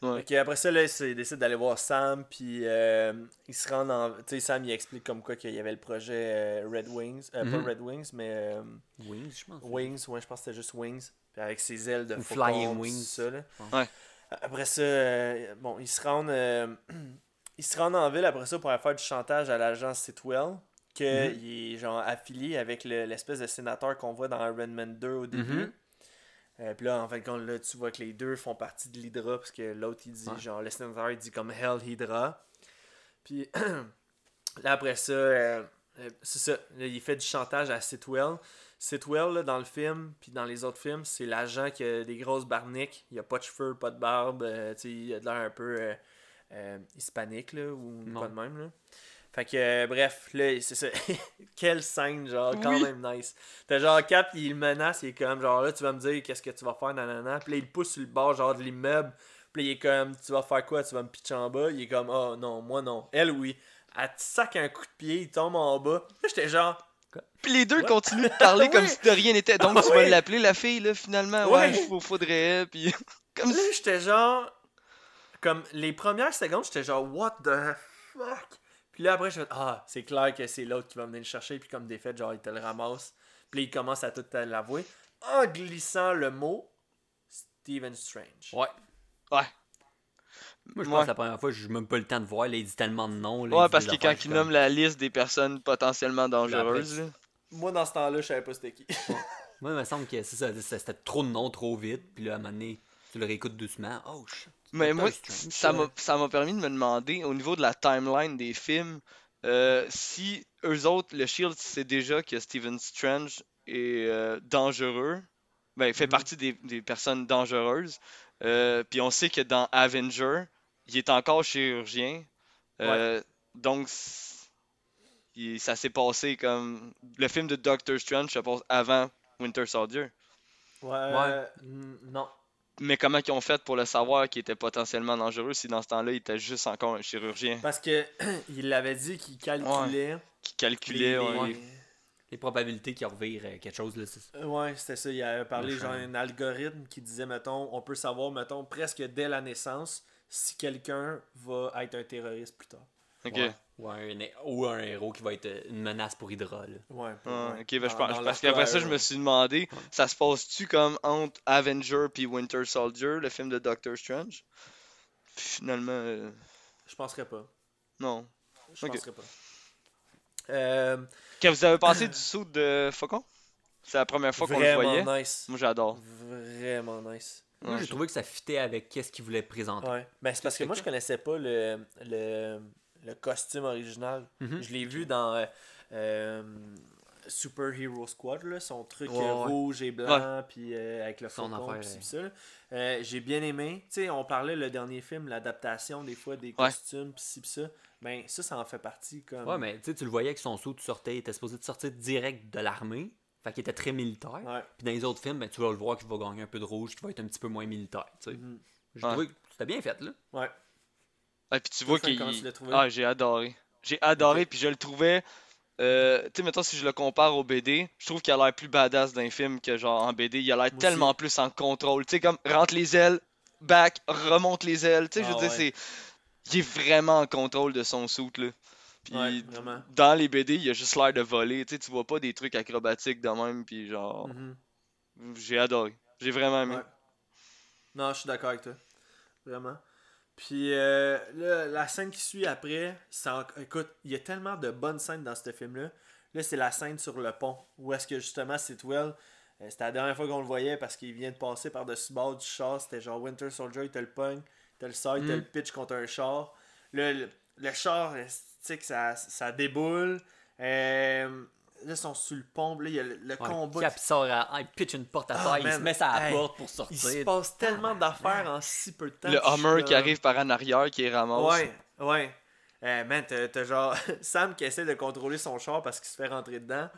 Ouais. Ok, après ça, là, il décide d'aller voir Sam, puis euh, il se rend en. Tu sais, Sam, il explique comme quoi qu'il y avait le projet euh, Red Wings. Euh, Mhm. Pas Red Wings, mais euh, Wings, je pense. Wings, ouais, je pense que c'était juste Wings. Puis avec ses ailes de Ou Flying Wings. Ça, là. Ouais. Après ça, euh, bon, ils se rendent. [CLEARS THROAT] ils se rendent en ville après ça pour aller faire du chantage à l'agence Sitwell. Qu'il Mhm. est genre affilié avec le- l'espèce de sénateur qu'on voit dans Iron Man 2 au début. Euh, puis là, en de compte, là, tu vois que les deux font partie de l'Hydra, parce que l'autre, il dit, Ouais. genre, le sénateur, il dit comme Hell Hydra. Puis [CLEARS THROAT] là, après ça, euh, euh, c'est ça, là, il fait du chantage à Sitwell. Sitwell, là, dans le film, puis dans les autres films, c'est l'agent qui a des grosses barniques, il a pas de cheveux, pas de barbe, euh, tu sais, il a de l'air un peu euh, hispanique, là, ou Non. pas de même, là. Fait que, euh, bref, là, c'est ça. [LAUGHS] Quelle scène, genre, quand Oui. même nice. T'as genre Cap, il le menace, il est comme, genre, là, tu vas me dire qu'est-ce que tu vas faire, nanana. Puis là, il pousse sur le bord, genre, de l'immeuble. Puis là, il est comme, tu vas faire quoi, tu vas me pitcher en bas. Il est comme, oh non, moi non. Elle, oui. Elle te sac un coup de pied, il tombe en bas. Là, j'étais genre, Puis les deux Ouais. continuent de parler [LAUGHS] comme si de rien n'était. Donc tu vas Ouais. l'appeler la fille, là, finalement. Ouais, Ouais. il faudrait. Puis. [LAUGHS] comme là, j'étais genre, comme les premières secondes, j'étais genre, what the fuck? Puis là, après, je fais, ah, c'est clair que c'est l'autre qui va venir le chercher. Puis comme des faits, genre, il te le ramasse. Puis là, il commence à tout te l'avouer en glissant le mot Stephen Strange. Ouais. Ouais. Moi, je Ouais. pense que la première fois, j'ai même pas le temps de voir. Là, il dit tellement de noms. là, Ouais, parce que quand il nomme la liste des personnes potentiellement dangereuses. Moi, dans ce temps-là, je savais pas c'était qui. Moi, il me semble que c'est ça. c'est- C'était trop de noms, trop vite. Puis là, à un moment donné, tu le réécoutes doucement. Oh shit. Mais moi, ça m'a, ça m'a permis de me demander, au niveau de la timeline des films, euh, si eux autres, le Shield sait déjà que Stephen Strange est euh, dangereux, ben, fait Mhm. partie des, des personnes dangereuses, euh, puis on sait que dans Avenger, il est encore chirurgien, euh, donc il- ça s'est passé comme... Le film de Doctor Strange se passe avant Winter Soldier. Ouais. Ouais. n- Non. Mais comment ils ont fait pour le savoir qu'il était potentiellement dangereux si dans ce temps-là, il était juste encore un chirurgien? Parce que [CLEARS THROAT] il avait dit qu'il calculait. qui calculait les- ouais, les- les- Les probabilités qu'il revire euh, quelque chose. Là, c'est- Euh, Ouais, c'était ça. Il avait parlé Le genre un algorithme qui disait, mettons, on peut savoir, mettons, presque dès la naissance si quelqu'un va être un terroriste plus tard. Ok, Ouais. Ou, un, ou un héros qui va être une menace pour Hydra. Là. Ouais. Ah, ouais. ok, ben, je pense, parce qu'après ça, je me suis demandé, ça se passe-tu comme entre Avenger puis Winter Soldier, le film de Doctor Strange? Puis Finalement, euh, Je penserais pas. non. Je Ok. penserais pas. Euh, Que vous avez pensé [CLEARS THROAT] du saut de Faucon? C'est la première fois qu'on le voyait. vraiment nice. Moi, j'adore. Vraiment nice. Moi, Ouais, j'ai trouvé que ça fitait avec qu'est-ce qu'il voulait présenter. Ouais. Ben, c'est parce que moi, je connaissais pas le, le, le costume original. Mhm. Je l'ai vu dans euh, euh, Super Hero Squad, là, son truc Ouais, euh, ouais. rouge et blanc, puis euh, avec le là. Euh, J'ai bien aimé. Tu sais, on parlait le dernier film, l'adaptation des fois des Ouais. costumes, pis ci, pis ça. Ben, ça, ça en fait partie. Comme... Ouais, mais tu sais, tu le voyais que son saut, tu sortais, il était supposé de sortir direct de l'armée. Fait qu'il était très militaire. Ouais. Puis dans les autres films, ben, tu vas le voir qu'il va gagner un peu de rouge, qu'il va être un petit peu moins militaire. tu sais. Mhm. Ouais. trouvé que c'était bien fait, là. Ouais. Ah, puis tu vois qu'il. Ah, j'ai adoré. J'ai adoré, puis je le trouvais. Euh, tu sais, mettons, si je le compare au BD, je trouve qu'il a l'air plus badass d'un film que genre en BD. Il a l'air tellement plus en contrôle. Tu sais, comme rentre les ailes, back, remonte les ailes. Tu sais, je veux Ah dire, c'est. Il est vraiment en contrôle de son suit, là. Puis Ouais, dans les BD, il a juste l'air de voler. Tu sais, tu vois pas des trucs acrobatiques de même, puis genre. Mhm. J'ai adoré. J'ai vraiment aimé. Ouais. Non, je suis d'accord avec toi. Vraiment. Puis euh, là, la scène qui suit après, ça, écoute, il y a tellement de bonnes scènes dans ce film-là. Là, c'est la scène sur le pont, où est-ce que justement Sitwell, Euh, c'était la dernière fois qu'on le voyait parce qu'il vient de passer par-dessus bord du char. C'était genre Winter Soldier, il te le pogne, t'as le side, t'as Mm. le pitch contre un char. Le, le, le char, euh, tu sais que ça, ça déboule. Euh, là, ils sont sur le pont. Là, il y a le, le Ouais, combat. Cap, il sort à- il pitch une porte à Ah, terre, il se met ça à la Hey, porte pour Il se sortir. passe tellement d'affaires en si peu de temps. Le Hummer qui arrive par en arrière, qui ramasse. Ouais, ouais. Euh, man, t'as genre [LAUGHS] Sam qui essaie de contrôler son char parce qu'il se fait rentrer dedans.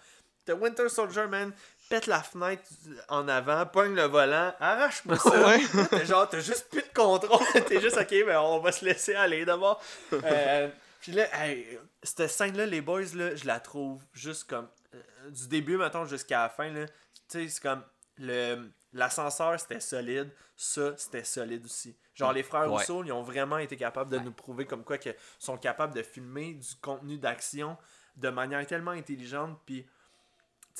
T'as Winter Soldier, man, pète la fenêtre en avant, pogne le volant, arrache-moi ça. Ouais. Genre, t'as juste plus de contrôle. [LAUGHS] T'es juste, ok, ben on va se laisser aller d'abord. Euh, Puis là, hey, cette scène-là, les boys, là, je la trouve juste comme. euh, du début, mettons, jusqu'à la fin, là. Tu sais, c'est comme. le L'ascenseur, c'était solide. Ça, c'était solide aussi. Genre, les frères Ouais. Rousseau, ils ont vraiment été capables de nous prouver comme quoi qu'ils sont capables de filmer du contenu d'action de manière tellement intelligente. Puis,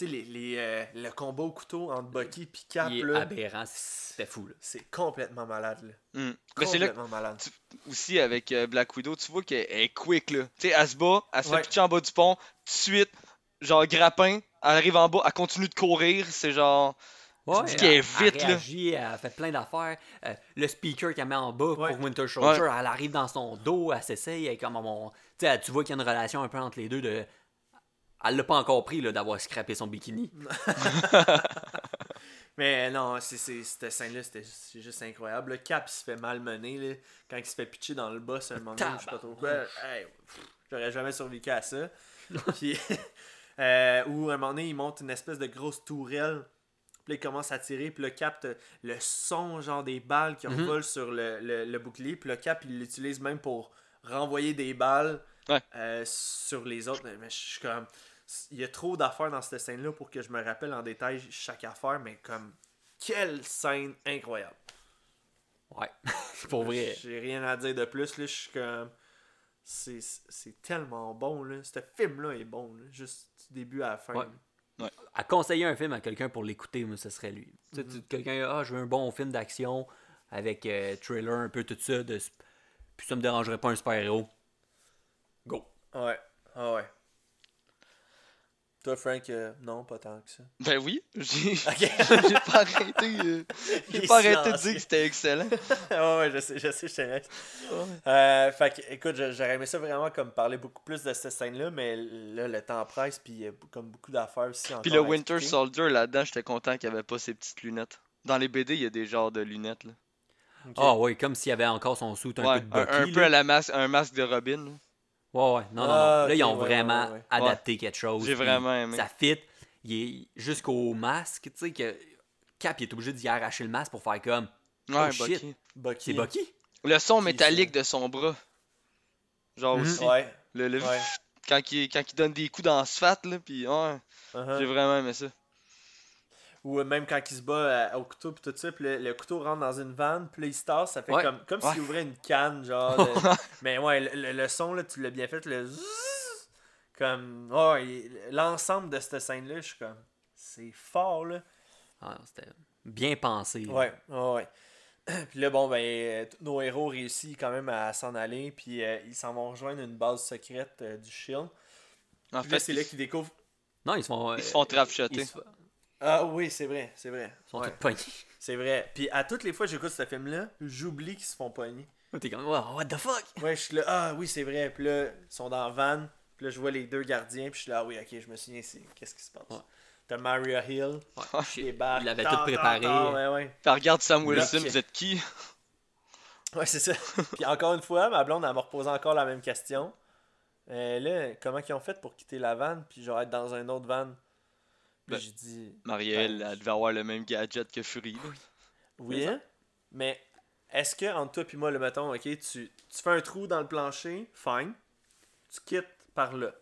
sais, les, les, euh, le combat au couteau entre Bucky et Cap, Il est là, aberrant, c'était fou. Là. c'est complètement malade, là. Hmm. Là Complètement malade. aussi avec euh, Black Widow, tu vois qu'elle est quick là. Tu sais, elle se bat, elle se Ouais. fait pitcher en bas du pont, tout de suite, genre grappin, elle arrive en bas, elle continue de courir, c'est genre. Ouais, dis qu'elle est elle- vite, elle là. réagit, elle fait plein d'affaires. Euh, le speaker qu'elle met en bas Ouais. pour Winter Soldier, elle arrive dans son dos, elle s'essaye, elle est comme sais, tu vois qu'il y a une relation un peu entre les deux de... Elle l'a pas encore pris d'avoir scrappé son bikini. [LAUGHS] Mais non, c'est, cette scène-là, c'était juste incroyable. Le Cap, il se fait malmener, là, quand il se fait pitcher dans le boss un moment donné, je sais pas trop quoi. Hey, j'aurais jamais survécu à ça. [LAUGHS] Puis, [LAUGHS] euh, ou à un moment donné, il monte une espèce de grosse tourelle. Puis il commence à tirer. Puis le Cap, le son, genre des balles qui Mhm. revolent sur le, le, le bouclier. Puis le Cap, il l'utilise même pour renvoyer des balles Ouais. euh, sur les autres. Mais je suis comme. Il y a trop d'affaires dans cette scène-là pour que je me rappelle en détail chaque affaire, mais comme. Quelle scène incroyable! Ouais, [LAUGHS] pour vrai. J'ai rien à dire de plus, là. Je suis comme. C'est c'est tellement bon, là. Ce film-là est bon, là. Juste du début à la fin. Ouais. À conseiller un film à quelqu'un pour l'écouter, moi, ce serait lui. Tu sais, Mhm. tu- quelqu'un, ah, je veux un bon film d'action avec euh, trailer, un peu tout ça. De... Puis ça me dérangerait pas un super-héros. Go. Ouais. Ah ouais. Toi, Frank, euh, non, pas tant que ça. Ben oui, j'ai [LAUGHS] Ok. [LAUGHS] j'ai pas arrêté. euh, J'ai pas arrêté de dire que c'était excellent. [LAUGHS] ouais, ouais, je sais, je sais, je laisse. Euh, fait que, écoute, j'aurais aimé ça vraiment comme parler beaucoup plus de cette scène-là, mais là, le temps presse, puis il y a comme beaucoup d'affaires aussi Puis le Winter expliquer. Soldier là-dedans, j'étais content qu'il n'y avait pas ses petites lunettes. Dans les BD, il y a des genres de lunettes. Là. Ah ouais, comme s'il y avait encore son suit un Ouais, peu de un, Bucky. un peu à la masque, un masque de Robin. là. Ouais, ouais. Non, non, non. Ah, Là, ils ont ouais, vraiment ouais, ouais. adapté quelque chose. J'ai vraiment aimé. Ça fit. Il est jusqu'au masque, tu sais, que Cap il est obligé d'y arracher le masque pour faire comme. Ouais, Oh, shit. Bucky. Bucky. C'est Bucky? Le son métallique de son bras. Genre Mhm. aussi. Ouais. Le, le- Ouais. Quand, il, quand il donne des coups dans l'asphalte, là, puis ouais, Uh-huh. j'ai vraiment aimé ça. Ou euh, même quand il se bat euh, au couteau pis tout ça, puis le, le couteau rentre dans une vanne, puis là il se tasse, ça fait Ouais. comme, comme Ouais. s'il ouvrait une canne, genre. [LAUGHS] de- Mais ouais, le, le- le son, là, tu l'as bien fait, le Comme, ouais, il- l'ensemble de cette scène-là, je suis comme, c'est fort, là. Ah, C'était bien pensé. là. Ouais, ouais, ouais. [CLEARS THROAT] Puis là, bon, ben, euh, tous nos héros réussissent quand même à s'en aller, puis euh, ils s'en vont rejoindre une base secrète euh, du Shield. En Puis là, fait, c'est là qu'ils découvrent. Non, ils se font. ils se euh, font trapshotter. Ils se Ah oui, c'est vrai, c'est vrai. ils sont Ouais, tous pognés. [LAUGHS] c'est vrai. Puis à toutes les fois que j'écoute ce film-là, j'oublie qu'ils se font pogner. T'es comme, wow, what the fuck? Ouais, je suis là, ah oui, c'est vrai. Puis là, ils sont dans la van. Puis là, je vois les deux gardiens. Puis je suis là, ah oui, ok, je me souviens, c'est qu'est-ce qui se passe? Ouais. T'as Maria Hill, Ouais, shit. les barres. Il l'avait tout préparé. tar, ouais, ouais. Puis regarde Sam Wilson, vous êtes qui? Ouais, c'est ça. [LAUGHS] Puis encore une fois, ma blonde, elle m'a reposé encore la même question. Euh, là, comment ils ont fait pour quitter la van, puis genre être dans un autre van? Puis Ben, j'ai dit, Marielle, Ben, elle devait avoir le même gadget que Fury. là. oui, hein? mais est-ce que entre toi et moi, le mettons, ok, tu, tu fais un trou dans le plancher, fine, tu quittes par là.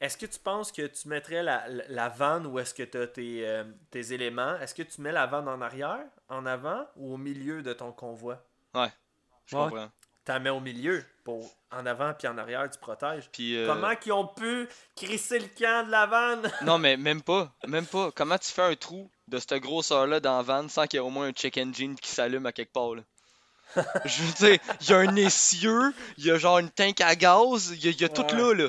Est-ce que tu penses que tu mettrais la, la, la vanne où est-ce que tu as tes, euh, tes éléments? Est-ce que tu mets la vanne en arrière, en avant ou au milieu de ton convoi? Je Ouais. comprends. Tu la mets au milieu pour en avant puis en arrière, tu protèges. Puis, euh, Comment qu'ils ont pu crisser le camp de la vanne? [LAUGHS] Non, mais même pas. Même pas. Comment tu fais un trou de cette grosseur-là dans la van sans qu'il y ait au moins un check engine qui s'allume à quelque part, là? [LAUGHS] Je veux dire, il y a un essieu, il y a genre une tank à gaz, il y a, il y a tout là, là.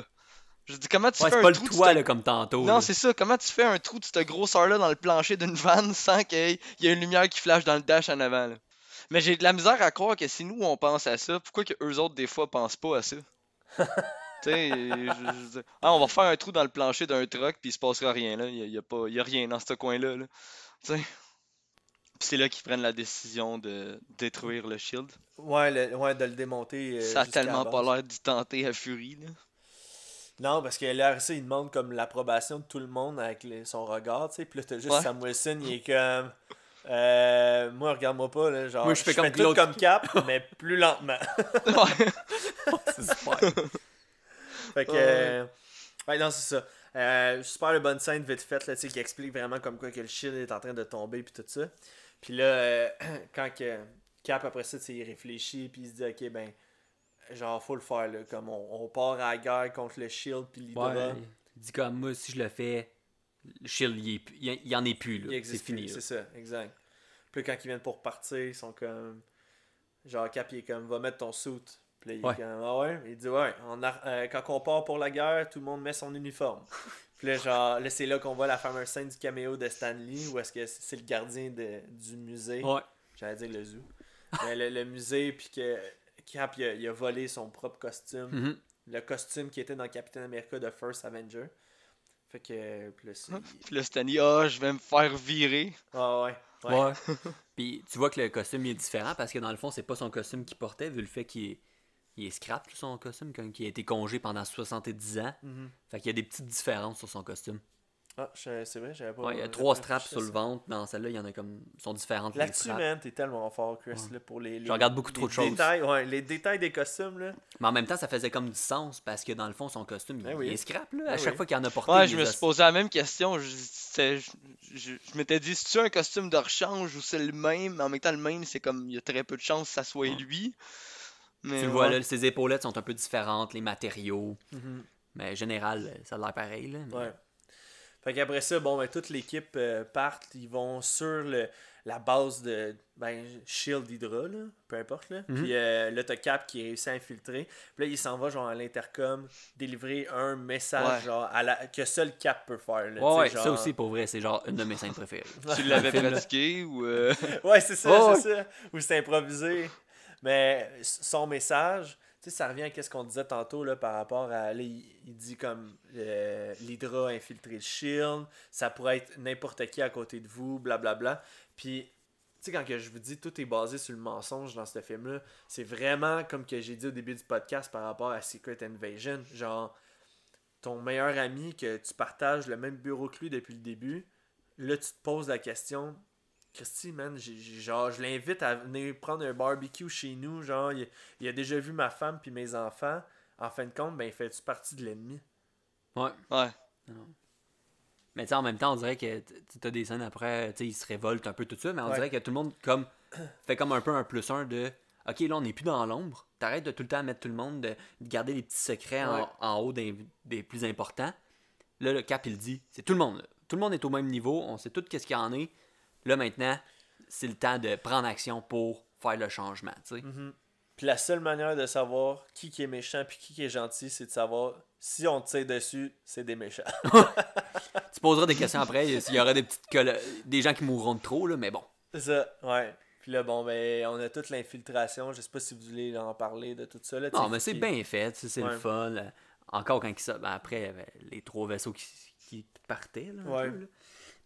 Je dis, comment tu Ouais, fais c'est un pas le trou de toit là, comme tantôt. Non, là. c'est ça. Comment tu fais un trou de cette grosseur-là dans le plancher d'une van sans qu'il y ait une lumière qui flash dans le dash en avant, là? Mais j'ai de la misère à croire que si nous on pense à ça, pourquoi que eux autres des fois pensent pas à ça? [LAUGHS] tu sais, ah, on va faire un trou dans le plancher d'un truck puis il se passera rien là. Il y a, il y a pas, y a rien dans ce coin-là. Là. Tu sais. Puis c'est là qu'ils prennent la décision de détruire le shield. Ouais, le- ouais, de le démonter. euh, ça a tellement pas l'air d'y tenter à Fury. Là. Non, parce que l'RC, il demande comme l'approbation de tout le monde avec les- son regard, tu sais. Puis là, t'as juste Ouais. Sam Wilson, il est [LAUGHS] comme. Euh, moi, regarde-moi pas, là. Genre, Moi, je fais comme tout Claude. comme Cap, [LAUGHS] mais plus lentement. Ouais. [LAUGHS] C'est super. Fait que. Ouais. euh, ouais, non, c'est ça. Euh, super le bonne scène vite faite, là, tu sais, qui explique vraiment comme quoi que le shield est en train de tomber, puis tout ça. Puis là, euh, [CLEARS THROAT] quand que Cap, après ça, tu sais, il réfléchit, puis il se dit, ok, ben, genre, faut le faire, là. Comme on, on part à la guerre contre le shield, puis l'Hydra. Ouais, il dit comme moi, si je le fais, le shield, il, il, en est plus. Il. C'est fini. C'est ça, exact. Puis quand ils viennent pour partir, ils sont comme. Genre, Cap, il est comme, va mettre ton suit. Puis là, il Ouais. est comme, ah ouais? Il dit, ouais, on a- euh, quand on part pour la guerre, tout le monde met son uniforme. [LAUGHS] Puis là, genre, là, c'est là qu'on voit la fameuse scène du caméo de Stanley, où est-ce que c'est le gardien de- du musée. Ouais. J'allais dire le zoo. Mais le, le musée, puis que Cap, il a, il a volé son propre costume. Mhm. Le costume qui était dans Captain America de First Avenger. Fait que, puis là, c'est. [LAUGHS] Puis là, Stanley, ah, je vais me faire virer. Ah ouais. Ouais. Ouais. [LAUGHS] Puis tu vois que le costume il est différent parce que dans le fond, c'est pas son costume qu'il portait, vu le fait qu'il est, il est scrap, son costume, comme qu'il a été congé pendant 70 ans. Mhm. Fait qu'il y a des petites différences sur son costume. Ah, je- c'est vrai, j'avais pas. Ouais, il y a trois straps sur le ventre. Dans celle-là, il y en a comme. sont différentes. les Là-dessus, straps. man, t'es tellement fort, Chris, là, pour les, les- regarde beaucoup trop de choses. Détails, ouais, les détails des costumes, là. Mais en même temps, ça faisait comme du sens parce que dans le fond, son costume, il, Ben oui. il est scrap. Là. Ben à chaque oui. fois qu'il en a porté. Ouais, je me suis posé la même question. Je, je, je- je m'étais dit, c'est-tu un costume de rechange ou c'est le même? Mais en même temps, le même, c'est comme, il y a très peu de chances que ça soit Ouais. lui. Mais Tu le vois là, ses épaulettes sont un peu différentes, les matériaux. Mais en général, ça a l'air pareil. Là, mais- Ouais. Fait qu'après ça, bon, ben, toute l'équipe euh, partent, ils vont sur le, la base de ben, Shield Hydra, là, peu importe. Là. Mhm. Puis euh, là, t'as Cap qui réussit à infiltrer. Puis là, il s'en va genre à l'intercom, délivrer un message Ouais. genre, à la, que seul Cap peut faire. Là, Ouais, ça aussi, pour vrai, c'est genre une de mes scènes préférées. [LAUGHS] Tu l'avais [LAUGHS] pratiqué ou. euh, Ouais, c'est ça, Oh, c'est ça. Ou c'est improvisé. Mais son message, sais, ça revient à ce qu'on disait tantôt là, par rapport à. Il, il dit comme euh, l'Hydra a infiltré le Shield, ça pourrait être n'importe qui à côté de vous, blablabla. Puis, tu sais, quand que je vous dis tout est basé sur le mensonge dans ce film-là, c'est vraiment comme que j'ai dit au début du podcast par rapport à Secret Invasion. Genre, ton meilleur ami que tu partages le même bureau que lui depuis le début, là, tu te poses la question Christy, man, genre, je l'invite à venir prendre un barbecue chez nous. Genre, il, il a déjà vu ma femme puis mes enfants. En fin de compte, ben, il fait-tu partie de l'ennemi? Ouais. Ouais. Mais tu sais, en même temps, on dirait que tu as des scènes après, tu sais, ils se révoltent un peu tout ça, mais on Ouais. dirait que tout le monde comme [CLEARS THROAT] fait comme un peu un plus un de OK, là, on n'est plus dans l'ombre. T'arrêtes de tout le temps mettre tout le monde, de, de garder les petits secrets en- haut des, des plus importants. Là, le cap, il dit c'est tout le monde. là. Tout le monde est au même niveau, on sait tout qu'est-ce qu'il y en est. Là, maintenant, c'est le temps de prendre action pour faire le changement, tu sais. Mhm. Puis la seule manière de savoir qui, qui est méchant puis qui, qui est gentil, c'est de savoir si on te tire dessus, c'est des méchants. [LAUGHS] [LAUGHS] Tu poseras des questions après, il y aura des petites des gens qui mourront de trop, là, mais bon. c'est ça, ouais. Puis là, bon, ben, on a toute l'infiltration. Je sais pas si vous voulez en parler de tout ça. Là, Non, mais c'est bien fait, c'est Ouais. le fun. là. Encore quand ils ben après, ben, les trois vaisseaux qui, qui partaient, là, un Ouais. peu, là.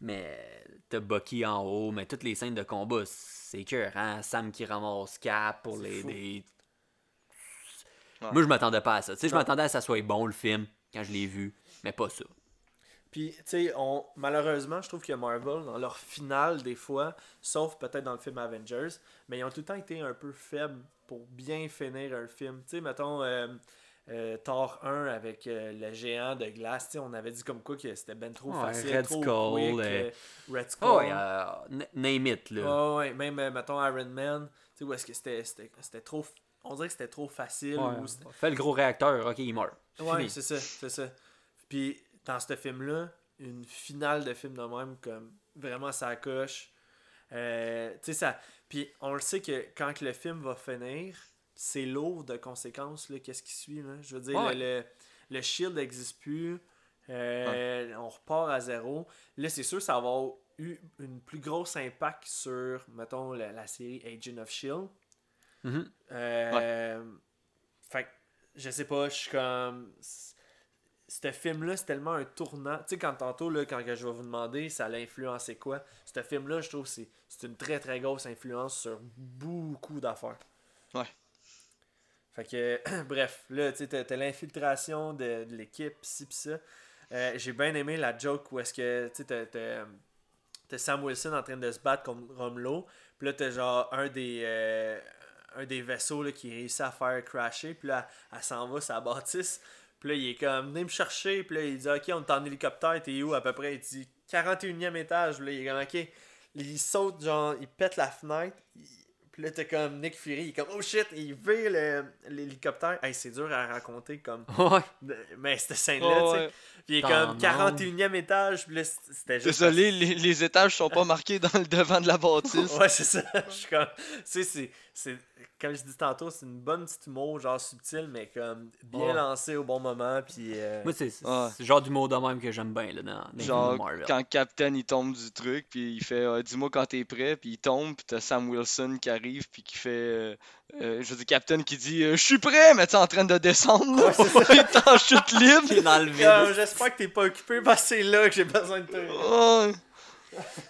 Mais t'as Bucky en haut, mais toutes les scènes de combat, c'est cœur, hein? Sam qui ramasse Cap pour l'aider. Ouais. Moi, je m'attendais pas à ça. Tu sais, je m'attendais à ce que ça soit bon, le film, quand je l'ai vu, mais pas ça. Puis, tu sais, on... malheureusement, je trouve que Marvel, dans leur finale, des fois, sauf peut-être dans le film Avengers, mais ils ont tout le temps été un peu faibles pour bien finir un film. Tu sais, mettons, euh, euh, Thor 1 avec euh, le géant de glace, on avait dit comme quoi que c'était ben trop Ouais, facile, Red trop Skull, quick, euh, euh, Red Skull. Oh, n- name it, là. Ouais, ouais, même, mettons, Iron Man, tu sais, où est-ce que c'était c'était- c'était trop... On dirait que c'était trop facile. Ou Fais le gros réacteur, ok, il meurt. Ouais, c'est ça, c'est ça. Puis dans ce film-là, une finale de film de même, comme vraiment ça coche. Tu sais, ça. Puis on le sait que quand le film va finir, c'est lourd de conséquences, qu'est-ce qui suit, là. Je veux dire, Ouais. le, le- Shield n'existe plus. euh, On repart à zéro. Là, c'est sûr, ça va avoir eu une plus grosse impact sur, mettons, la, la série Agent of Shield. Mhm. Euh, Fait que, je sais pas, je suis comme. Ce film-là, c'est tellement un tournant. Tu sais, quand tantôt, là, quand que je vais vous demander, ça a influencé quoi? Ce film-là, je trouve c'est une très très grosse influence sur beaucoup d'affaires. Ouais. Fait que, [CLEARS THROAT] bref, là, tu sais, t'as l'infiltration de, l'équipe, ci pis ça. Euh, J'ai bien aimé la joke où est-ce que, tu sais, t'as- Sam Wilson en train de se battre contre Romelo. Puis là, t'as genre un des, euh, un des vaisseaux là, qui réussit à faire crasher. Puis là, elle, elle s'en va, sa bâtisse. Puis là, il est comme, venez me chercher. Puis là, il dit, ok, on est en hélicoptère, t'es où à peu près? Il dit, 41e étage. Puis là, il est comme, ok. Il saute, genre, il pète la fenêtre. il- Puis là, t'as comme Nick Fury, il est comme, oh shit, il vire le- l'hélicoptère. Hey, c'est dur à raconter comme. [LAUGHS] Ouais. Mais cette scène-là, Oh, tu sais. ouais. Puis il est comme manques. 41e étage. Puis là, c'était juste. Désolé, les, les étages sont pas marqués dans le devant de la bâtisse. [LAUGHS] Ouais, c'est ça. Je suis comme. Tu sais, c'est- c'est. Comme je dis tantôt, c'est une bonne petite humour, genre subtil, mais comme bien Ouais. lancé au bon moment. Puis. euh, Moi, c'est Ouais. c'est le genre d'humour de même que j'aime bien là, dans, dans Genre, Marvel. quand Captain il tombe du truc, puis il fait euh, Dis-moi quand t'es prêt, puis il tombe, puis t'as Sam Wilson qui arrive, puis qui fait. euh, euh, je veux dire, Captain qui dit euh, Je suis prêt, mais tu en train de descendre, là. [LAUGHS] il est en chute Il libre. J'espère que t'es pas occupé parce que c'est là que j'ai besoin de toi. Oh,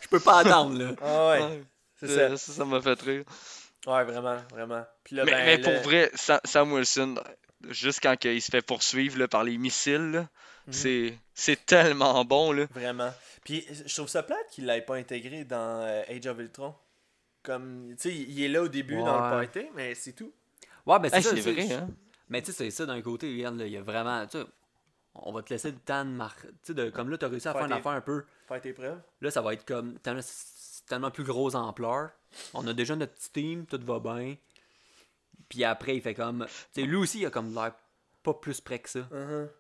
Je peux pas attendre, là. Ah ouais, ouais. c'est ça. ça, ça m'a fait rire. Ouais, vraiment, vraiment. Puis là, Mais, ben, mais là- pour vrai, Sa- Sam Wilson, juste quand il se fait poursuivre là, par les missiles, Mhm. c'est c'est tellement bon. Là. Vraiment. Puis je trouve ça plate qu'il l'ait pas intégré dans euh, Age of Ultron. Comme, tu sais, il est là au début dans le party, mais c'est tout. Ouais, ben c'est Hey, vrai, hein? Mais tu sais, c'est ça d'un côté, regarde, là, il y a vraiment. Tu sais, on va te laisser le temps de marquer. Tu sais, de- comme là, t'as réussi à Faire faire une tes- affaire un peu. Faire tes preuves. Là, ça va être comme. tellement- C'est tellement plus grosse ampleur. On a déjà notre petit team, tout va bien. Puis après, il fait comme. Tu sais, lui aussi, il a comme l'air pas plus près que ça. Tu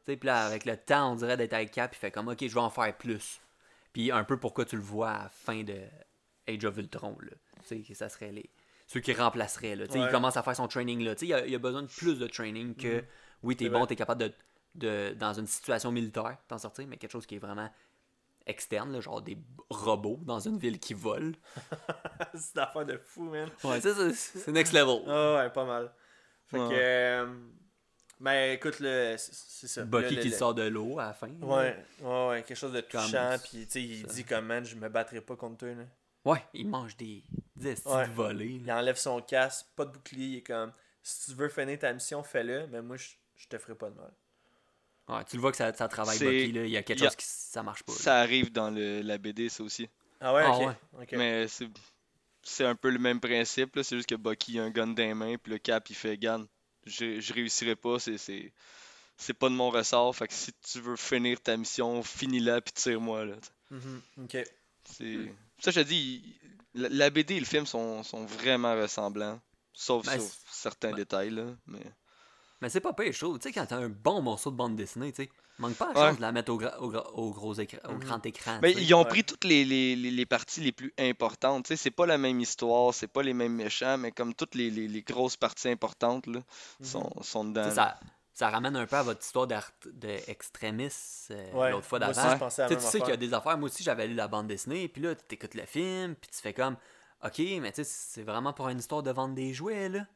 sais, puis là, avec le temps, on dirait d'être avec Cap, il fait comme, ok, je vais en faire plus. Puis un peu pourquoi tu le vois à la fin de Age of Ultron, là. Tu sais, que ça serait les. Ceux qui remplaceraient, là. Tu sais, Ouais. il commence à faire son training, là. Tu sais, il a, il y a besoin de plus de training que, oui, t'es C'est bon, vrai. t'es capable de, de, dans une situation militaire, t'en sortir, mais quelque chose qui est vraiment externe, là, genre des robots dans une ville qui volent. [LAUGHS] c'est une affaire de fou, man. Ouais, ça, c'est- c'est next level. Ah ouais, pas mal. Fait Ouais. que. euh, ben écoute, le, c'est ça. Bucky Le- qui le- sort de l'eau à la fin. Ouais, ouais, ouais, quelque chose de touchant. Puis, tu sais, il Ça. dit comme, man, je me battrai pas contre toi. Là. Ouais, il mange des, des Ouais. de volets. Il enlève son casque, pas de bouclier. Il est comme, si tu veux finir ta mission, fais-le, mais moi, je, je te ferai pas de mal. Ouais, tu le vois que ça, ça travaille C'est- Bucky, là. Il y a quelque a- chose qui ça marche pas. là. Ça arrive dans le, la BD, ça aussi. Ah ouais, Ah ok. ouais. ok. Mais c'est c'est un peu le même principe. là, C'est juste que Bucky a un gun dans les mains, puis le Cap, il fait Gan, je, je réussirai pas, c'est- c'est c'est pas de mon ressort. Fait que si tu veux finir ta mission, finis-la, puis tire-moi. là. Mhm, ok. C'est ça, je te dis, il- la, la BD et le film sont, sont vraiment ressemblants, sauf Ben, sur certains ben- détails. Là, mais... Mais c'est pas pire, je trouve. Tu sais, quand t'as un bon morceau de bande dessinée, tu sais, manque pas la Ouais. chance de la mettre au, gra- au, gra- au gros écran, au Mhm. grand écran. Mais sais. ils ont ouais. pris toutes les, les, les, les parties les plus importantes. Tu sais, c'est pas la même histoire, c'est pas les mêmes méchants, mais comme toutes les, les, les grosses parties importantes là, Mhm. sont, sont Tu dedans. ça, ça ramène un peu à votre histoire d'art de extrémistes euh, Ouais, l'autre fois d'avant. Tu sais, tu sais qu'il y a des affaires. Moi aussi, j'avais lu la bande dessinée, puis là, tu écoutes le film, puis tu fais comme, ok, mais tu sais, c'est vraiment pour une histoire de vendre des jouets, là.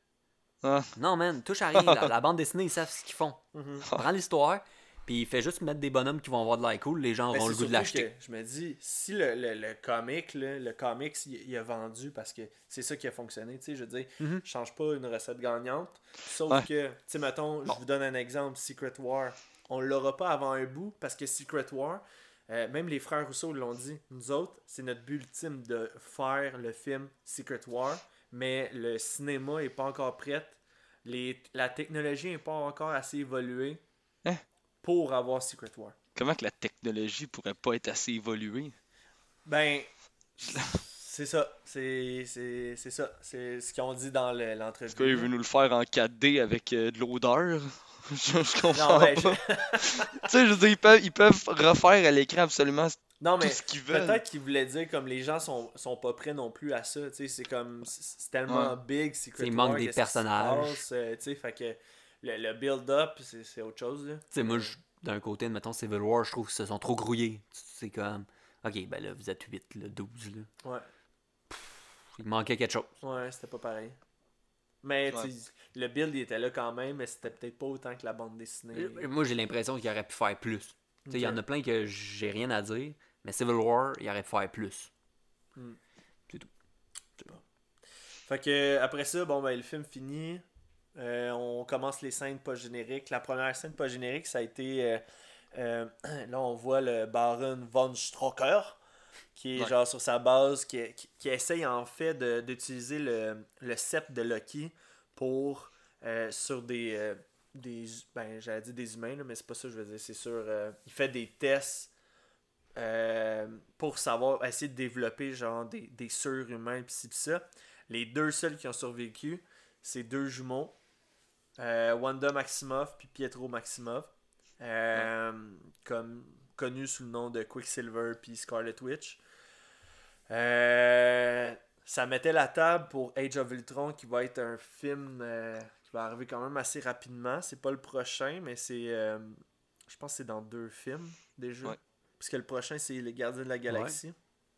Ah. Non, man, touche à rien. la, la bande dessinée, ils savent ce qu'ils font. Mhm. Prends l'histoire, puis il fait juste mettre des bonhommes qui vont avoir de l'air cool, les gens Mais auront le goût de l'acheter. Je me dis, si le, le, le comic, là, le comics, il, a vendu parce que c'est ça qui a fonctionné, tu sais, je veux dire, je change pas une recette gagnante. Sauf Ouais. que, tu sais, mettons, je vous donne un exemple, Secret War. On l'aura pas avant un bout parce que Secret War, euh, même les frères Rousseau l'ont dit, nous autres, c'est notre but ultime de faire le film Secret War, mais le cinéma est pas encore prêt. Les, la technologie n'est pas encore assez évoluée Hein? pour avoir Secret War. Comment que la technologie pourrait pas être assez évoluée? Ben, c'est ça. C'est ça. C'est ce qu'ils ont dit dans le- l'entrevue. Est-ce qu'il veut nous le faire en 4D avec euh, de l'odeur? [LAUGHS] je, je comprends Non, ben, pas. je- [LAUGHS] Tu sais, je veux dire, ils peuvent, ils peuvent refaire à l'écran absolument non, mais peut-être qu'ils voulaient dire comme les gens sont, sont pas prêts non plus à ça. tu sais, C'est comme. C'est c'est tellement big, Secret Il War, manque des personnages. passe, euh, tu sais, fait que le, le build-up, c'est c'est autre chose. Là. Tu sais, moi, d'un côté, mettons Civil War, je trouve qu'ils se sont trop grouillés. C'est comme, ok, ben là, vous êtes 8, là, 12, là. Ouais. Il manquait quelque chose. Ouais, c'était pas pareil. Mais Ouais. le build il était là quand même, mais c'était peut-être pas autant que la bande dessinée. Euh, Moi, j'ai l'impression qu'il aurait pu faire plus. Tu sais, Il y en a plein que j'ai rien à dire, mais Civil War, il aurait pu faire plus. Fait que après ça, bon ben le film finit. Euh, on commence les scènes pas génériques. La première scène pas générique, ça a été euh, euh, [CLEARS THROAT] là on voit le Baron von Stroker qui est Ouais. genre sur sa base, qui, qui, qui essaye en fait d'utiliser le, le sceptre de Loki pour sur des des ben j'allais dire des humains là, mais c'est pas ça que je veux dire, c'est sur il fait des tests euh, pour savoir essayer de développer genre des, des surhumains pis ci pis ça. Les deux seuls qui ont survécu, c'est deux jumeaux. euh, Wanda Maximoff puis Pietro Maximoff. euh, comme connus sous le nom de Quicksilver puis Scarlet Witch. Ça mettait la table pour Age of Ultron qui va être un film qui va arriver quand même assez rapidement. C'est pas le prochain, mais c'est. euh, je pense que c'est dans deux films déjà. Ouais. Puisque le prochain, c'est Les Gardiens de la Galaxie.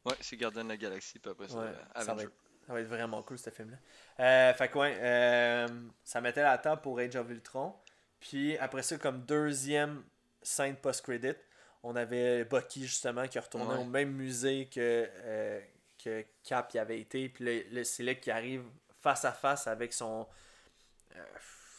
Ouais, c'est Gardien de la Galaxie, puis après ça, Ouais, euh, ça, va être, ça va être vraiment cool ce film-là. Euh, fait que ouais, euh, ça mettait la table pour Age of Ultron. Puis après ça, comme deuxième scène post-credit, on avait Bucky justement qui retournait Ouais. au même musée que, euh, que Cap y avait été. Puis là, c'est là qu'il arrive face à face avec son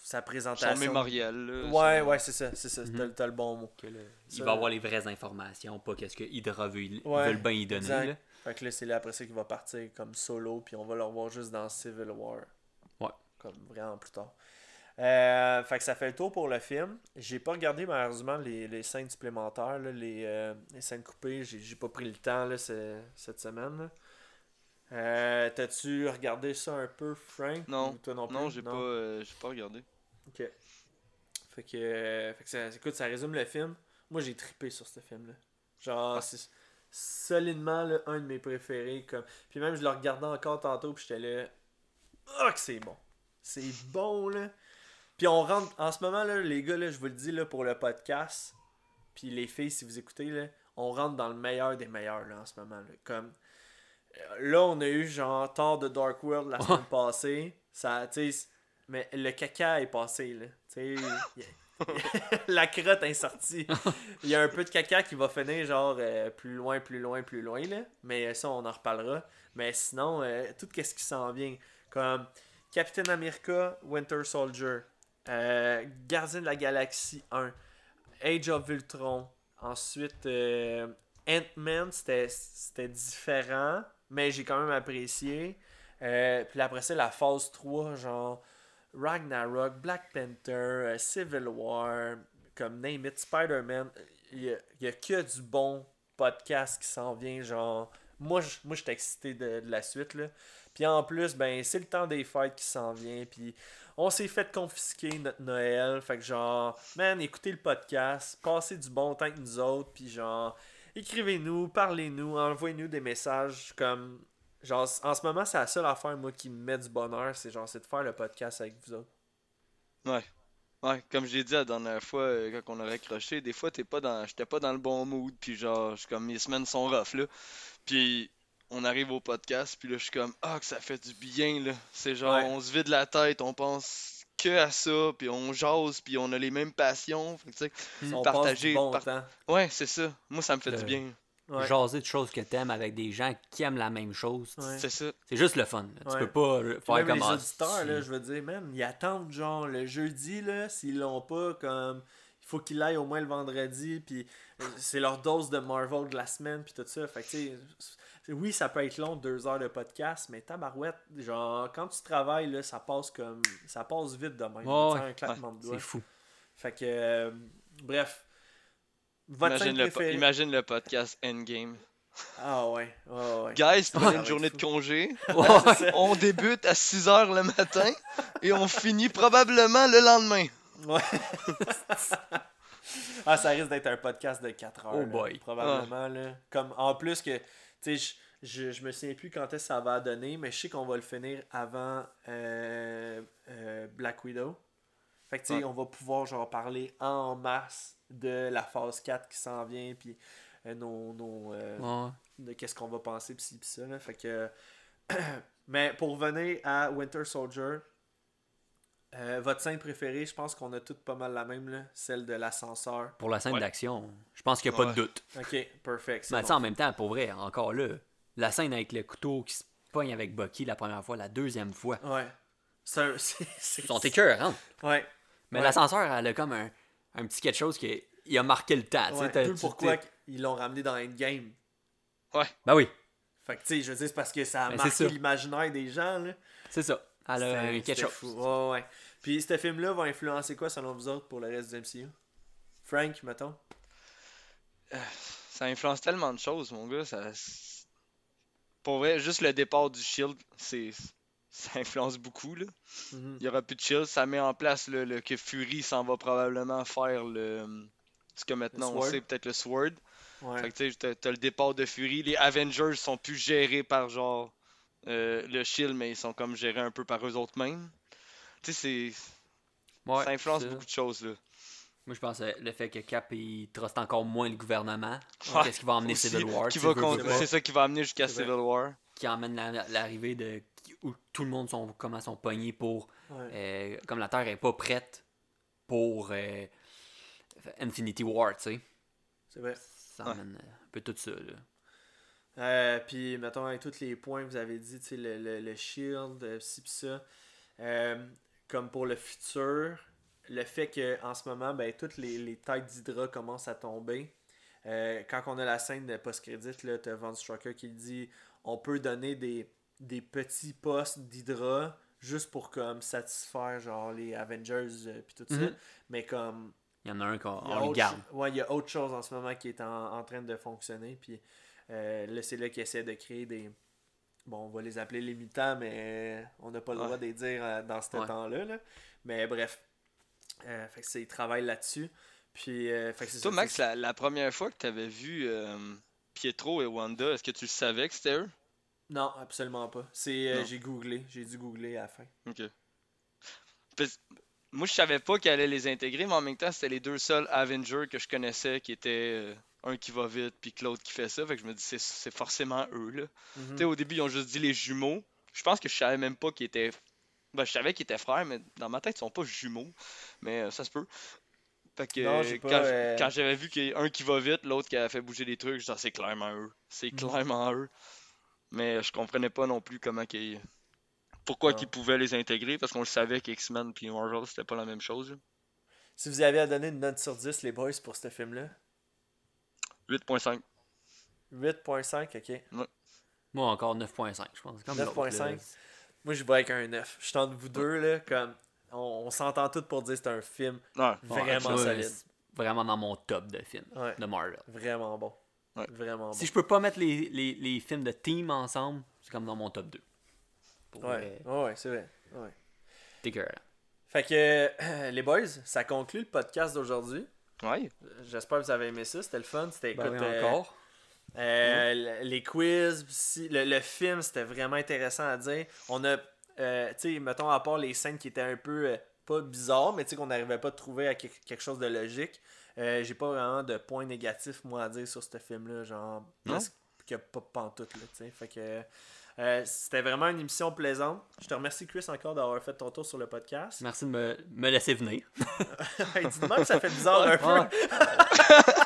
sa présentation. Son mémorial. là, Ouais, son- ouais, c'est ça, c'est ça. Mhm. T'as- T'as le bon mot. Que le- il Ça- va avoir les vraies informations, pas qu'est-ce que Hydra veut, ils Ouais, veulent bien y donner. exact. là. Fait que là, c'est là après ça qu'il va partir comme solo, puis on va le revoir juste dans Civil War. Ouais. Comme vraiment plus tard. Euh, fait que ça fait le tour pour le film. J'ai pas regardé malheureusement les, les scènes supplémentaires, là, les, euh, les scènes coupées. J'ai j'ai pas pris le temps là, ce- cette semaine. là. Euh, T'as-tu regardé ça un peu, Frank? Non. Ou toi non plus? Non, j'ai pas, euh, j'ai pas regardé. Ok. Fait que, euh, fait que ça, écoute, ça résume le film. Moi, j'ai trippé sur ce film-là. Genre, Ah. c'est solidement là, un de mes préférés. Comme... Puis même, je le regardais encore tantôt, puis j'étais là. Ah, que c'est bon. C'est bon, là. Puis on rentre, en ce moment, là, les gars, là, je vous le dis, là, pour le podcast, puis les filles, si vous écoutez, là, on rentre dans le meilleur des meilleurs, là, en ce moment. Là. Comme, euh, là, on a eu, genre, Thor de Dark World la semaine passée. Ça, tu sais, mais le caca est passé, là. [LAUGHS] La crotte est sortie. Il y a un peu de caca qui va finir, genre, euh, plus loin, plus loin, plus loin, là. Mais ça, on en reparlera. Mais sinon, euh, tout ce qui s'en vient, comme Captain America, Winter Soldier, euh, Gardien de la Galaxie 1, Age of Ultron, ensuite Ant-Man, c'était différent, mais j'ai quand même apprécié. Puis après ça, la phase 3, genre Ragnarok, Black Panther, euh, Civil War, comme Name It, Spider-Man, il y a, que du bon podcast qui s'en vient, genre... Moi, je moi, suis excité de, de la suite, là. Puis en plus, ben, c'est le temps des fêtes qui s'en vient, puis on s'est fait confisquer notre Noël, fait que genre, man, écoutez le podcast, passez du bon temps avec nous autres, puis genre, écrivez-nous, parlez-nous, envoyez-nous des messages, comme... Genre, en ce moment, c'est la seule affaire, moi, qui me met du bonheur, c'est genre, c'est de faire le podcast avec vous autres. Ouais. Ouais, comme je l'ai dit la dernière fois euh, quand on a raccroché, des fois t'es pas dans j'étais pas dans le bon mood puis genre je suis comme mes semaines sont rough là. Puis on arrive au podcast puis là je suis comme ah que ça fait du bien là. C'est genre Ouais. on se vide la tête, on pense que à ça puis on jase puis on a les mêmes passions. Fait que, tu sais, On Partager, bon par- ouais, c'est ça. Moi ça me fait Le- du bien. Ouais. Jaser de choses que t'aimes avec des gens qui aiment la même chose. Ouais. C'est ça. C'est juste le fun. là. Tu peux pas Puis faire même comme les ah, auditeurs, là, je veux dire, man, ils attendent genre le jeudi, là, s'ils l'ont pas, comme il faut qu'ils aillent au moins le vendredi, puis euh, c'est leur dose de Marvel de la semaine, puis tout ça. Fait que, tu sais, c'est- oui, ça peut être long, deux heures de podcast, mais tabarouette, genre, quand tu travailles, là, ça passe comme, ça passe vite de même, Ouais, tu sais, ouais. un claquement de doigts. C'est fou. Fait que, euh, bref, votre Imagine le, po- imagine le podcast Endgame. Ah ouais. Guys, va une journée de congé. [LAUGHS] On débute à 6h le matin et on finit probablement le lendemain. Ouais. [LAUGHS] ah, ça risque d'être un podcast de 4 heures. Oh là, boy. Probablement. Là. Comme, en plus que, tu sais, je, je, je me souviens plus quand est-ce que ça va donner, mais je sais qu'on va le finir avant euh, euh, Black Widow. Fait que, tu sais, Ouais. on va pouvoir, genre, parler en masse de la phase 4 qui s'en vient, puis euh, nos, nos, euh, Ouais. de qu'est-ce qu'on va penser, pis ça, là. Fait que... [CLEARS THROAT] Mais pour revenir à Winter Soldier, euh, votre scène préférée, je pense qu'on a toutes pas mal la même, là. Celle de l'ascenseur. Pour la scène Ouais. d'action, je pense qu'il n'y a pas Ouais. de doute. Ok, perfect. Mais tu sais, bon. en même temps, pour vrai, encore là, la scène avec le couteau qui se pogne avec Bucky la première fois, la deuxième fois, Ouais. C'est [LAUGHS] ils sont écœurants. Ouais. Mais Ouais. l'ascenseur, elle a comme un, un petit quelque chose qui il a marqué le temps. tu sais, Ouais, t'as- d'où tu- pourquoi ils l'ont ramené dans Endgame. Ben oui, Fait que, tu sais, je veux dire, c'est parce que ça a Ben, marqué l'imaginaire des gens, là. c'est ça. Elle a un quelque chose. fou. Ouais, ouais. Puis, ce film-là va influencer quoi, selon vous autres, pour le reste du MCU? Frank, mettons? Ça influence tellement de choses, mon gars. Ça... Pour vrai, juste le départ du Shield, c'est ça influence beaucoup. Là. Mhm. Il y aura plus de Shield. Ça met en place le, le- que Fury s'en va probablement faire le ce que maintenant on Sword. sait, peut-être le Sword. Ouais. Fait que tu sais, t'as- t'as le départ de Fury. Les Avengers sont plus gérés par genre euh, le Shield, mais ils sont comme gérés un peu par eux autres mêmes. Tu sais, c'est Ouais, ça influence beaucoup de choses là. Moi, je pense que le fait que Cap il truste encore moins le gouvernement. Ouais, Qu'est-ce qui va emmener Aussi, Civil War C'est ça qui va amener jusqu'à. Civil War. Qui emmène la- l'arrivée de. où tout le monde sont, comment sont pognés pour. Ouais. euh, comme la Terre est pas prête pour euh, Infinity War, tu sais. C'est vrai. Ça Ouais. emmène euh, un peu tout ça, là. Euh, puis, mettons, avec tous les points que vous avez dit, tu sais, le, le, le shield, ci pis ça, euh, comme pour le futur, le fait qu'en ce moment, ben, toutes les, les têtes d'Hydra commencent à tomber. Euh, quand on a la scène de post-crédit, t'as Von Strucker qui dit on peut donner des, des petits postes d'Hydra juste pour comme satisfaire genre les Avengers euh, puis tout ça. Mhm. Mais comme Il y en a un qu'on on le garde. Ouais, il y a autre chose en ce moment qui est en, en train de fonctionner. Puis euh, là, c'est là qu'ils essaient de créer des. Bon, on va les appeler les mutants, mais on n'a pas le Ouais. droit de les dire euh, dans ce Ouais. temps-là. là. Mais bref. Euh, fait que c'est, ils travaillent là-dessus. Puis, euh, fait que c'est Toi, ça, Max, la, la première fois que tu avais vu euh, Pietro et Wanda, est-ce que tu le savais que c'était eux? Non, absolument pas. C'est, euh, j'ai googlé. J'ai dû googler à la fin. Ok. Parce- moi, je savais pas qu'ils allaient les intégrer, mais en même temps, c'était les deux seuls Avengers que je connaissais qui étaient euh, un qui va vite puis que l'autre qui fait ça. Fait que je me dis, c'est- forcément eux, là. Tu sais, au début, ils ont juste dit les jumeaux. Je pense que je savais même pas qu'ils étaient. Ben, je savais qu'ils étaient frères, mais dans ma tête, ils sont pas jumeaux. Mais euh, ça se peut. Fait que Non, euh, quand, euh, quand j'avais vu qu'il y a un qui va vite, l'autre qui a fait bouger des trucs, je disais, c'est clairement eux. C'est Mhm. clairement eux. Mais je comprenais pas non plus comment qu'ils. Pourquoi qu'ils pouvaient les intégrer, parce qu'on le savait qu'X-Men puis Marvel, c'était pas la même chose. Si vous avez à donner une note sur 10, les boys, pour ce film-là 8.5. 8.5, ok. Moi, encore 9.5, je pense. Comme l'autre, 9.5. là. Moi, je vais avec un 9. Je suis entre vous deux, là, comme. On, on s'entend tous pour dire que c'est un film Ouais. Vraiment solide. Vraiment dans mon top de films Ouais. de Marvel. Vraiment bon. Ouais. Vraiment bon. Si je peux pas mettre les, les, les films de team ensemble, c'est comme dans mon top 2. Pour Ouais, ouais, ouais, c'est vrai. Ouais. t'es cœur. Fait que, euh, les boys, ça conclut le podcast d'aujourd'hui. Ouais. J'espère que vous avez aimé ça. C'était le fun. C'était, Ben écoute, oui, euh, encore. euh, les quiz, le, le film, c'était vraiment intéressant à dire. On a, euh, tu sais, mettons, à part les scènes qui étaient un peu, euh, pas bizarres, mais tu sais, qu'on n'arrivait pas à trouver à quelque chose de logique. euh, j'ai pas vraiment de points négatifs, moi, à dire sur ce film-là. Genre, presque que pas pantoute, là, tu sais. Fait que. euh, c'était vraiment une émission plaisante. Je te remercie, Chris, encore d'avoir fait ton tour sur le podcast. Merci de me, me laisser venir. Hey, dis de même, ça fait bizarre un [LAUGHS] peu. [LAUGHS]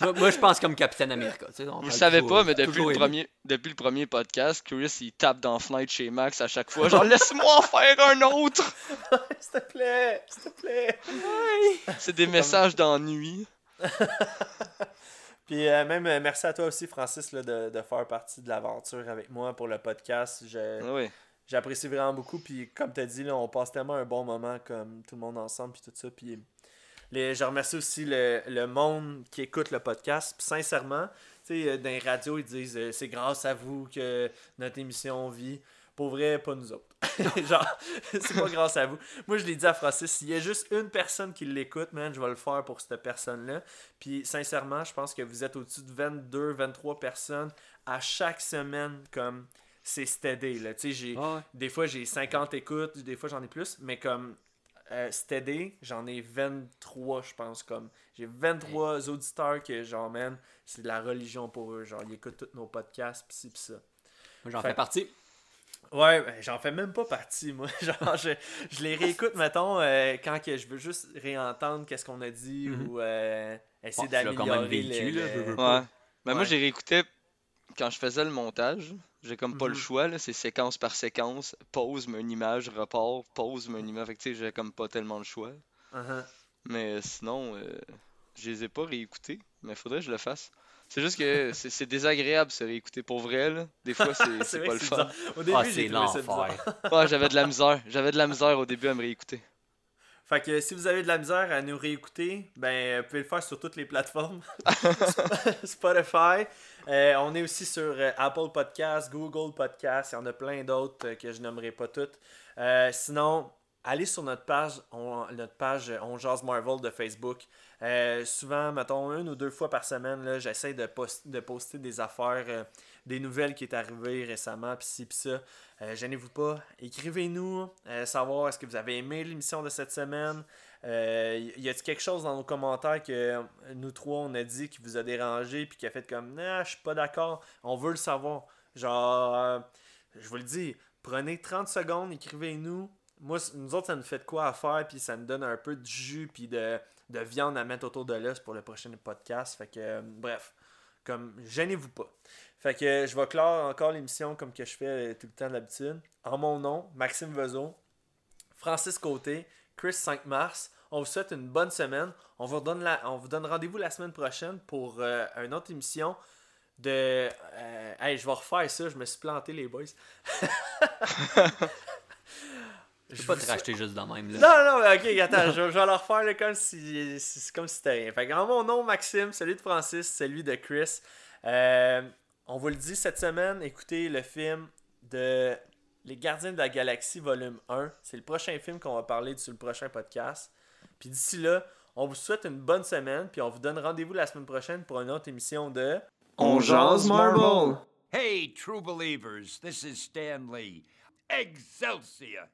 Moi, moi, je pense comme Capitaine America. tu sais, on Vous le savez toujours- pas, mais depuis toujours le, premier, depuis le premier podcast, Chris il tape dans Fenêtre chez Max à chaque fois. Genre, laisse-moi en faire un autre! [LAUGHS] S'il te plaît, s'il te plaît. C'est des messages d'ennui. [LAUGHS] Puis euh, même euh, merci à toi aussi, Francis, là, de, de faire partie de l'aventure avec moi pour le podcast. Je- oui. J'apprécie vraiment beaucoup. Puis comme tu as dit, là, on passe tellement un bon moment comme tout le monde ensemble. Puis tout ça. Puis les, je remercie aussi le, le monde qui écoute le podcast. Puis sincèrement, euh, dans les radios, ils disent euh, c'est grâce à vous que notre émission vit. Pour vrai, pas nous autres. [LAUGHS] Genre, [LAUGHS] c'est pas grâce à vous. Moi, je l'ai dit à Francis, s'il y a juste une personne qui l'écoute, man, je vais le faire pour cette personne-là. Puis, sincèrement, je pense que vous êtes au-dessus de 22, 23 personnes à chaque semaine, comme c'est steady, là. J'ai... Ouais. Des fois, j'ai 50 écoutes, des fois, j'en ai plus, mais comme euh, Steady, j'en ai 23, je pense. comme J'ai 23 auditeurs que, genre, man, c'est de la religion pour eux. Genre, ils écoutent tous nos podcasts, pis ci, pis ça. Moi, j'en fais partie. Ouais, ben, j'en fais même pas partie, moi. [LAUGHS] Genre, je, je les réécoute, [LAUGHS] mettons, euh, quand que je veux juste réentendre qu'est-ce qu'on a dit Mhm. ou euh, essayer Bon, tu l'as quand même d'améliorer vécu, le- Ouais. Ben, moi, j'ai réécouté quand je faisais le montage. J'ai comme pas le Mhm. choix, là. C'est séquence par séquence. Pause, mets une image, repart. Pause, mets une image. Fait que, tu sais, j'ai comme pas tellement le choix. Uh-huh. Mais sinon, euh, je les ai pas réécoutés. Mais faudrait que je le fasse. C'est juste que [LAUGHS] c'est désagréable se réécouter pour vrai, là. Des fois, c'est [LAUGHS] pas le fun. bizarre. Au début, Ah, j'ai. [LAUGHS] Ouais, j'avais de la misère. J'avais de la misère au début à me réécouter. Fait que si vous avez de la misère à nous réécouter, ben vous pouvez le faire sur toutes les plateformes. Spotify. Euh, on est aussi sur euh, Apple Podcasts, Google Podcasts. Il y en a plein d'autres euh, que je nommerai pas toutes. Sinon, allez sur notre page, on, notre page On Marvel de Facebook. Souvent, mettons, une ou deux fois par semaine, j'essaie de, post- de poster des affaires, des nouvelles qui est arrivées récemment, pis ci, pis ça. Euh, Gênez-vous pas, écrivez-nous, savoir est-ce que vous avez aimé l'émission de cette semaine. Euh, y a-t-il quelque chose dans nos commentaires que euh, nous trois on a dit qui vous a dérangé puis qui a fait comme nah, je suis pas d'accord, on veut le savoir. Genre, euh, je vous le dis, prenez 30 secondes, écrivez-nous. Moi, nous autres, ça nous fait quoi à faire puis ça nous donne un peu de jus puis de, de viande à mettre autour de l'os pour le prochain podcast. Fait que, euh, bref, comme, gênez-vous pas. Fait que je vais clore encore l'émission comme que je fais tout le temps d'habitude. En mon nom, Maxime Vezot, Francis Côté, Chris 5 mars. On vous souhaite une bonne semaine. On vous donne, la, on vous donne rendez-vous la semaine prochaine pour euh, une autre émission de. euh, hey, je vais refaire ça, je me suis planté, les boys. [LAUGHS] Je peux pas te racheter juste de même. Là. Non, non, ok, attends, je, je vais le refaire là, comme si c'est comme si c'était rien. Fait que, en mon nom, Maxime, celui de Francis, celui de Chris. Euh, on vous le dit cette semaine, écoutez le film de Les Gardiens de la Galaxie, volume 1. C'est le prochain film qu'on va parler sur le prochain podcast. Puis d'ici là, on vous souhaite une bonne semaine, puis on vous donne rendez-vous la semaine prochaine pour une autre émission de On jase Marvel. Hey, true believers, this is Stan Lee. Excelsior!